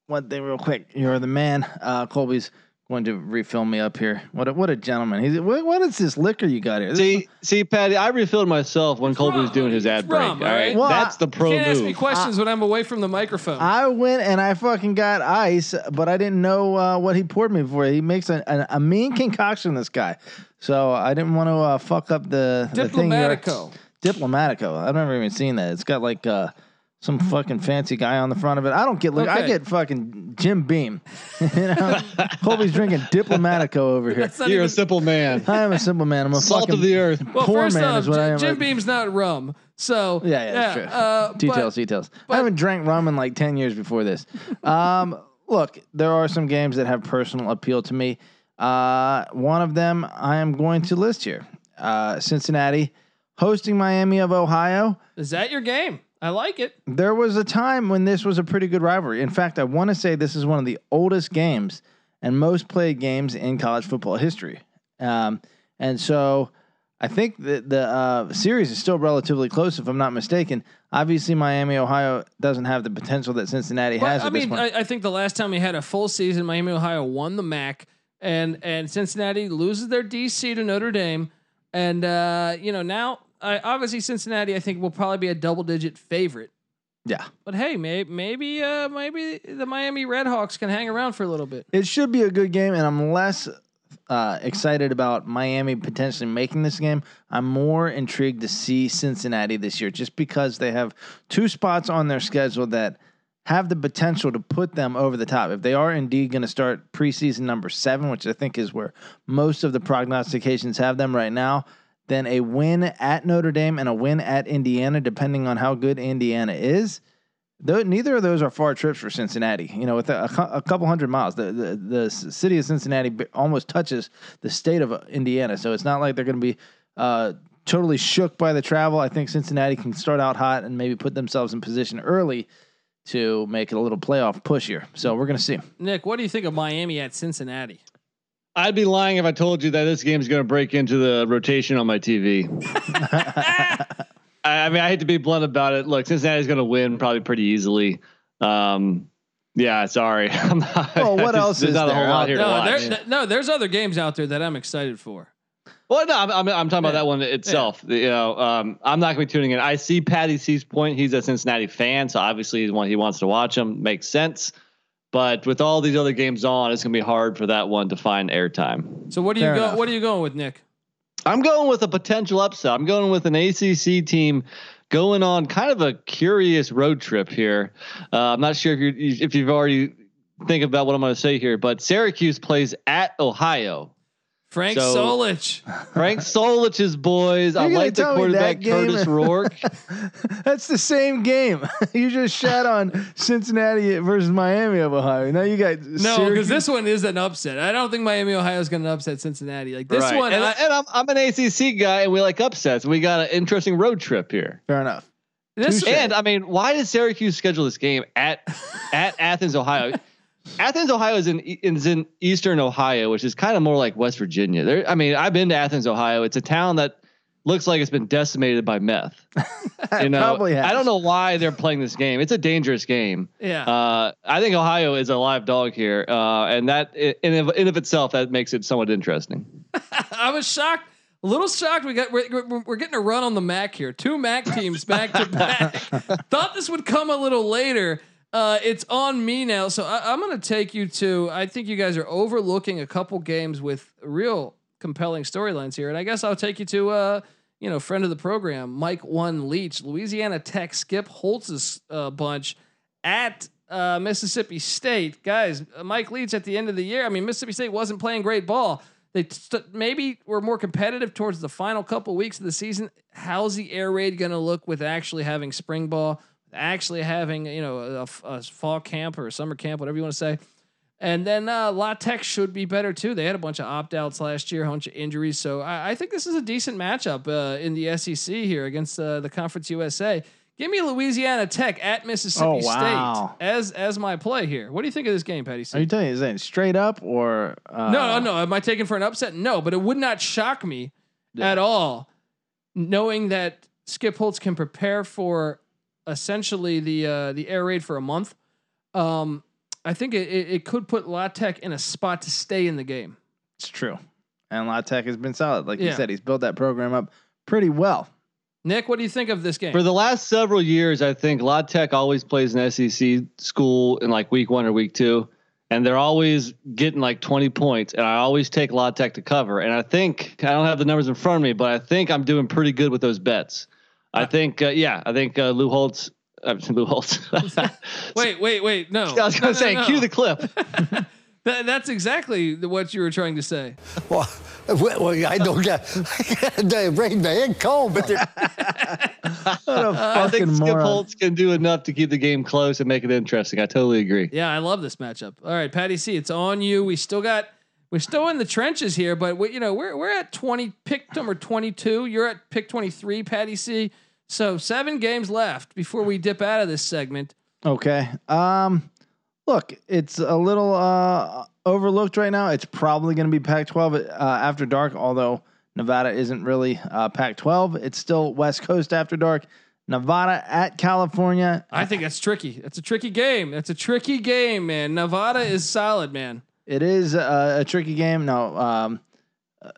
one thing real quick. You're the man. Uh, Colby's going to refill me up here. What a, what a gentleman. He's what, what is this liquor you got here? This is- See, see, Patty, I refilled myself when Colby was doing his ad It's break. rum, all all right, right? Well, that's I- the pro Can't ask me move. questions when I'm away from the microphone. I went and I fucking got ice, but I didn't know uh, what he poured me for. He makes a, a, a mean concoction. This guy, so I didn't want to uh, fuck up the the thing. Diplomatico. Diplomatico. I've never even seen that. It's got like uh some fucking fancy guy on the front of it. I don't get look. I get fucking Jim Beam. you know, hope he's drinking Diplomatico over here. You're a simple man. I am a simple man. I'm a Salt fucking of the earth. well, poor first man off, is what I am. Jim Beam's not rum, so Yeah, yeah, that's true. Uh, but- details, details. I haven't drank rum in like ten years before this. Um, look, there are some games that have personal appeal to me. Uh, one of them I am going to list here: uh, Cincinnati hosting Miami of Ohio. is that your game? I like it. There was a time when this was a pretty good rivalry. In fact, I want to say this is one of the oldest games and most played games in college football history. Um, and so I think that the uh, series is still relatively close, if I'm not mistaken. Obviously, Miami, Ohio doesn't have the potential that Cincinnati has I at this mean. I, I think the last time we had a full season, Miami, Ohio won the MAC, and and Cincinnati loses their DC to Notre Dame, and uh, you know now, I, obviously Cincinnati, I think will probably be a double digit favorite. yeah. But hey, may, maybe uh, maybe the Miami Redhawks can hang around for a little bit. It should be a good game, and I'm less uh, excited about Miami potentially making this game. I'm more intrigued to see Cincinnati this year, just because they have two spots on their schedule that have the potential to put them over the top. If they are indeed going to start preseason number seven, which I think is where most of the prognostications have them right now, then a win at Notre Dame and a win at Indiana, depending on how good Indiana is. Though neither of those are far trips for Cincinnati. You know, with a, a couple hundred miles, the, the the city of Cincinnati almost touches the state of uh, Indiana. So it's not like they're going to be uh, totally shook by the travel. I think Cincinnati can start out hot and maybe put themselves in position early to make it a little playoff push here. So we're going to see. Nick, what do you think of Miami at Cincinnati? I'd be lying if I told you that this game is going to break into the rotation on my TV. I, I mean, I hate to be blunt about it. Look, Cincinnati's going to win probably pretty easily. Um, yeah, sorry. I'm not, Well, what just- else is not a there whole lot out here No, watch. there, th- no, there's other games out there that I'm excited for. Well, no, I'm, I'm, I'm talking about that one itself. You know, um, I'm not going to be tuning in. I see Patty C's point. He's a Cincinnati fan, so obviously he's one he wants to watch them. Makes sense. But with all these other games on, it's going to be hard for that one to find airtime. So what do you Fair go? enough. What are you going with, Nick? I'm going with a potential upset. I'm going with an ACC team going on kind of a curious road trip here. Uh, I'm not sure if you if you've already think about what I'm going to say here, but Syracuse plays at Ohio. Frank So- Solich. Frank Solich's boys. I You're gonna like the quarterback game- Kurtis Rourke. That's the same game. you just shat on Cincinnati versus Miami of Ohio. Now you got No, because this one is an upset. I don't think Miami, Ohio is going to upset Cincinnati. Like this Right. one, and, I, and I'm, I'm an ACC guy, and we like upsets. We got an interesting road trip here. fair enough. this And I mean, why did Syracuse schedule this game at at Athens, Ohio? Athens, Ohio is in is in eastern Ohio, which is kind of more like West Virginia. There, I mean, I've been to Athens, Ohio. It's a town that looks like it's been decimated by meth. You know, Probably has. I don't know why they're playing this game. It's a dangerous game. yeah. Uh, I think Ohio is a live dog here, uh, and that in of, in of itself that makes it somewhat interesting. I was shocked, a little shocked. We got we're, we're getting a run on the Mac here. Two Mac teams back to back. Thought this would come a little later. Uh, it's on me now, so I, I'm going to take you to. I think you guys are overlooking a couple games with real compelling storylines here, and I guess I'll take you to. Uh, you know, friend of the program, Mike One Leach, Louisiana Tech, Skip Holtz's uh, bunch at uh, Mississippi State. Guys, uh, Mike Leach at the end of the year, I mean, Mississippi State wasn't playing great ball. They st- maybe were more competitive towards the final couple weeks of the season. How's the air raid going to look with actually having spring ball, actually having you know a fall camp or a summer camp, whatever you want to say? And then uh, La Tech should be better too. They had a bunch of opt outs last year, a bunch of injuries. So I, I think this is a decent matchup uh, in the SEC here against uh, the Conference USA. Give me Louisiana Tech at Mississippi Oh, wow. State as as my play here. What do you think of this game, Patty? C? Are you telling me is that straight up or uh, no, no, no. Am I taking for an upset? No, but it would not shock me at all, knowing that Skip Holtz can prepare for essentially the uh, the air raid for a month. Um, I think it, it, it could put La Tech in a spot to stay in the game. It's true. And La Tech has been solid. Like you Yeah. said, he's built that program up pretty well. Nick, what do you think of this game? For the last several years, I think La Tech always plays an SEC school in like week one or week two, and they're always getting like 20 points. And I always take La Tech to cover. And I think I don't have the numbers in front of me, but I think I'm doing pretty good with those bets. I think, uh, yeah, I think uh, Lou Holtz Uh, Lou Holtz. wait, wait, wait. No, I was No, going no, to say, no. cue the clip. That, that's exactly what you were trying to say. Well, well, I don't get. They rained my head cold, but they're- What a I think Skip moron. Holtz can do enough to keep the game close and make it interesting. I totally agree. Yeah, I love this matchup. All right, Patty C, it's on you. We still got we're still in the trenches here, but we, you know we're we're at twenty pick number twenty two. You're at pick twenty three, Patty C. So seven games left before we dip out of this segment. Okay. Um, look, it's a little uh, overlooked right now. It's probably going to be Pac-12 uh, after dark, although Nevada isn't really uh, Pac-12. It's still West Coast after dark. Nevada at California. I think that's tricky. That's a tricky game. That's a tricky game, man. Nevada is solid, man. It is a, a tricky game. No, um, uh,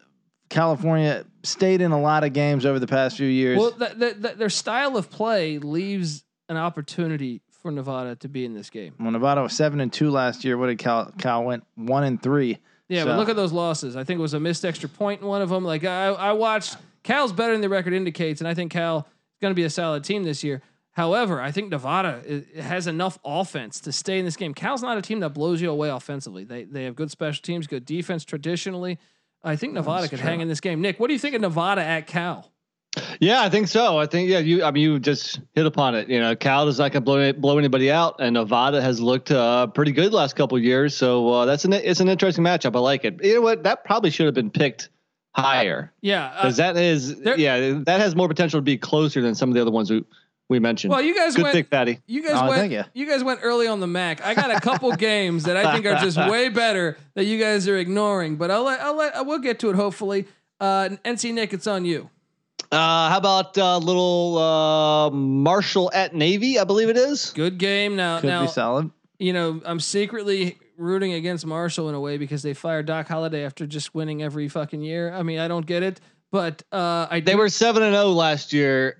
California stayed in a lot of games over the past few years. Well, th- th- th- their style of play leaves an opportunity for Nevada to be in this game. Well, Nevada was seven and two last year. What did Cal? Cal went one and three. Yeah, So- but look at those losses. I think it was a missed extra point in one of them. Like I, I watched Cal's better than the record indicates, and I think Cal is going to be a solid team this year. However, I think Nevada has enough offense to stay in this game. Cal's not a team that blows you away offensively. They they have good special teams, good defense traditionally. I think Nevada could hang in this game. Nick, what do you think of Nevada at Cal? Yeah, I think so. I think yeah, you. I mean, you just hit upon it. You know, Cal is not going to blow blow anybody out, and Nevada has looked uh, pretty good the last couple of years. So uh, that's an it's an interesting matchup. I like it. You know what? That probably should have been picked higher Yeah, uh, because that is there- yeah that has more potential to be closer than some of the other ones we we mentioned. well, you guys good went. pick, Patty. You guys Oh, went. thank you. You guys went early on the Mac. I got a couple games that I think are just way better that you guys are ignoring. But I'll let. I'll let. I will get to it. Hopefully. Uh, NC Nick, it's on you. Uh, how about uh, little uh, Marshall at Navy? I believe it is. Good game. Now, Could now be solid. you know I'm secretly rooting against Marshall in a way because they fired Doc Holliday after just winning every fucking year. I mean, I don't get it, but uh, I They do- were seven and zero last year,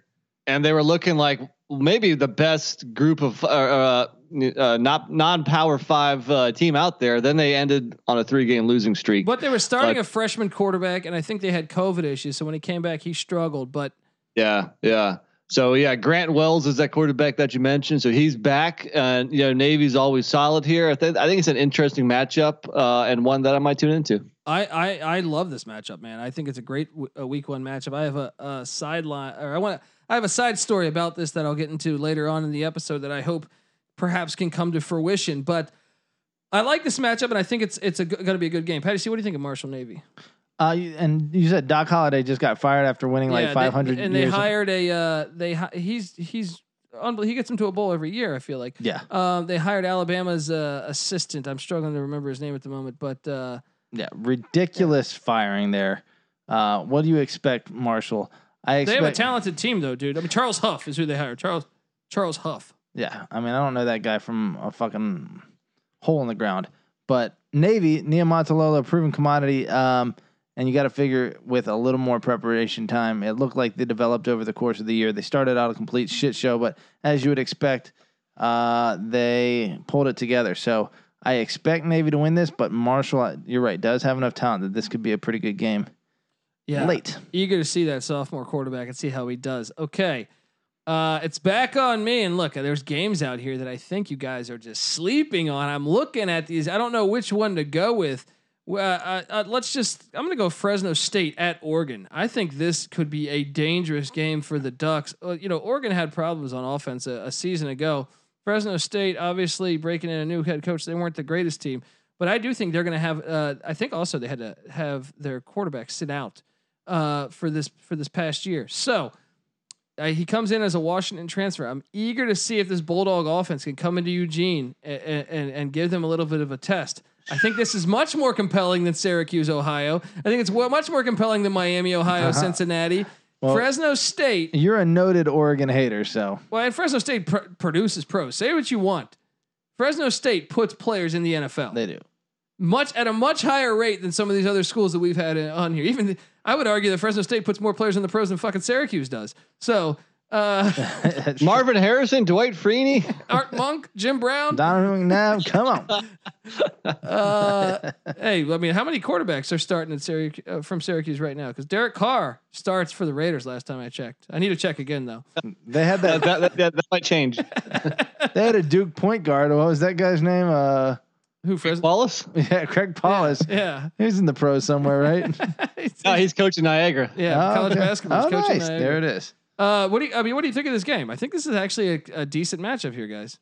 and they were looking like maybe the best group of uh, uh, uh, not non-power five uh, team out there. Then they ended on a three-game losing streak. But they were starting a freshman quarterback, and I think they had COVID issues. So when he came back, he struggled. But Yeah, yeah. So yeah, Grant Wells is that quarterback that you mentioned. So he's back, and you know Navy's always solid here. I think I think it's an interesting matchup uh, and one that I might tune into. I, I I love this matchup, man. I think it's a great w- a week one matchup. I have a, a sideline, or I want to. I have a side story about this that I'll get into later on in the episode that I hope perhaps can come to fruition. But I like this matchup, and I think it's it's going to be a good game. Patty, see what do you think of Marshall Navy? Uh, you- and you said Doc Holliday just got fired after winning like they- 500 and they hired a uh, they he's he's he gets into a bowl every year. I feel like. yeah, Um, they hired Alabama's uh, assistant. I'm struggling to remember his name at the moment, but uh, yeah, ridiculous firing there. Uh, what do you expect, Marshall? I they have a talented team, though, dude. I mean, Charles Huff is who they hire. Charles Charles Huff. Yeah, I mean, I don't know that guy from a fucking hole in the ground, but Navy, Niumatalolo, proven commodity. Um, and you got to figure with a little more preparation time. It looked like they developed over the course of the year. They started out a complete shit show, but as you would expect, uh, they pulled it together. So I expect Navy to win this, but Marshall, you're right, does have enough talent that this could be a pretty good game. Yeah, Late. eager to see that sophomore quarterback and see how he does. Okay. Uh, it's back on me. And look, there's games out here that I think you guys are just sleeping on. I'm looking at these. I don't know which one to go with. Well, uh, uh, let's just, I'm going to go Fresno State at Oregon. I think this could be a dangerous game for the Ducks. Uh, you know, Oregon had problems on offense a, a season ago. Fresno State, obviously breaking in a new head coach, they weren't the greatest team. But I do think they're going to have. Uh, I think also they had to have their quarterback sit out uh, for this for this past year. So uh, he comes in as a Washington transfer. I'm eager to see if this Bulldog offense can come into Eugene and, and, and give them a little bit of a test. I think this is much more compelling than Syracuse, Ohio. I think it's much more compelling than Miami, Ohio, Cincinnati. Well- Fresno State. You're a noted Oregon hater, so Well, and Fresno State pr- produces pros. Say what you want. Fresno State puts players in the NFL they do. much at a much higher rate than some of these other schools that we've had on here. Even I would argue that Fresno State puts more players in the pros than fucking Syracuse does. So Uh, Marvin Harrison, Dwight Freeney. Art Monk, Jim Brown. Donovan McNabb, come on. Uh, hey, I mean, how many quarterbacks are starting at Syracuse, uh, from Syracuse right now? Because Derek Carr starts for the Raiders. Last time I checked, I need to check again though. They had that, that. that, that, that might change. They had a Duke point guard. What was that guy's name? Uh, Who Fresno? Wallace? yeah, Craig Paulus. Yeah, He's in the pros somewhere, right? No, he's coaching Niagara. yeah. Oh, college okay. basketball. Oh, coaching nice. Niagara. There it is. Uh, what do you? I mean, what do you think of this game? I think this is actually a, a decent matchup here, guys.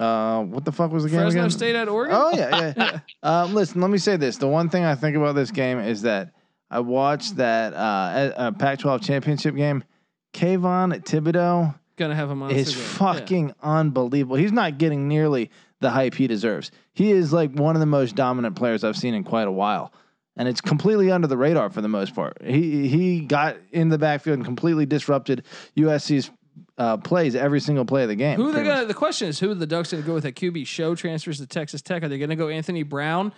Uh, what the fuck was the game Fresno again? State at Oregon. Oh yeah, yeah. um, listen, let me say this. The one thing I think about this game is that I watched that uh, a- a Pac-12 championship game. Kayvon Thibodeaux Gonna have him on. is fucking unbelievable. He's not getting nearly the hype he deserves. He is like one of the most dominant players I've seen in quite a while. And it's completely under the radar for the most part. He he got in the backfield and completely disrupted USC's uh, plays every single play of the game. Who they gonna? The question is, who are the Ducks gonna go with at QB? Shough transfers to Texas Tech. Are they gonna go Anthony Brown?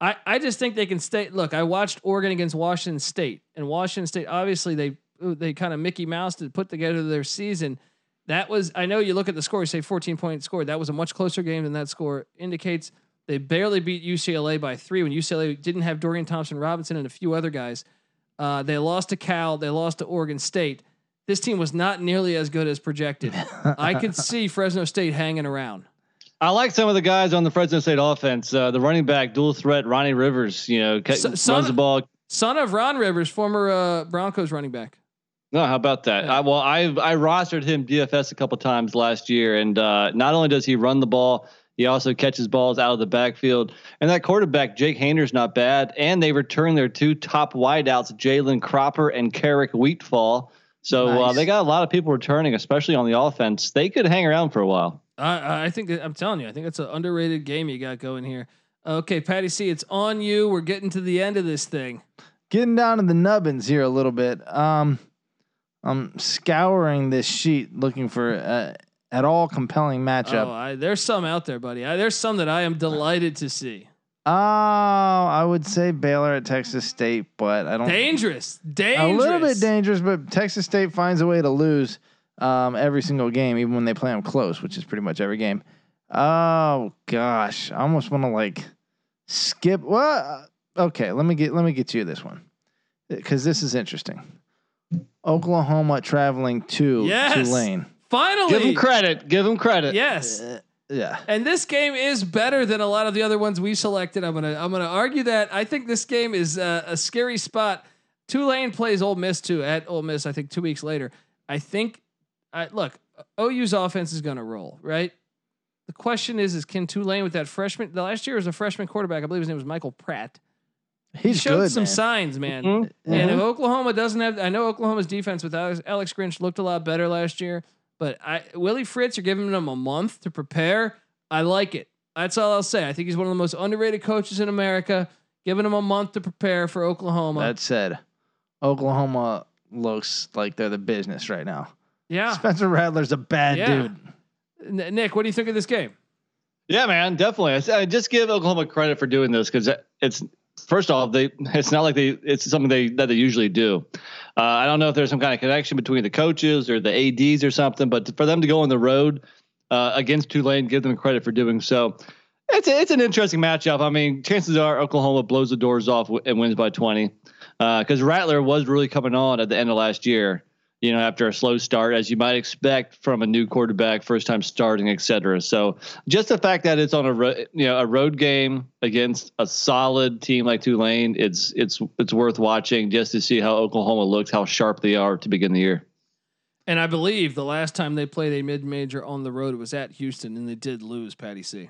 I, I just think they can stay. Look, I watched Oregon against Washington State, and Washington State obviously they they kind of Mickey Mouse to put together their season. That was I know you look at the score, you say 14 point score. That was a much closer game than that score indicates. They barely beat UCLA by three when UCLA didn't have Dorian Thompson Robinson and a few other guys. Uh, they lost to Cal. They lost to Oregon State. This team was not nearly as good as projected. I could see Fresno State hanging around. I like some of the guys on the Fresno State offense. Uh, the running back, dual threat, Ronnie Rivers. You know, ca- So- runs son- the ball. Son of Ron Rivers, former uh, Broncos running back. No, how about that? Yeah. I, well, I I rostered him DFS a couple times last year, and uh, not only does he run the ball, he also catches balls out of the backfield. And that quarterback, Jake Haener's not bad. And they return their two top wideouts, Jalen Cropper and Keric Wheatfall. So uh, they got a lot of people returning, especially on the offense. They could hang around for a while. I, I think I'm telling you, I think it's an underrated game you got going here. Okay, Patty C, it's on you. We're getting to the end of this thing. Getting down to the nubbins here a little bit. Um, I'm scouring this sheet looking for uh, at all compelling matchup. Oh, I, there's some out there, buddy. I, there's some that I am delighted to see. Oh, I would say Baylor at Texas State, but I don't. Dangerous, dangerous, a little bit dangerous, but Texas State finds a way to lose um, every single game, even when they play them close, which is pretty much every game. Oh gosh, I almost want to like skip. What? okay, let me get let me get you this one because this is interesting. Oklahoma traveling to Yes. Tulane. Finally, Give him credit. Give him credit. yes. Uh, yeah, And this game is better than a lot of the other ones we selected. I'm gonna I'm gonna argue that. I think this game is uh, a scary spot. Tulane plays Ole Miss too at Ole Miss. I think two weeks later. I think. I look, OU's offense is gonna roll right. The question is, is can Tulane with that freshman? The last year was a freshman quarterback. I believe his name was Michael Pratt. He's he showed good. some man. signs, man. Mhm. And if Mhm. Oklahoma doesn't have, I know Oklahoma's defense with Alex, Alex Grinch looked a lot better last year, but I Willie Fritz, you're giving him a month to prepare. I like it. That's all I'll say. I think he's one of the most underrated coaches in America. Giving him a month to prepare for Oklahoma. That said, Oklahoma looks like they're the business right now. yeah. Spencer Rattler's a bad Yeah. dude. N- Nick, what do you think of this game? Yeah, man, definitely. I, s- I just give Oklahoma credit for doing this because it's first off, they it's not like they it's something they that they usually do. Uh, I don't know if there's some kind of connection between the coaches or the ads or something, but for them to go on the road uh, against Tulane, give them credit for doing so. It's a, it's an interesting matchup. I mean, chances are Oklahoma blows the doors off and wins by 20 because Rattler was really coming on at the end of last year. You know, after a slow start, as you might expect from a new quarterback, first time starting, et cetera. So, just the fact that it's on a ro- you know a road game against a solid team like Tulane, it's it's it's worth watching just to see how Oklahoma looks, how sharp they are to begin the year. And I believe the last time they played a mid major on the road was at Houston, and they did lose, Patty C.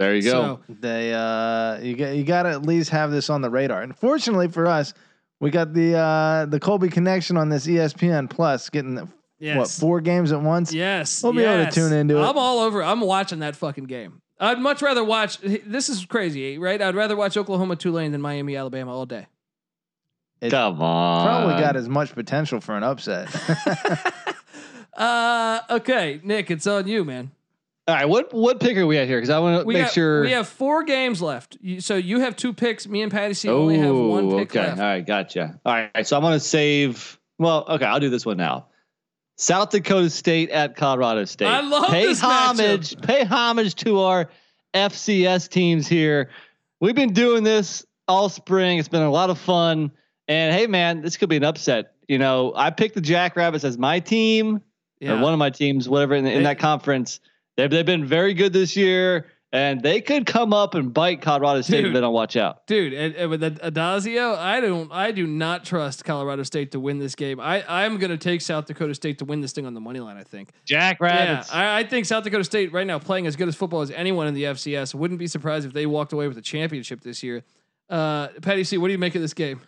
There you go. So, They uh you got you got to at least have this on the radar. And fortunately for us, we got the uh the Colby connection on this ESPN Plus getting the, yes. what four games at once. Yes, We'll be able to tune into it. I'm all over. I'm watching that fucking game. I'd much rather watch. This is crazy, right? I'd rather watch Oklahoma Tulane than Miami Alabama all day. It Come on. probably got as much potential for an upset. Uh, okay, Nick, it's on you, man. All right, what what pick are we at here? Because I want to make sure. we have four games left. You, so you have two picks. Me and Patty C only have oh, one pick okay. left. All right, gotcha. All right, so I'm gonna save. Well, okay, I'll do this one now. South Dakota State at Colorado State. I love pay this homage. matchup. Pay homage to our FCS teams here. We've been doing this all spring. It's been a lot of fun. And hey, man, this could be an upset. You know, I picked the Jackrabbits as my team or one of my teams, whatever in, in They- that conference. They've they've been very good this year, and they could come up and bite Colorado State Dude. if they don't watch out. Dude, and, and with Addazio, I don't, I do not trust Colorado State to win this game. I, I'm going to take South Dakota State to win this thing on the money line. I think. Jackrabbits. Yeah, I, I think South Dakota State right now playing as good as football as anyone in the FCS. Wouldn't be surprised if they walked away with a championship this year. Uh, Patty C, what do you make of this game?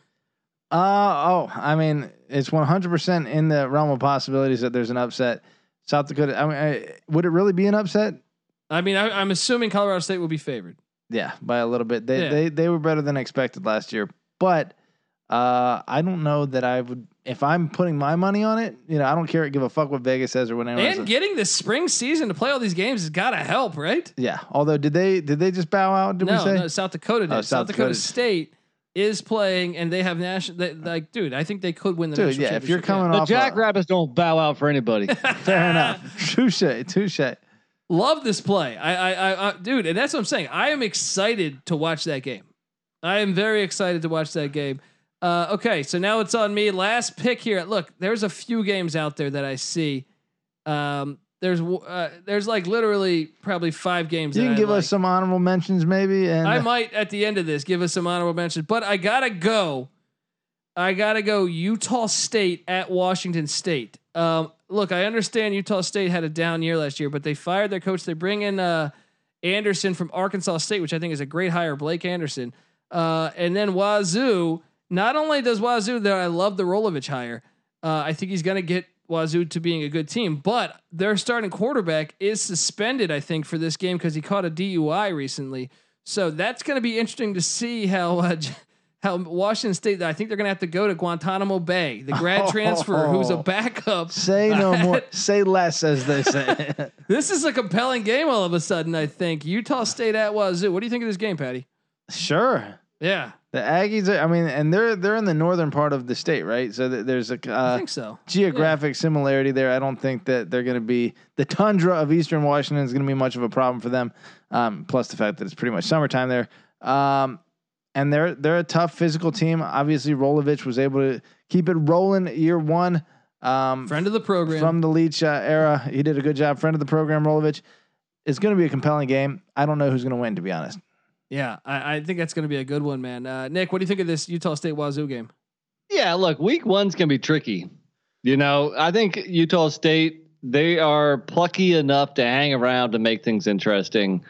Uh oh, I mean, it's 100% in the realm of possibilities that there's an upset. South Dakota. I mean, I, would it really be an upset? I mean, I, I'm assuming Colorado State will be favored. Yeah, by a little bit. They Yeah. they they were better than expected last year, but uh, I don't know that I would. If I'm putting my money on it, you know, I don't care. Give a fuck what Vegas says or whatever. And getting the spring season to play all these games has got to help, right? Yeah. Although, did they did they just bow out? Did no, we say? no, South Dakota did. Oh, South, South Dakota. State is playing, and they have national. They, like, dude, I think they could win the Dude, national yeah. If you're coming the off, a- Jackrabbits don't bow out for anybody. fair enough. Touche. Touche. Love this play. I, I, I, I, dude, and that's what I'm saying. I am excited to watch that game. I am very excited to watch that game. Uh, okay, so now it's on me. Last pick here. Look, there's a few games out there that I see. Um, there's, uh, there's like literally probably five games. You can give like. us some honorable mentions, maybe. And I might at the end of this give us some honorable mentions, but I gotta go. I gotta go. Utah State at Washington State. Um, look, I understand Utah State had a down year last year, but they fired their coach. They bring in uh, Anderson from Arkansas State, which I think is a great hire, Blake Anderson. Uh, and then Wazoo. Not only does Wazoo, that I love the Rolovich hire. Uh, I think he's gonna get Wazoo to being a good team, but their starting quarterback is suspended. I think for this game because he caught a DUI recently. So that's going to be interesting to see how uh, how Washington State. I think they're going to have to go to Guantanamo Bay, the grad transfer, who's a backup. say no more. say less, as they say. This is a compelling game all of a sudden. I think Utah State at Wazoo. What do you think of this game, Patty? sure. Yeah, The Aggies. Are, I mean, and they're they're in the northern part of the state, right? So th- there's a uh, think so. geographic similarity there. I don't think that they're going to be the tundra of Eastern Washington is going to be much of a problem for them. Um, plus the fact that it's pretty much summertime there. Um, and they're they're a tough physical team. Obviously, Rolovich was able to keep it rolling year one. Um, Friend of the program. from the Leach uh, era, he did a good job. Friend of the program, Rolovich. It's going to be a compelling game. I don't know who's going to win, to be honest. Yeah, I, I think that's going to be a good one, man. Uh, Nick, what do you think of this Utah State Wazoo game? Yeah, look, week one's gonna be tricky. You know, I think Utah State they are plucky enough to hang around to make things interesting.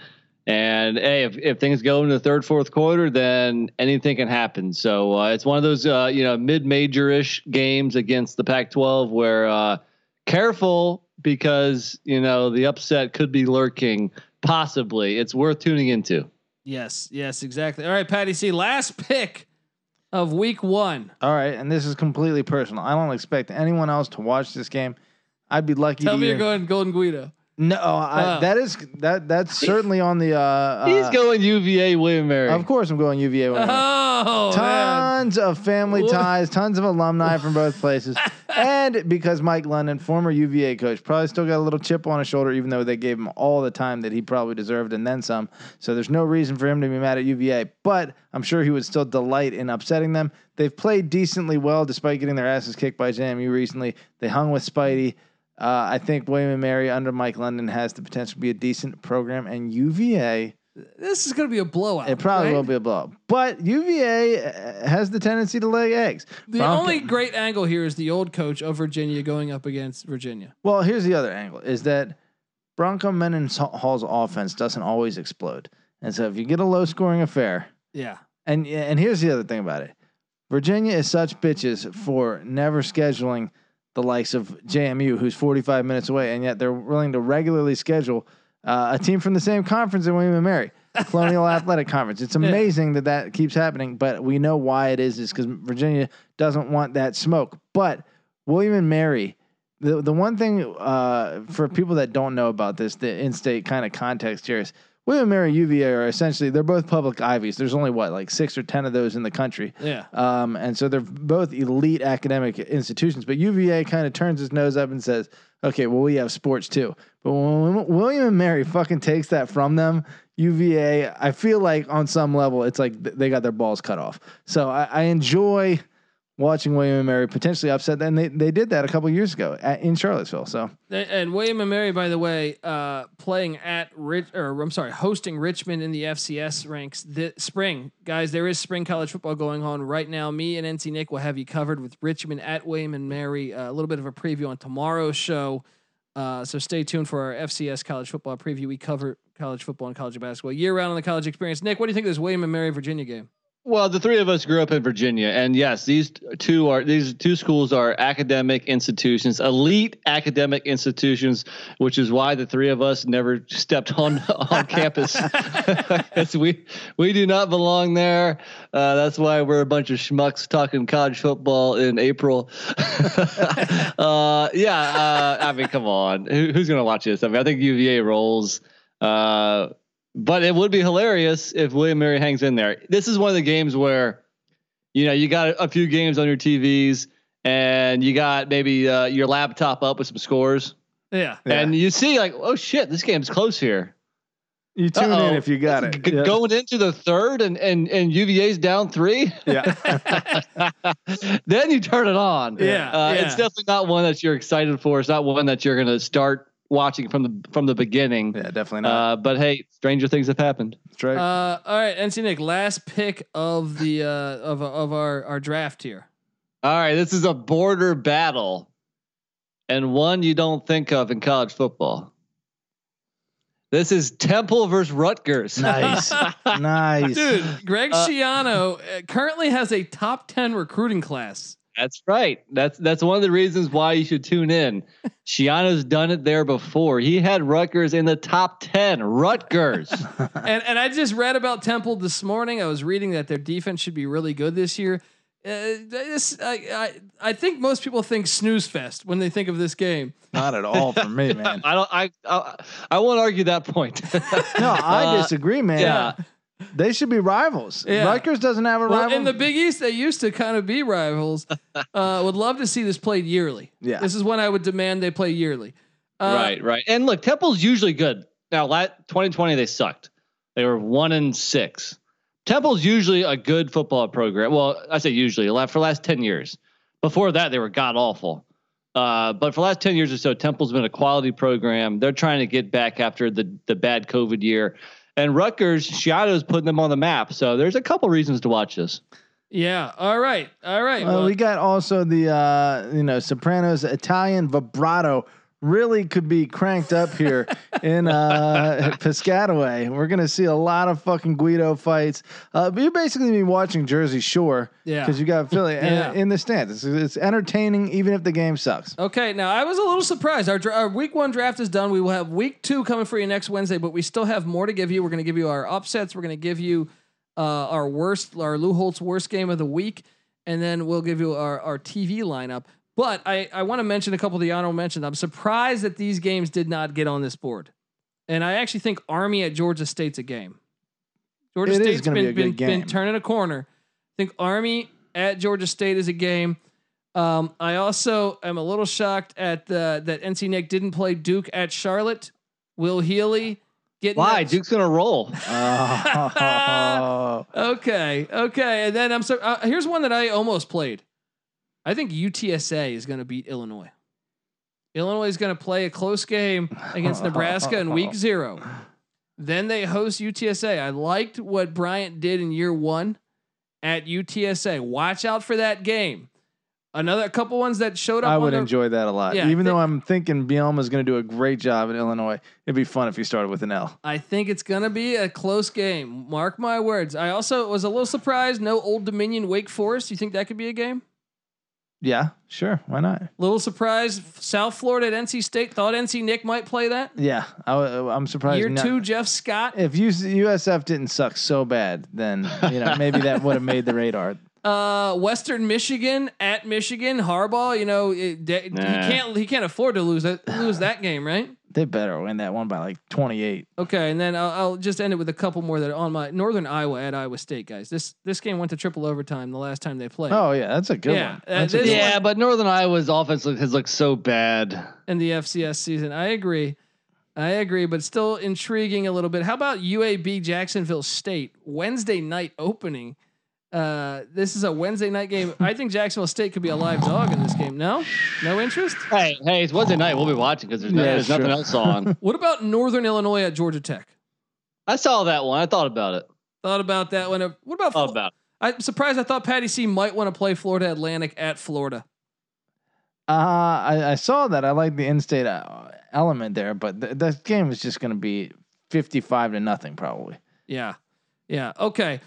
And hey, if, if things go into the third, fourth quarter, then anything can happen. So uh, it's one of those uh, you know mid-major ish games against the Pac-12 where uh, careful because you know the upset could be lurking. Possibly, it's worth tuning into. Yes, yes, exactly. All right, Patty C. Last pick of week one. All right, and this is completely personal. I don't expect anyone else to watch this game. I'd be lucky. Tell to me you're going Golden Guido. No, I, Oh. that is that that's certainly on the. Uh, He's uh, going UVA William Mary. Of course, I'm going UVA. William Mary. Oh, man. tons of family Wha- ties, tons of alumni from both places, and because Mike London, former UVA coach, probably still got a little chip on his shoulder, even though they gave him all the time that he probably deserved and then some. So there's no reason for him to be mad at UVA, but I'm sure he would still delight in upsetting them. They've played decently well despite getting their asses kicked by JMU recently. They hung with Spidey. Uh, I think William and Mary under Mike London has the potential to be a decent program, and UVA This is going to be a blowout. it probably right? will be a blow. But UVA uh, has the tendency to lay eggs. The Bronco- only great angle here is the old coach of Virginia going up against Virginia. well, here's the other angle: is that Bronco Mendenhall's offense doesn't always explode, and so if you get a low-scoring affair, Yeah. and and here's the other thing about it: Virginia is such bitches for never scheduling the likes of JMU, who's 45 minutes away, and yet they're willing to regularly schedule uh, a team from the same conference in William and Mary, Colonial Athletic Conference. It's amazing that that keeps happening, but we know why it is. Is because Virginia doesn't want that smoke. But William and Mary. The, the one thing uh, for people that don't know about this, the in-state kind of context here is William and Mary UVA are essentially they're both public Ivies. There's only what like six or ten of those in the country. Yeah. Um, and so they're both elite academic institutions. But UVA kind of turns its nose up and says, "Okay, well we have sports too." But when William and Mary fucking takes that from them, UVA, I feel like on some level it's like they got their balls cut off. So I, I enjoy watching William and Mary potentially upset. And they, they did that a couple years ago at, in Charlottesville. So And- And William and Mary, by the way, uh, playing at Rich, or I'm sorry, hosting Richmond in the FCS ranks this spring, guys. There is spring college football going on right now. Me and NC Nick will have you covered with Richmond at William and Mary. Uh, a little bit of a preview on tomorrow's show. Uh, so stay tuned for our FCS college football preview. We cover college football and college basketball year round on the college experience. Nick, what do you think of this William and Mary Virginia game? Well, the three of us grew up in Virginia, and yes, these two are these two schools are academic institutions, elite academic institutions, which is why the three of us never stepped on on campus. we we do not belong there. Uh, that's why we're a bunch of schmucks talking college football in April. uh, yeah, uh, I mean, come on, Who, who's gonna watch this? I mean, I think UVA rolls. Uh, but it would be hilarious if William Mary hangs in there. This is one of the games where, you know, you got a few games on your TVs and you got maybe uh, your laptop up with some scores, Yeah. and you see like, oh shit, this game's close here. you tune Uh-oh. in if you got it. G- Yeah. Going into the third and and and UVA's down three. Yeah. then you turn it on. Yeah, Uh, yeah. It's definitely not one that you're excited for. It's not one that you're going to start watching from the from the beginning. yeah, definitely not. Uh, but hey, stranger things have happened. That's right. Uh, all right, NC Nick, last pick of the uh, of of our our draft here. All right, this is a border battle, and one you don't think of in college football. This is Temple versus Rutgers. nice. nice. Dude, Greg Uh, Schiano uh, currently has a top 10 recruiting class. That's right. That's that's one of the reasons why you should tune in. Schiano's done it there before. He had Rutgers in the top ten. Rutgers. And and I just read about Temple this morning. I was reading that their defense should be really good this year. Uh, this, I, I I think most people think snooze fest when they think of this game. Not at all for me, man. I don't. I I, I won't argue that point. No, I Uh, disagree, man. yeah. They should be rivals. Yeah. Rutgers doesn't have a Well, rival. in the Big East, they used to kind of be rivals. Uh, would love to see this played yearly. Yeah. this is when I would demand they play yearly. Uh, right, right. And look, Temple's usually good. Now, la 2020 they sucked. They were one and six. Temple's usually a good football program. Well, I say usually for the last 10 years. Before that, they were god awful. Uh, but for the last 10 years or so, Temple's been a quality program. They're trying to get back after the the bad COVID year. And Rutgers, Schiano's putting them on the map. So there's a couple reasons to watch this. Yeah. All right. All right. Uh, well, we got also the uh, you know Sopranos Italian vibrato really could be cranked up here in uh, Piscataway. We're gonna see a lot of fucking Guido fights. Uh, but you basically be watching Jersey Shore Yeah. because you got Philly and Yeah. in the stands. It's, it's entertaining even if the game sucks. Okay, now I was a little surprised. Our, our week one draft is done. We will have week two coming for you next Wednesday, but we still have more to give you. We're going to give you our upsets. We're going to give you uh, our worst, our Lou Holtz worst game of the week, and then we'll give you our, our TV lineup. But I, I want to mention a couple of the honorable mentions. I'm surprised that these games did not get on this board. And I actually think Army at Georgia State's a game. Georgia It is State's gonna been, be a good been, been turning a corner. I think Army at Georgia State is a game. Um, I also am a little shocked at the that NC Nick didn't play Duke at Charlotte. Will Healy get Why? that- Duke's going to roll. Oh. Okay, okay, and then I'm so uh, here's one that I almost played. I think UTSA is going to beat Illinois. Illinois is going to play a close game against Nebraska in week zero. Then they host UTSA. I liked what Bryant did in year one at UTSA. Watch out for that game. Another couple ones that showed up. I would the- enjoy that a lot. Yeah, Even they- though I'm thinking Bielema's going to do a great job in Illinois, it'd be fun if he started with an L. I think it's gonna be a close game. Mark my words. I also was a little surprised. No Old Dominion Wake Forest. You think that could be a game? Yeah, sure. Why not? Little surprise. South Florida at NC State. Thought NC Nick might play that. Yeah, I, am surprised. Year not- two, Jeff Scott. If USF didn't suck so bad, then you know maybe that would have made the radar. Uh, Western Michigan at Michigan. Harbaugh. You know it, de- he can't he can't afford to lose that lose that game, right? They better win that one by like 28. Okay, and then I'll, I'll just end it with a couple more that are on my Northern Iowa at Iowa State, guys. This this game went to triple overtime the last time they played. Oh yeah, that's a good Yeah, one. uh, a this good one- Yeah, but Northern Iowa's offense look, has looked so bad. in the FCS season. I agree. I agree, but still intriguing a little bit. How about UAB Jacksonville State Wednesday night opening? Uh, this is a Wednesday night game. I think Jacksonville State could be a live dog in this game. No, no interest. Hey, hey, it's Wednesday night. We'll be watching because there's, no, Yeah, there's nothing else on. What about Northern Illinois at Georgia Tech? I saw that one. I thought about it. Thought about that one. Uh, What about? Thought about. It. I'm surprised. I thought Patty C might want to play Florida Atlantic at Florida. Uh, I, I saw that. I like the in-state uh, element there, but th- that game is just going to be 55 to nothing probably. Yeah. Yeah. Okay.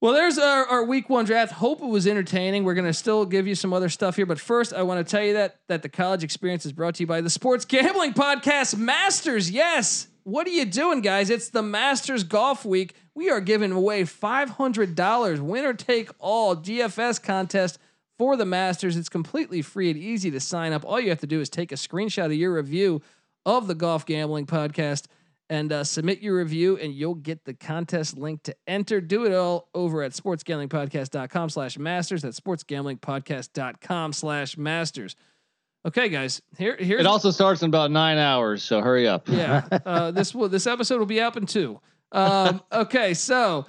Well, there's our, our week one draft. Hope it was entertaining. We're gonna still give you some other stuff here, but first, I want to tell you that that the college experience is brought to you by the Sports Gambling Podcast Masters. Yes. What are you doing, guys? It's the Masters Golf Week. We are giving away five hundred dollars, winner take all DFS contest for the Masters. It's completely free and easy to sign up. All you have to do is take a screenshot of your review of the Golf Gambling Podcast and uh, submit your review and you'll get the contest link to enter. Do it all over at sportsgamblingpodcast.com slash masters. That's sportsgamblingpodcast.com slash masters. Okay, guys, here, here's It also starts in about nine hours, so hurry up. yeah. Uh, this will this episode will be up in two. Um, okay, so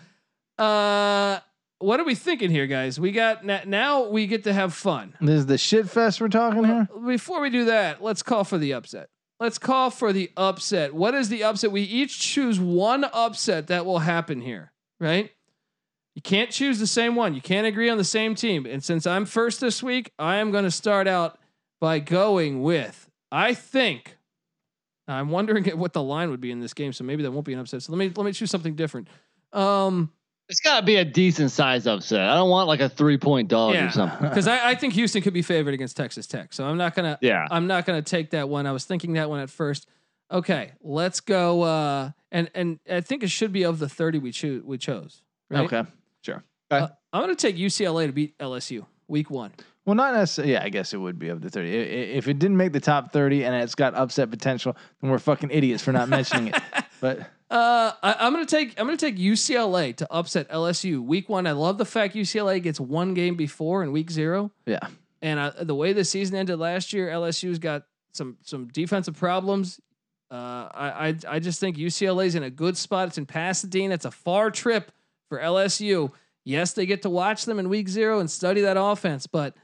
uh, what are we thinking here, guys? We got now we get to have fun. This is the shit fest we're talking here. Before we do that, let's call for the upset. Let's call for the upset. What is the upset? We each choose one upset that will happen here, right? You can't choose the same one. You can't agree on the same team. And since I'm first this week, I am going to start out by going with I think I'm wondering what the line would be in this game, so maybe that won't be an upset. So let me let me choose something different. Um, It's got to be a decent size upset. I don't want like a three point dog Yeah. or something. because I, I think Houston could be favored against Texas Tech, so I'm not gonna Yeah. I'm not gonna take that one. I was thinking that one at first. Okay, let's go. Uh, and and I think it should be of the 30 we choose we chose. Right? Okay. Uh, I'm gonna take UCLA to beat LSU week one. Well, not necessarily. Yeah, I guess it would be of the 30. I- i- If it didn't make the top 30 and it's got upset potential, then we're fucking idiots for not mentioning it. But Uh, I, I'm gonna take I'm gonna take UCLA to upset LSU week one. I love the fact UCLA gets one game before in week zero. yeah, And uh, the way the season ended last year, LSU's got some some defensive problems. Uh, I, I I just think UCLA's in a good spot. It's in Pasadena. It's a far trip for LSU. Yes, they get to watch them in week zero and study that offense, but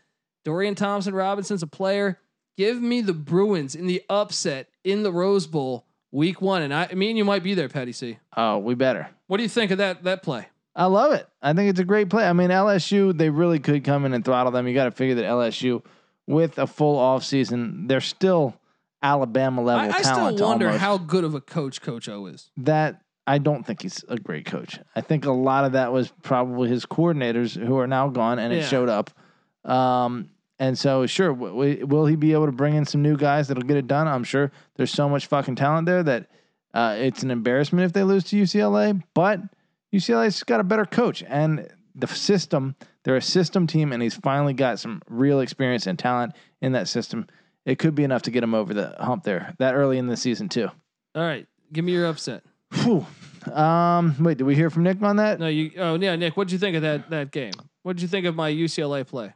Dorian Thompson Robinson's a player. Give me the Bruins in the upset in the Rose Bowl week one, and I, I mean you might be there, Patty C. oh, we better. What do you think of that that play? I love it. I think it's a great play. I mean, LSU, they really could come in and throttle them. You got to figure that LSU, with a full off season, they're still Alabama level I, I still wonder almost. how good of a coach Coach O is. that I don't think he's a great coach. I think a lot of that was probably his coordinators who are now gone, and Yeah. it showed up. Um, and so, sure, w- will he be able to bring in some new guys that'll get it done? I'm sure there's so much fucking talent there that uh, it's an embarrassment if they lose to UCLA. But UCLA's got a better coach, and the system. They're a system team, and he's finally got some real experience and talent in that system. It could be enough to get him over the hump there that early in the season too. All right, give me your upset. Whew. Um, wait, did we hear from Nick on that? No, you. Oh, yeah, Nick. What'd you think of that that game? What did you think of my UCLA play?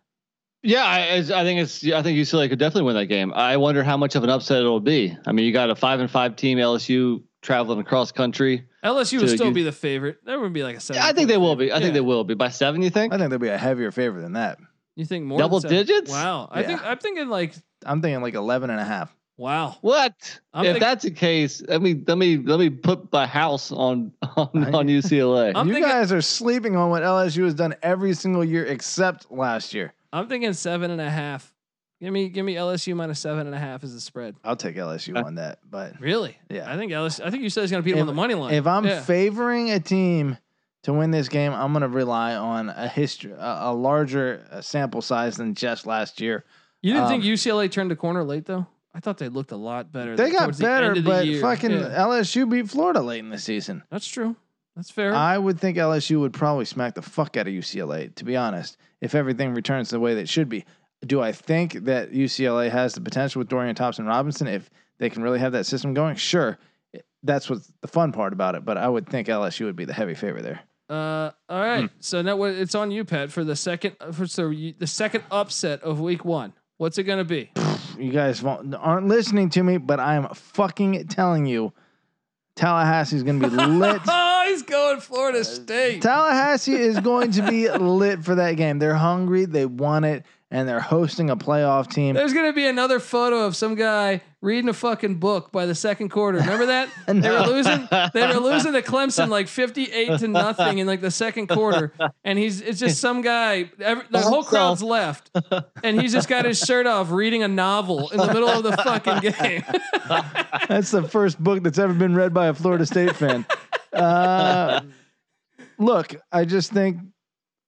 Yeah, I, I think it's. I think UCLA could definitely win that game. I wonder how much of an upset it'll be. I mean, you got a five and five team LSU traveling across country. LSU would still you- be the favorite. That would be like a seven. Yeah, I think they will be. I Yeah. think they will be by seven. You think? I think they'll be a heavier favorite than that. You think more Double than seven? digits? Wow. I Yeah. think I'm thinking like I'm thinking like 11 and a half. wow. What? I'm if think- that's the case, let me let me let me put my house on on, on UCLA. I'm you thinking- guys are sleeping on what LSU has done every single year except last year. I'm thinking seven and a half. Give me give me LSU minus seven and a half as a spread. I'll take LSU Uh, on that. But Really? Yeah. I think LSU. I think you said he's going to beat him on the money line. if I'm Yeah. favoring a team to win this game, I'm going to rely on a history, a, a larger uh, sample size than just last year. you didn't think um, UCLA turned the corner late though? I thought they looked a lot better. They got better, the but year. fucking Yeah. LSU beat Florida late in the season. That's true. That's fair. I would think LSU would probably smack the fuck out of UCLA, to be honest, if everything returns the way that it should be. do I think that UCLA has the potential with Dorian Thompson Robinson if they can really have that system going? Sure. That's what's the fun part about it, but I would think LSU would be the heavy favorite there. Uh, all right. So now it's on you, Pat, for the second for so you, the second upset of week one. What's it gonna be? You guys won't, aren't listening to me, but I'm fucking telling you, Tallahassee's going to be lit. He's going Florida State. Tallahassee is going to be lit for that game. They're hungry, they want it, and they're hosting a playoff team. There's gonna be another photo of some guy reading a fucking book by the second quarter. Remember that? They were losing. They were losing to Clemson like 58 to nothing in like the second quarter, and he's it's just some guy. Every, the whole crowd's left, and he's just got his shirt off reading a novel in the middle of the fucking game. That's the first book that's ever been read by a Florida State fan. Uh, look, I just think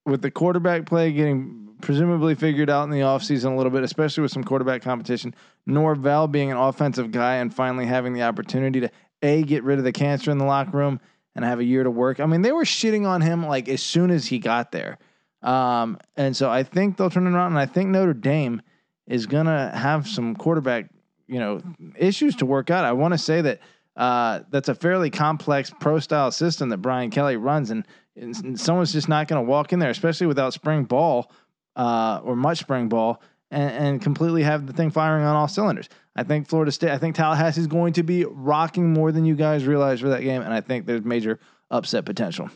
with the quarterback play getting presumably figured out in the offseason a little bit, especially with some quarterback competition, Norvell being an offensive guy and finally having the opportunity to A, get rid of the cancer in the locker room and have a year to work. I mean, they were shitting on him like as soon as he got there. Um, and so I think they'll turn it around. And I think Notre Dame is going to have some quarterback, you know, issues to work out. I want to say that uh, that's a fairly complex pro style system that Brian Kelly runs, and, and someone's just not going to walk in there, especially without spring ball uh, or much spring ball, and, and completely have the thing firing on all cylinders. I think Florida State, I think Tallahassee is going to be rocking more than you guys realize for that game, and I think there's major upset potential.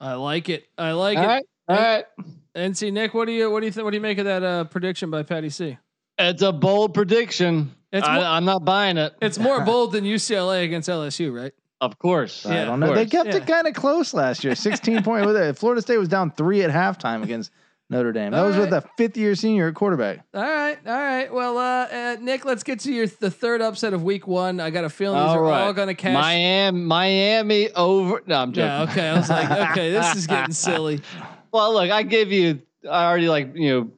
I like it. I like All it. right. All right. NC Nick, what do you what do you think? What do you make of that uh, prediction by Patty C? It's a bold prediction. It's I, more- I'm not buying it. It's more bold than UCLA against LSU, right? Of course. I Yeah, don't of know. They kept Yeah. it kind of close last year. 16 point with it. Florida State was down three at halftime against Notre Dame. That All was with a fifth year senior at quarterback. All right, all right. Well, uh, uh, Nick, let's get to your the third upset of Week One. I got a feeling these are right. all going to cash. Miami, Miami over. No, I'm joking. yeah, okay. I was like, okay, this is getting silly. Well, look, I gave you. I already like you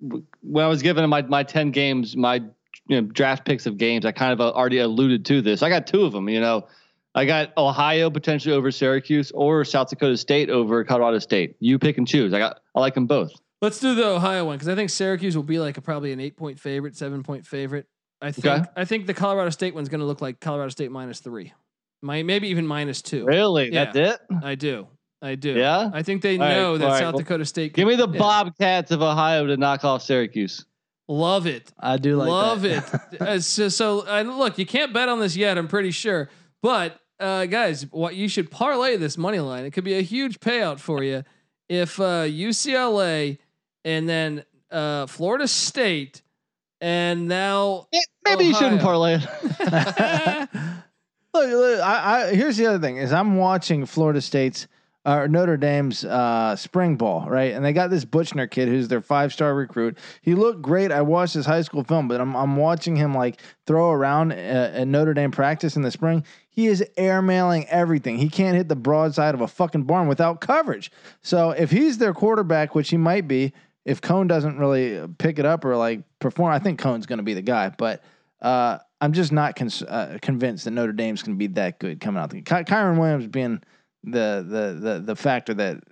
know when I was given my my ten games, my you know draft picks of games. I kind of uh, already alluded to this. I got two of them. You know, I got Ohio potentially over Syracuse or South Dakota State over Colorado State. You pick and choose. I got. I like them both. Let's do the Ohio one because I think Syracuse will be like a, probably an eight point favorite, seven point favorite. I think Okay. I think the Colorado State one's going to look like Colorado State minus three, My, maybe even minus two. Really? Yeah. That's it? I do, I do. Yeah? I think they All right, know that South well, Dakota State. Give me the yeah. Bobcats of Ohio to knock off Syracuse. Love it. I do like Love that. it. Uh, so, so and look, you can't bet on this yet. I'm pretty sure, but uh, guys, what you should parlay this money line. It could be a huge payout for you if uh, UCLA and then uh, Florida State and now Eh, Maybe you shouldn't parlay it. Look, look I, I, here's the other thing: is I'm watching Florida State's or Notre Dame's uh, spring ball, right? And they got this Buchner kid who's their five star recruit. He looked great. I watched his high school film, but I'm I'm watching him like throw around uh, at Notre Dame practice in the spring. He is airmailing everything. He can't hit the broadside of a fucking barn without coverage. So if he's their quarterback, which he might be, if Coan doesn't really pick it up or like perform, I think Coan's going to be the guy. But uh, I'm just not cons- uh, convinced that Notre Dame's going to be that good coming out. The Ky- Kyren Williams being the the the the factor that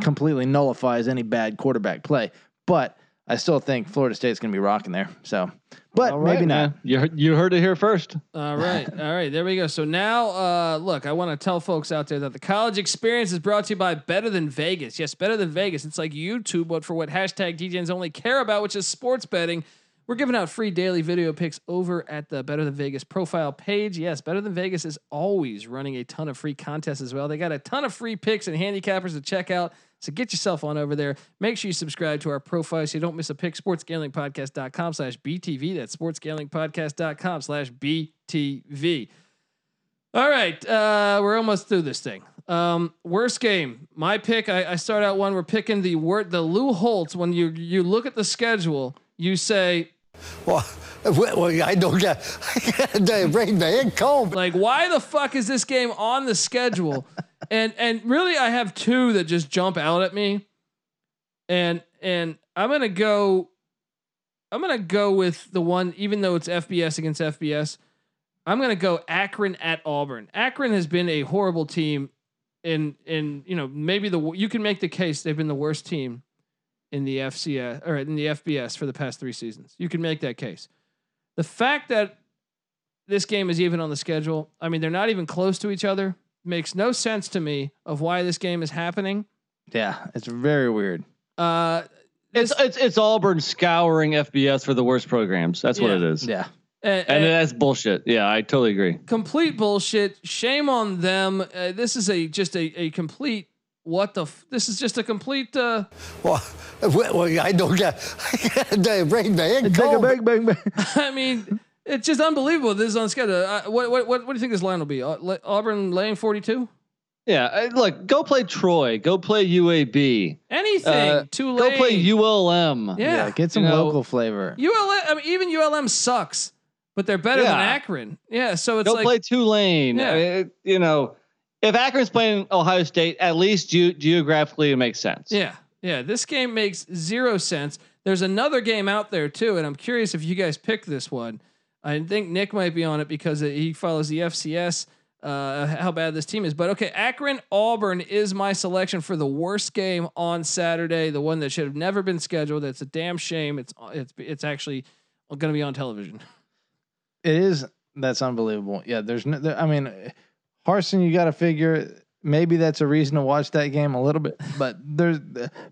completely nullifies any bad quarterback play, but I still think Florida State's going to be rocking there. So, but All right, maybe not. man. You heard, you heard it here first. All right. All right. There we go. So now, uh, look, I want to tell folks out there that the college experience is brought to you by Better Than Vegas. Yes, Better Than Vegas. It's like YouTube, but for what hashtag DJs only care about, which is sports betting. We're giving out free daily video picks over at the Better Than Vegas profile page. Yes, Better Than Vegas is always running a ton of free contests as well. They got a ton of free picks and handicappers to check out. So get yourself on over there. Make sure you subscribe to our profile so you don't miss a pick. SportsGamblingPodcast.com slash BTV. That's SportsGamblingPodcast.com slash BTV. All right. Uh, we're almost through this thing. Um, worst game. My pick. I, I start out one. We're picking the word the Lou Holtz. When you you look at the schedule, you say Well, well, I don't get. They bring me in cold. like, why the fuck is this game on the schedule? and and really, I have two that just jump out at me. And and I'm gonna go. I'm gonna go with the one, even though it's FBS against FBS. I'm gonna go Akron at Auburn. Akron has been a horrible team, in in you know maybe the you can make the case they've been the worst team in the FCS or in the FBS for the past three seasons. You can make that case. The fact that this game is even on the schedule, I mean, they're not even close to each other, makes no sense to me of why this game is happening. Yeah, it's very weird. Uh, It's it's it's Auburn scouring FBS for the worst programs. That's what it is. Yeah. and, And that's bullshit. Yeah, I totally agree. complete bullshit. Shame on them. Uh, this is a just a, a complete what the f- this is just a complete uh Well, well, I don't get. They bring me in Take a bang, bang, bang. I mean it's just unbelievable this is on schedule. Uh, what, what what what do you think this line will be? Uh, Le- Auburn laying 42? Yeah, uh, look, go play Troy. Go play UAB. Anything. Uh, Tulane. Go play ULM. Yeah. Get some You know- local flavor. ULM I mean even ULM sucks, but they're better than Yeah. Akron. Yeah, so it's Go like play Tulane. Yeah. I mean, it- you know, if Akron's playing Ohio State, at least ge- geographically it makes sense. Yeah. Yeah. This game makes zero sense. There's another game out there too, and I'm curious if you guys picked this one. I think Nick might be on it because he follows the FCS. Uh, how bad this team is, but okay. Akron Auburn is my selection for the worst game on Saturday. The one that should have never been scheduled. It's a damn shame. It's it's it's actually going to be on television. It is. That's unbelievable. Yeah, there's no. There, I mean, Harsin, you got to figure maybe that's a reason to watch that game a little bit, but there's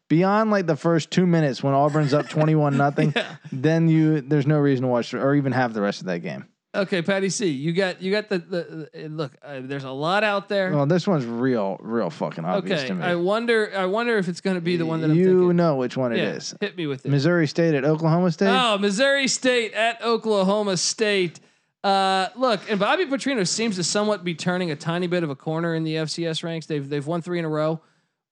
beyond like the first two minutes when Auburn's up twenty one nothing. Then you there's no reason to watch or even have the rest of that game. Okay, Patty C, you got you got the the, the look. Uh, there's a lot out there. Well, this one's real, real fucking obvious okay, to me. I wonder. I wonder if it's going to be the one that I'm you thinking. know which one it yeah, is. hit me with it. Missouri State at Oklahoma State. Oh, Missouri State at Oklahoma State. Uh, look, and Bobby Petrino seems to somewhat be turning a tiny bit of a corner in the FCS ranks. They've they've won three in a row,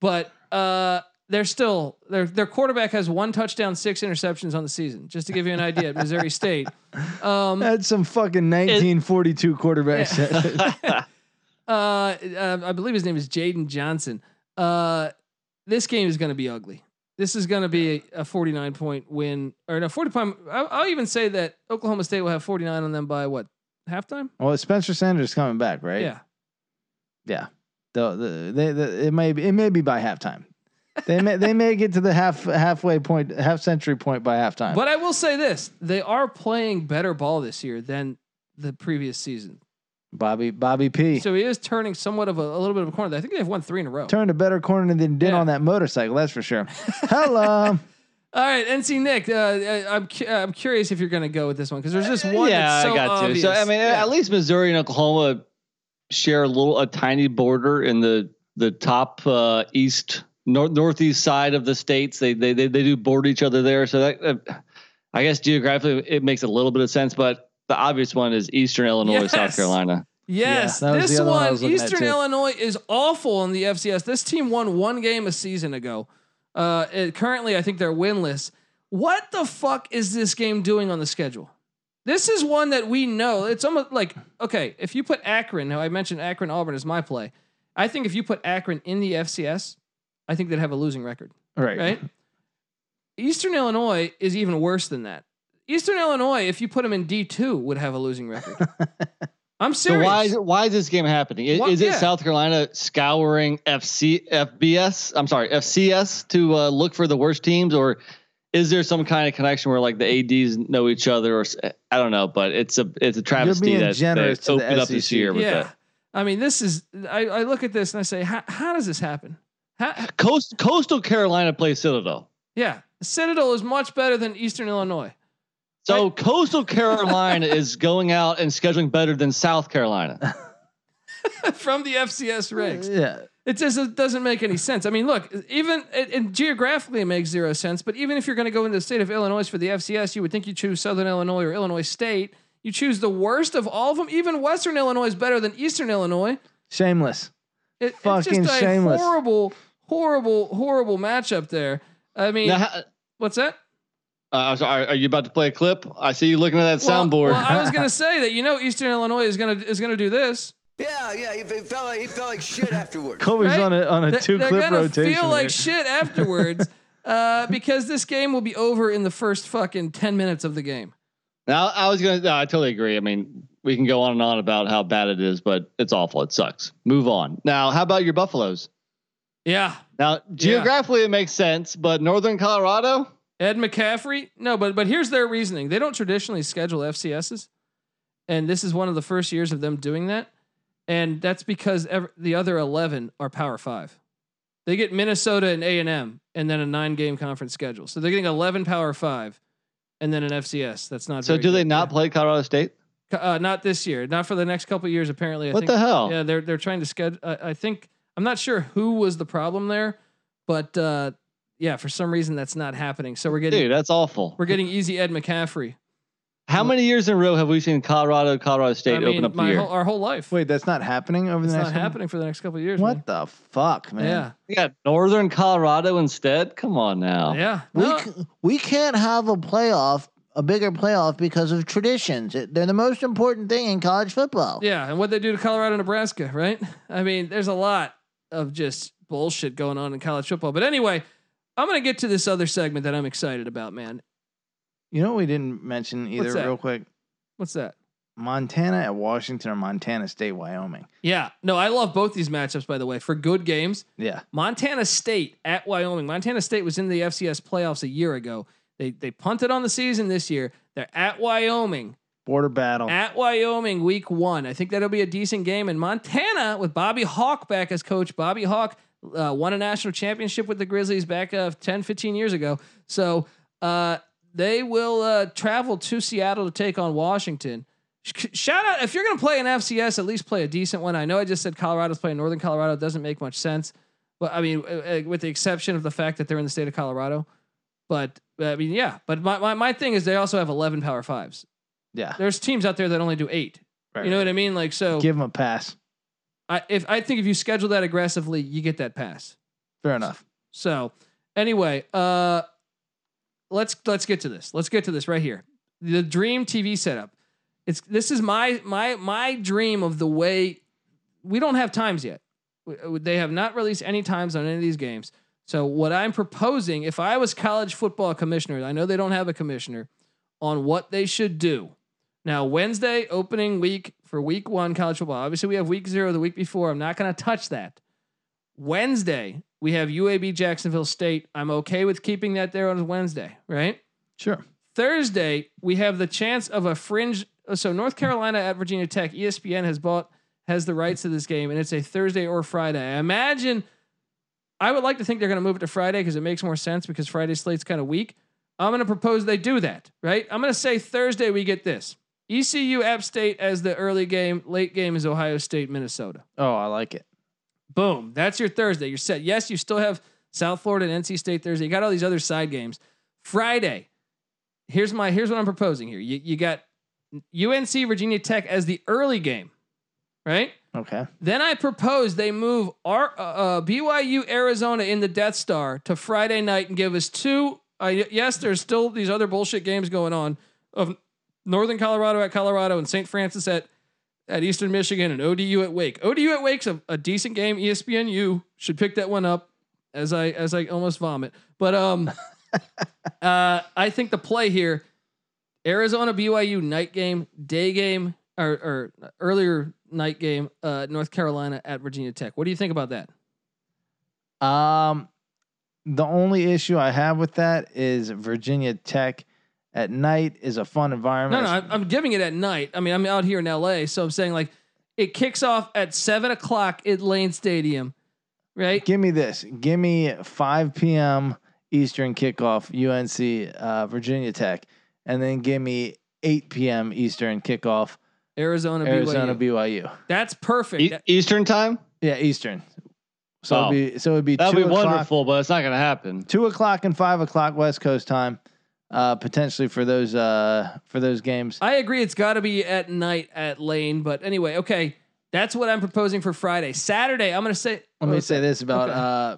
but uh, they're still their their quarterback has one touchdown, six interceptions on the season. Just to give you an idea, at Missouri State. Um, That's some fucking 1942 quarterback. shit. uh, uh, I believe his name is Jaden Johnson. Uh, this game is going to be ugly. This is going to be a, a 49 point win, or no, 40 point. I'll, I'll even say that Oklahoma State will have 49 on them by what halftime? well, Spencer Sanders coming back, right? Yeah. Yeah. The, the, they, the, it may be it may be by halftime. They may they may get to the half halfway point half century point by halftime. But I will say this: they are playing better ball this year than the previous season. Bobby Bobby P So he is turning somewhat of a, a little bit of a corner. I think they've won three in a row. turned a better corner than he did Yeah. on that motorcycle. That's for sure. Hello. All right, NC Nick. Uh, uh, I'm cu- I'm curious if you're going to go with this one because there's just one. yeah, that's so I got obvious. to. So I mean, Yeah. at least Missouri and Oklahoma share a little, a tiny border in the the top uh, east north northeast side of the states. They they they, they do border each other there. So that uh, I guess geographically it makes a little bit of sense, but the obvious one is Eastern Illinois, Yes. South Carolina. Yes, Yeah, that was this the other one one, was looking at, Eastern. Illinois is awful in the FCS. This team won one game a season ago. Uh, it- currently, I think they're winless. What the fuck is this game doing on the schedule? This is one that we know. It's almost like okay, if you put Akron, now I mentioned Akron Auburn is my play. I think if you put Akron in the FCS, I think they'd have a losing record. Right. Right? Eastern Illinois is even worse than that. Eastern Illinois, if you put them in D two, would have a losing record. I'm serious. So serious. why is it, why is this game happening? Is, Why- is it yeah. South Carolina scouring FC FBS? I'm sorry, FCS to uh, look for the worst teams, or is there some kind of connection where like the ads know each other, or s- I don't know, but it's a it's a travesty being that generous they to the opened up this year with yeah. that. I mean, this is. I, I look at this and I say, how, how does this happen? How, Coast, Coastal Carolina plays Citadel. yeah, Citadel is much better than Eastern Illinois. So Coastal Carolina is going out and scheduling better than South Carolina. from the FCS ranks. Uh, yeah. It just it doesn't make any sense. I mean, look, even and and geographically it makes zero sense. But even if you're going to go into the state of Illinois for the FCS, you would think you choose Southern Illinois or Illinois State. You choose the worst of all of them. Even Western Illinois is better than Eastern Illinois. Shameless. It, Fucking it's just a shameless. horrible, horrible, horrible matchup there. I mean, Now, ha- what's that? Uh, sorry, are you about to play a clip? I see you looking at that Well- soundboard. Well, I was gonna say that you know Eastern Illinois is gonna is gonna do this. Yeah, yeah, he, he felt like he felt like shit afterwards. Kobe's Right? on a on a They're- two they're clip gonna rotation. feel like here. shit afterwards uh, because this game will be over in the first fucking ten minutes of the game. Now I was gonna. No, I totally agree. I mean, we can go on and on about how bad it is, but it's awful. It sucks. Move on. Now, how about your Buffaloes? Yeah. Now, geographically, it makes sense, but Northern Colorado, Ed McCaffrey. No, but but here's their reasoning. They don't traditionally schedule FCSs, and this is one of the first years of them doing that. And that's because the other eleven are Power Five. They get Minnesota and A and M, and then a nine game conference schedule. So they're getting eleven Power Five, and then an FCS. That's not. so do they not play Colorado State? Uh, not this year. Not for the next couple of years. Apparently, I What think, the hell? Yeah, they're they're trying to schedule. Uh, I think I'm not sure who was the problem there, but uh, yeah, for some reason that's not happening. So we're getting Dude, that's awful. we're getting easy Ed McCaffrey. How many years in a row have we seen Colorado, Colorado State I mean, open up the year? whole, our whole life. Wait, that's not happening over it's the not next. couple- happening for the next couple of years. What the fuck, man? Yeah, you got Northern Colorado instead. Come on now. Yeah. Yeah. We No, c- we can't have a playoff, a bigger playoff because of traditions. It- They're the most important thing in college football. yeah, and what they do to Colorado, Nebraska, right? I mean, there's a lot of just bullshit going on in college football. But anyway, I'm gonna get to this other segment that I'm excited about, man. You know what we didn't mention either, What's that? real quick. What's that? Montana at Washington or Montana State, Wyoming. Yeah. No, I love both these matchups, by the way, for good games. Yeah, Montana State at Wyoming. Montana State was in the FCS playoffs a year ago. They they punted on the season this year. They're at Wyoming. border battle. At Wyoming, week one. I think that'll be a decent game. And Montana, with Bobby Hauck back as coach, Bobby Hauck uh, won a national championship with the Grizzlies back uh, 10, 15 years ago. So uh, they will uh, travel to Seattle to take on Washington. Shout out if you're going to play an FCS, at least play a decent one. I know I just said Colorado's playing Northern Colorado. It doesn't make much sense. But I mean, uh, uh, with the exception of the fact that they're in the state of Colorado. But I mean, yeah. But my, my, my thing is they also have 11 power fives yeah, there's teams out there that only do eight. You know what I mean? Like so, Give them a pass. I if I think if you schedule that aggressively, you get that pass. Fair enough. So anyway, uh, let's let's get to this. Let's get to this right here. The dream TV setup. It's this is my my my dream of the way we don't have times yet. We- They have not released any times on any of these games. So what I'm proposing, if I was college football commissioner, I know they don't have a commissioner, on what they should do. Now Wednesday opening week for week one college football. Obviously we have week zero the week before. I'm not going to touch that. Wednesday we have UAB Jacksonville State. I'm okay with keeping that there on Wednesday, right? Sure. Thursday, we have the chance of a fringe. So North Carolina at Virginia Tech, ESPN has bought has the rights to this game, and it's a Thursday or Friday. I imagine. I would like to think they're going to move it to Friday because it makes more sense because Friday slate's kind of weak. I'm going to propose they do that. Right? I'm going to say Thursday we get this. ECU App State as the early game. Late game is Ohio State Minnesota. Oh, I like it. Boom. That's your Thursday. You're set. Yes, you still have South Florida and NC State Thursday. You got all these other side games. Friday. Here's my here's what I'm proposing here. You you got UNC Virginia Tech as the early game. Right? Okay. Then I propose they move our uh, uh, BYU Arizona in the Death Star to Friday night and give us two. Uh, yes, there's still these other bullshit games going on of Northern Colorado at Colorado and St. Francis at at Eastern Michigan and ODU at Wake. ODU at Wake's a, a decent game. ESPNU should pick that one up as I as I almost vomit. But um, uh, I think the play here, Arizona BYU night game, day game, or, or earlier night game, uh, North Carolina at Virginia Tech. What do you think about that? Um, the only issue I have with that is Virginia Tech at night is a fun environment. no, I'm, I'm giving it at night. I mean, I'm out here in LA, so I'm saying like it kicks off at seven o'clock at Lane Stadium, right? Give me this. Give me 5 p.m. Eastern kickoff, UNC uh, Virginia Tech, and then give me 8 p.m. Eastern kickoff, Arizona, Arizona BYU. BYU. That's perfect. E- That- Eastern time? Yeah, Eastern. So Oh. it'd be so it'd be That'd two be o'clock, wonderful, but it's not going to happen. two o'clock and five o'clock West Coast time, uh, potentially for those uh for those games. I agree. It's got to be at night at Lane, but anyway, okay. That's what I'm proposing for Friday. Saturday, I'm going to say. Let me say this about Okay. uh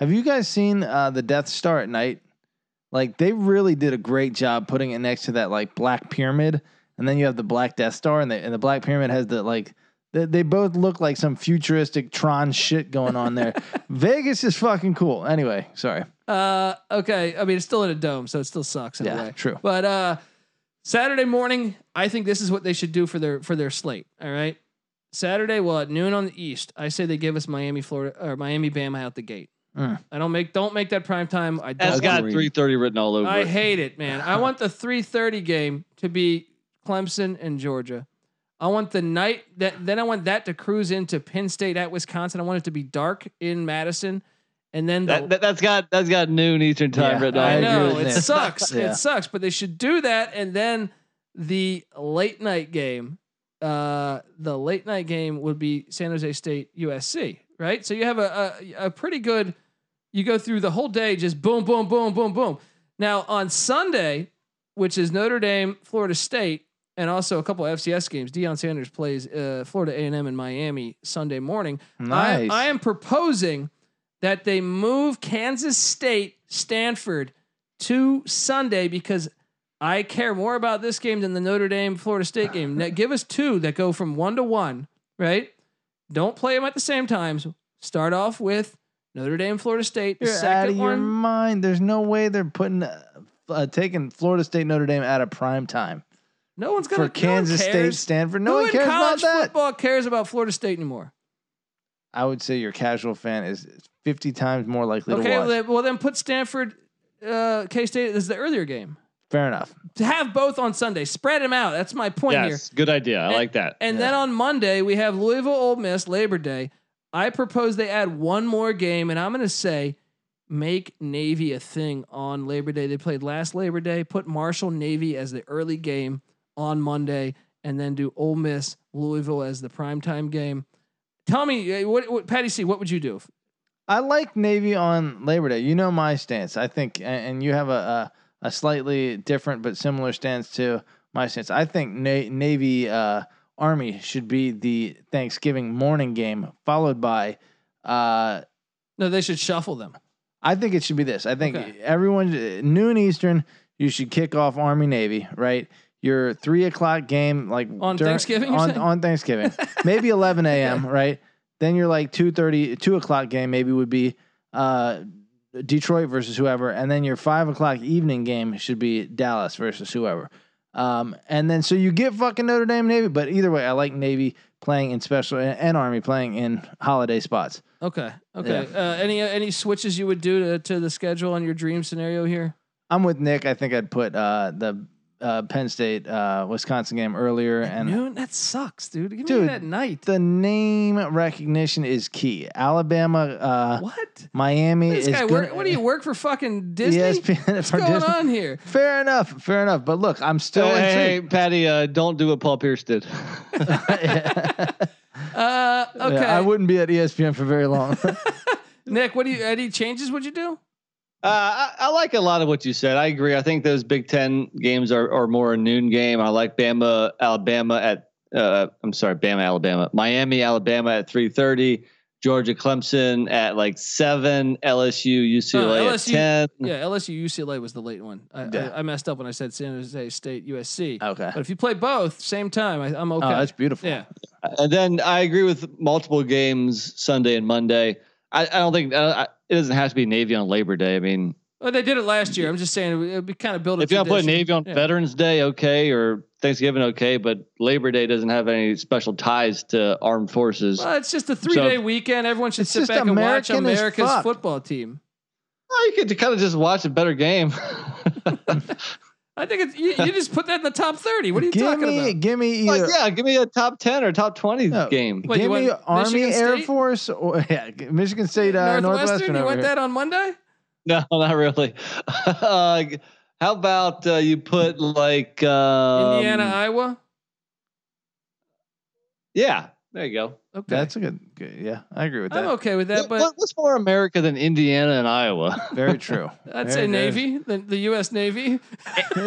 have you guys seen uh the Death Star at night? Like they really did a great job putting it next to that like black pyramid, and then you have the black Death Star, and the and the black pyramid has the like they, they both look like some futuristic Tron shit going on there. Vegas is fucking cool. Anyway, sorry. Uh, okay. I mean, it's still in a dome, so it still sucks in a Yeah, way. true. But uh, Saturday morning, I think this is what they should do for their for their slate. All right. Saturday, well, at noon on the East, I say they give us Miami, Florida, or Miami, Bama out the gate. Mm. I don't make don't make that prime time. I That's don't. got want- three thirty written all over. I it. hate it, man. I want the three thirty game to be Clemson and Georgia. I want the night that then I want that to cruise into Penn State at Wisconsin. I want it to be dark in Madison, and then the, That, that, that's got that's got noon Eastern time Yeah, written all I I over agree know with it Nick. sucks. Yeah. It sucks, but they should do that, and then the late night game. Uh, the late night game would be San Jose State USC, right? So you have a, a a pretty good. You go through the whole day, just boom, boom, boom, boom, boom. Now on Sunday, which is Notre Dame, Florida State, and also a couple of FCS games. Deion Sanders plays uh, Florida A and M in Miami Sunday morning. Nice. I, I am proposing that they move Kansas State, Stanford to Sunday because I care more about this game than the Notre Dame Florida State game. Now, give us two that go from one to one, right? Don't play them at the same times. Start off with Notre Dame, Florida State. The You're out of your one, mind. There's no way they're putting uh, uh, taking Florida State Notre Dame out of prime time no one's gonna care. for Kansas no one State. Stanford. No Who one in cares about college that. football cares about Florida State anymore? I would say your casual fan is 50 times more likely Okay, to well watch. then, well then put Stanford, uh, K State as the earlier game. Fair enough. To have both on Sunday, spread them out. That's my point here. Yes, good idea. I like that. And Yeah. then on Monday we have Louisville, Ole Miss, Labor Day. I propose they add one more game, and I'm going to say make Navy a thing on Labor Day. They played last Labor Day. Put Marshall Navy as the early game on Monday, and then do Ole Miss, Louisville as the primetime game. Tell me, uh, what, what Patty C, what would you do? I like Navy on Labor Day. You know my stance. I think, and you have a a, a slightly different but similar stance to my stance. I think Na- Navy uh, Army should be the Thanksgiving morning game, followed by. Uh, No, they should shuffle them. I think it should be this. I think Okay. everyone noon Eastern. You should kick off Army Navy right. Your three o'clock game, like On during- Thanksgiving, on on Thanksgiving, maybe eleven a.m. Right. Then your like 2.30, 2 o'clock game maybe would be uh, Detroit versus whoever, and then your five o'clock evening game should be Dallas versus whoever. Um, and then so you get fucking Notre Dame Navy, but either way, I like Navy playing in special and Army playing in holiday spots. Okay. Okay. Uh, any any switches you would do to, to the schedule on your dream scenario here? I'm with Nick. I think I'd put uh, the uh, Penn State uh, Wisconsin game earlier, and Noon? That sucks, dude. Give me that night. the name recognition is key. Alabama, uh, What? Miami This is guy gonna, work, what do you work for fucking Disney? ESPN What's going Disney. on here? Fair enough, fair enough. But look, I'm still hey, hey. Patty, uh, don't do what Paul Pierce did. Uh, okay. Yeah, I wouldn't be at ESPN for very long. Nick, what do you any changes would you do? Uh, I, I like a lot of what you said. I agree. I think those Big Ten games are, are more a noon game. I like Bama, Alabama at. Uh, I'm sorry, Bama, Alabama, Miami, Alabama at 3:30. Georgia, Clemson at like seven. LSU, UCLA Uh, at ten. Yeah, LSU UCLA was the late one. I, Yeah. I, I messed up when I said San Jose State USC. okay. But if you play both same time, I, I'm okay. Oh, that's beautiful. yeah. And then I agree with multiple games Sunday and Monday. I, I don't think uh, I, it doesn't have to be Navy on Labor Day. I mean, Well, they did it last year. I'm just saying it would be kind of build a if you want to put. Navy on Yeah. Veterans Day, okay, or Thanksgiving, okay, but Labor Day doesn't have any special ties to armed forces. Well, it's just a three day weekend. Everyone should sit just back and watch America's football team. Well, you could kind of just watch a better game. I think it's, you, you just put that in the top 30. What are you give talking me, about? give me like, yeah, give me a top ten or top twenty No. game. What, give me want Army Michigan Air State? Force or yeah, Michigan State uh, Northwestern, Northwestern. you over want here. that on Monday? No, not really. uh, how about uh, you put like um, Indiana, Iowa? Yeah, there you go. Okay. That's a good, good. Yeah, I agree with that. I'm okay with that, but What- what's more America than Indiana and Iowa? Very true. I'd Very, say very- Navy, the, the U.S. Navy.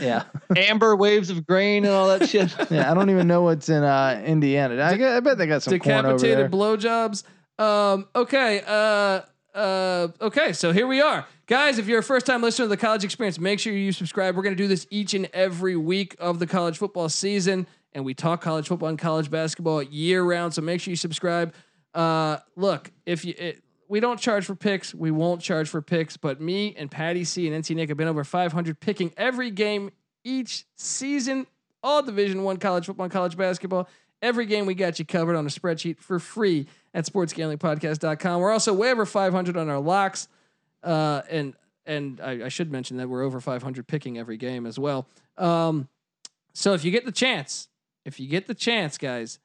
yeah, Amber waves of grain and all that shit. yeah. I don't even know what's in uh, Indiana. I, get- I bet they got some corn over there. decapitated blowjobs. Um, okay. Uh, uh, okay. So here we are, guys. If you're a first time listener to the college experience, make sure you subscribe. We're going to do this each and every week of the college football season, and we talk college football and college basketball year round. So make sure you subscribe. Uh, look, if you. It, we don't charge for picks. We won't charge for picks. But me and Patty C and NC Nick have been over 500 picking every game each season, all Division One college football and college basketball. Every game we got you covered on a spreadsheet for free at sportsgamblingpodcast.com. We're also way over 500 on our locks. Uh, and and I, I, should mention that we're over 500 picking every game as well. Um, so if you get the chance, if you get the chance, guys,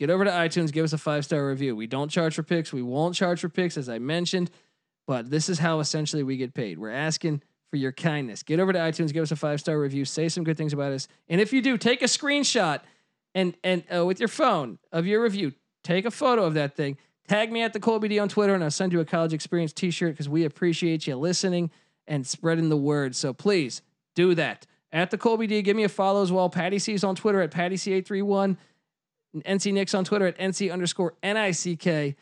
get over to iTunes, give us a five star review. We don't charge for picks. We won't charge for picks, as I mentioned, but this is how essentially we get paid. We're asking for your kindness. Get over to iTunes, give us a five star review, say some good things about us, and if you do, take a screenshot and and uh, with your phone of your review, take a photo of that thing. Tag me at the Colby D on Twitter, and I'll send you a college experience T-shirt because we appreciate you listening and spreading the word. So please do that at the Colby D. Give me a follow as well. Patty C's on Twitter at Patty C831. NC Nicks on Twitter at NC underscore NICK.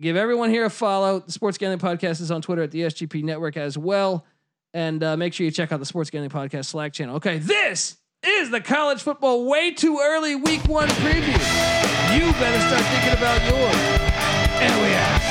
Give everyone here a follow. The Sports Gambling Podcast is on Twitter at the SGP Network as well. And uh, make sure you check out the Sports Gambling Podcast Slack channel. Okay, this is the college football way too early week one preview. You better start thinking about yours. And we are.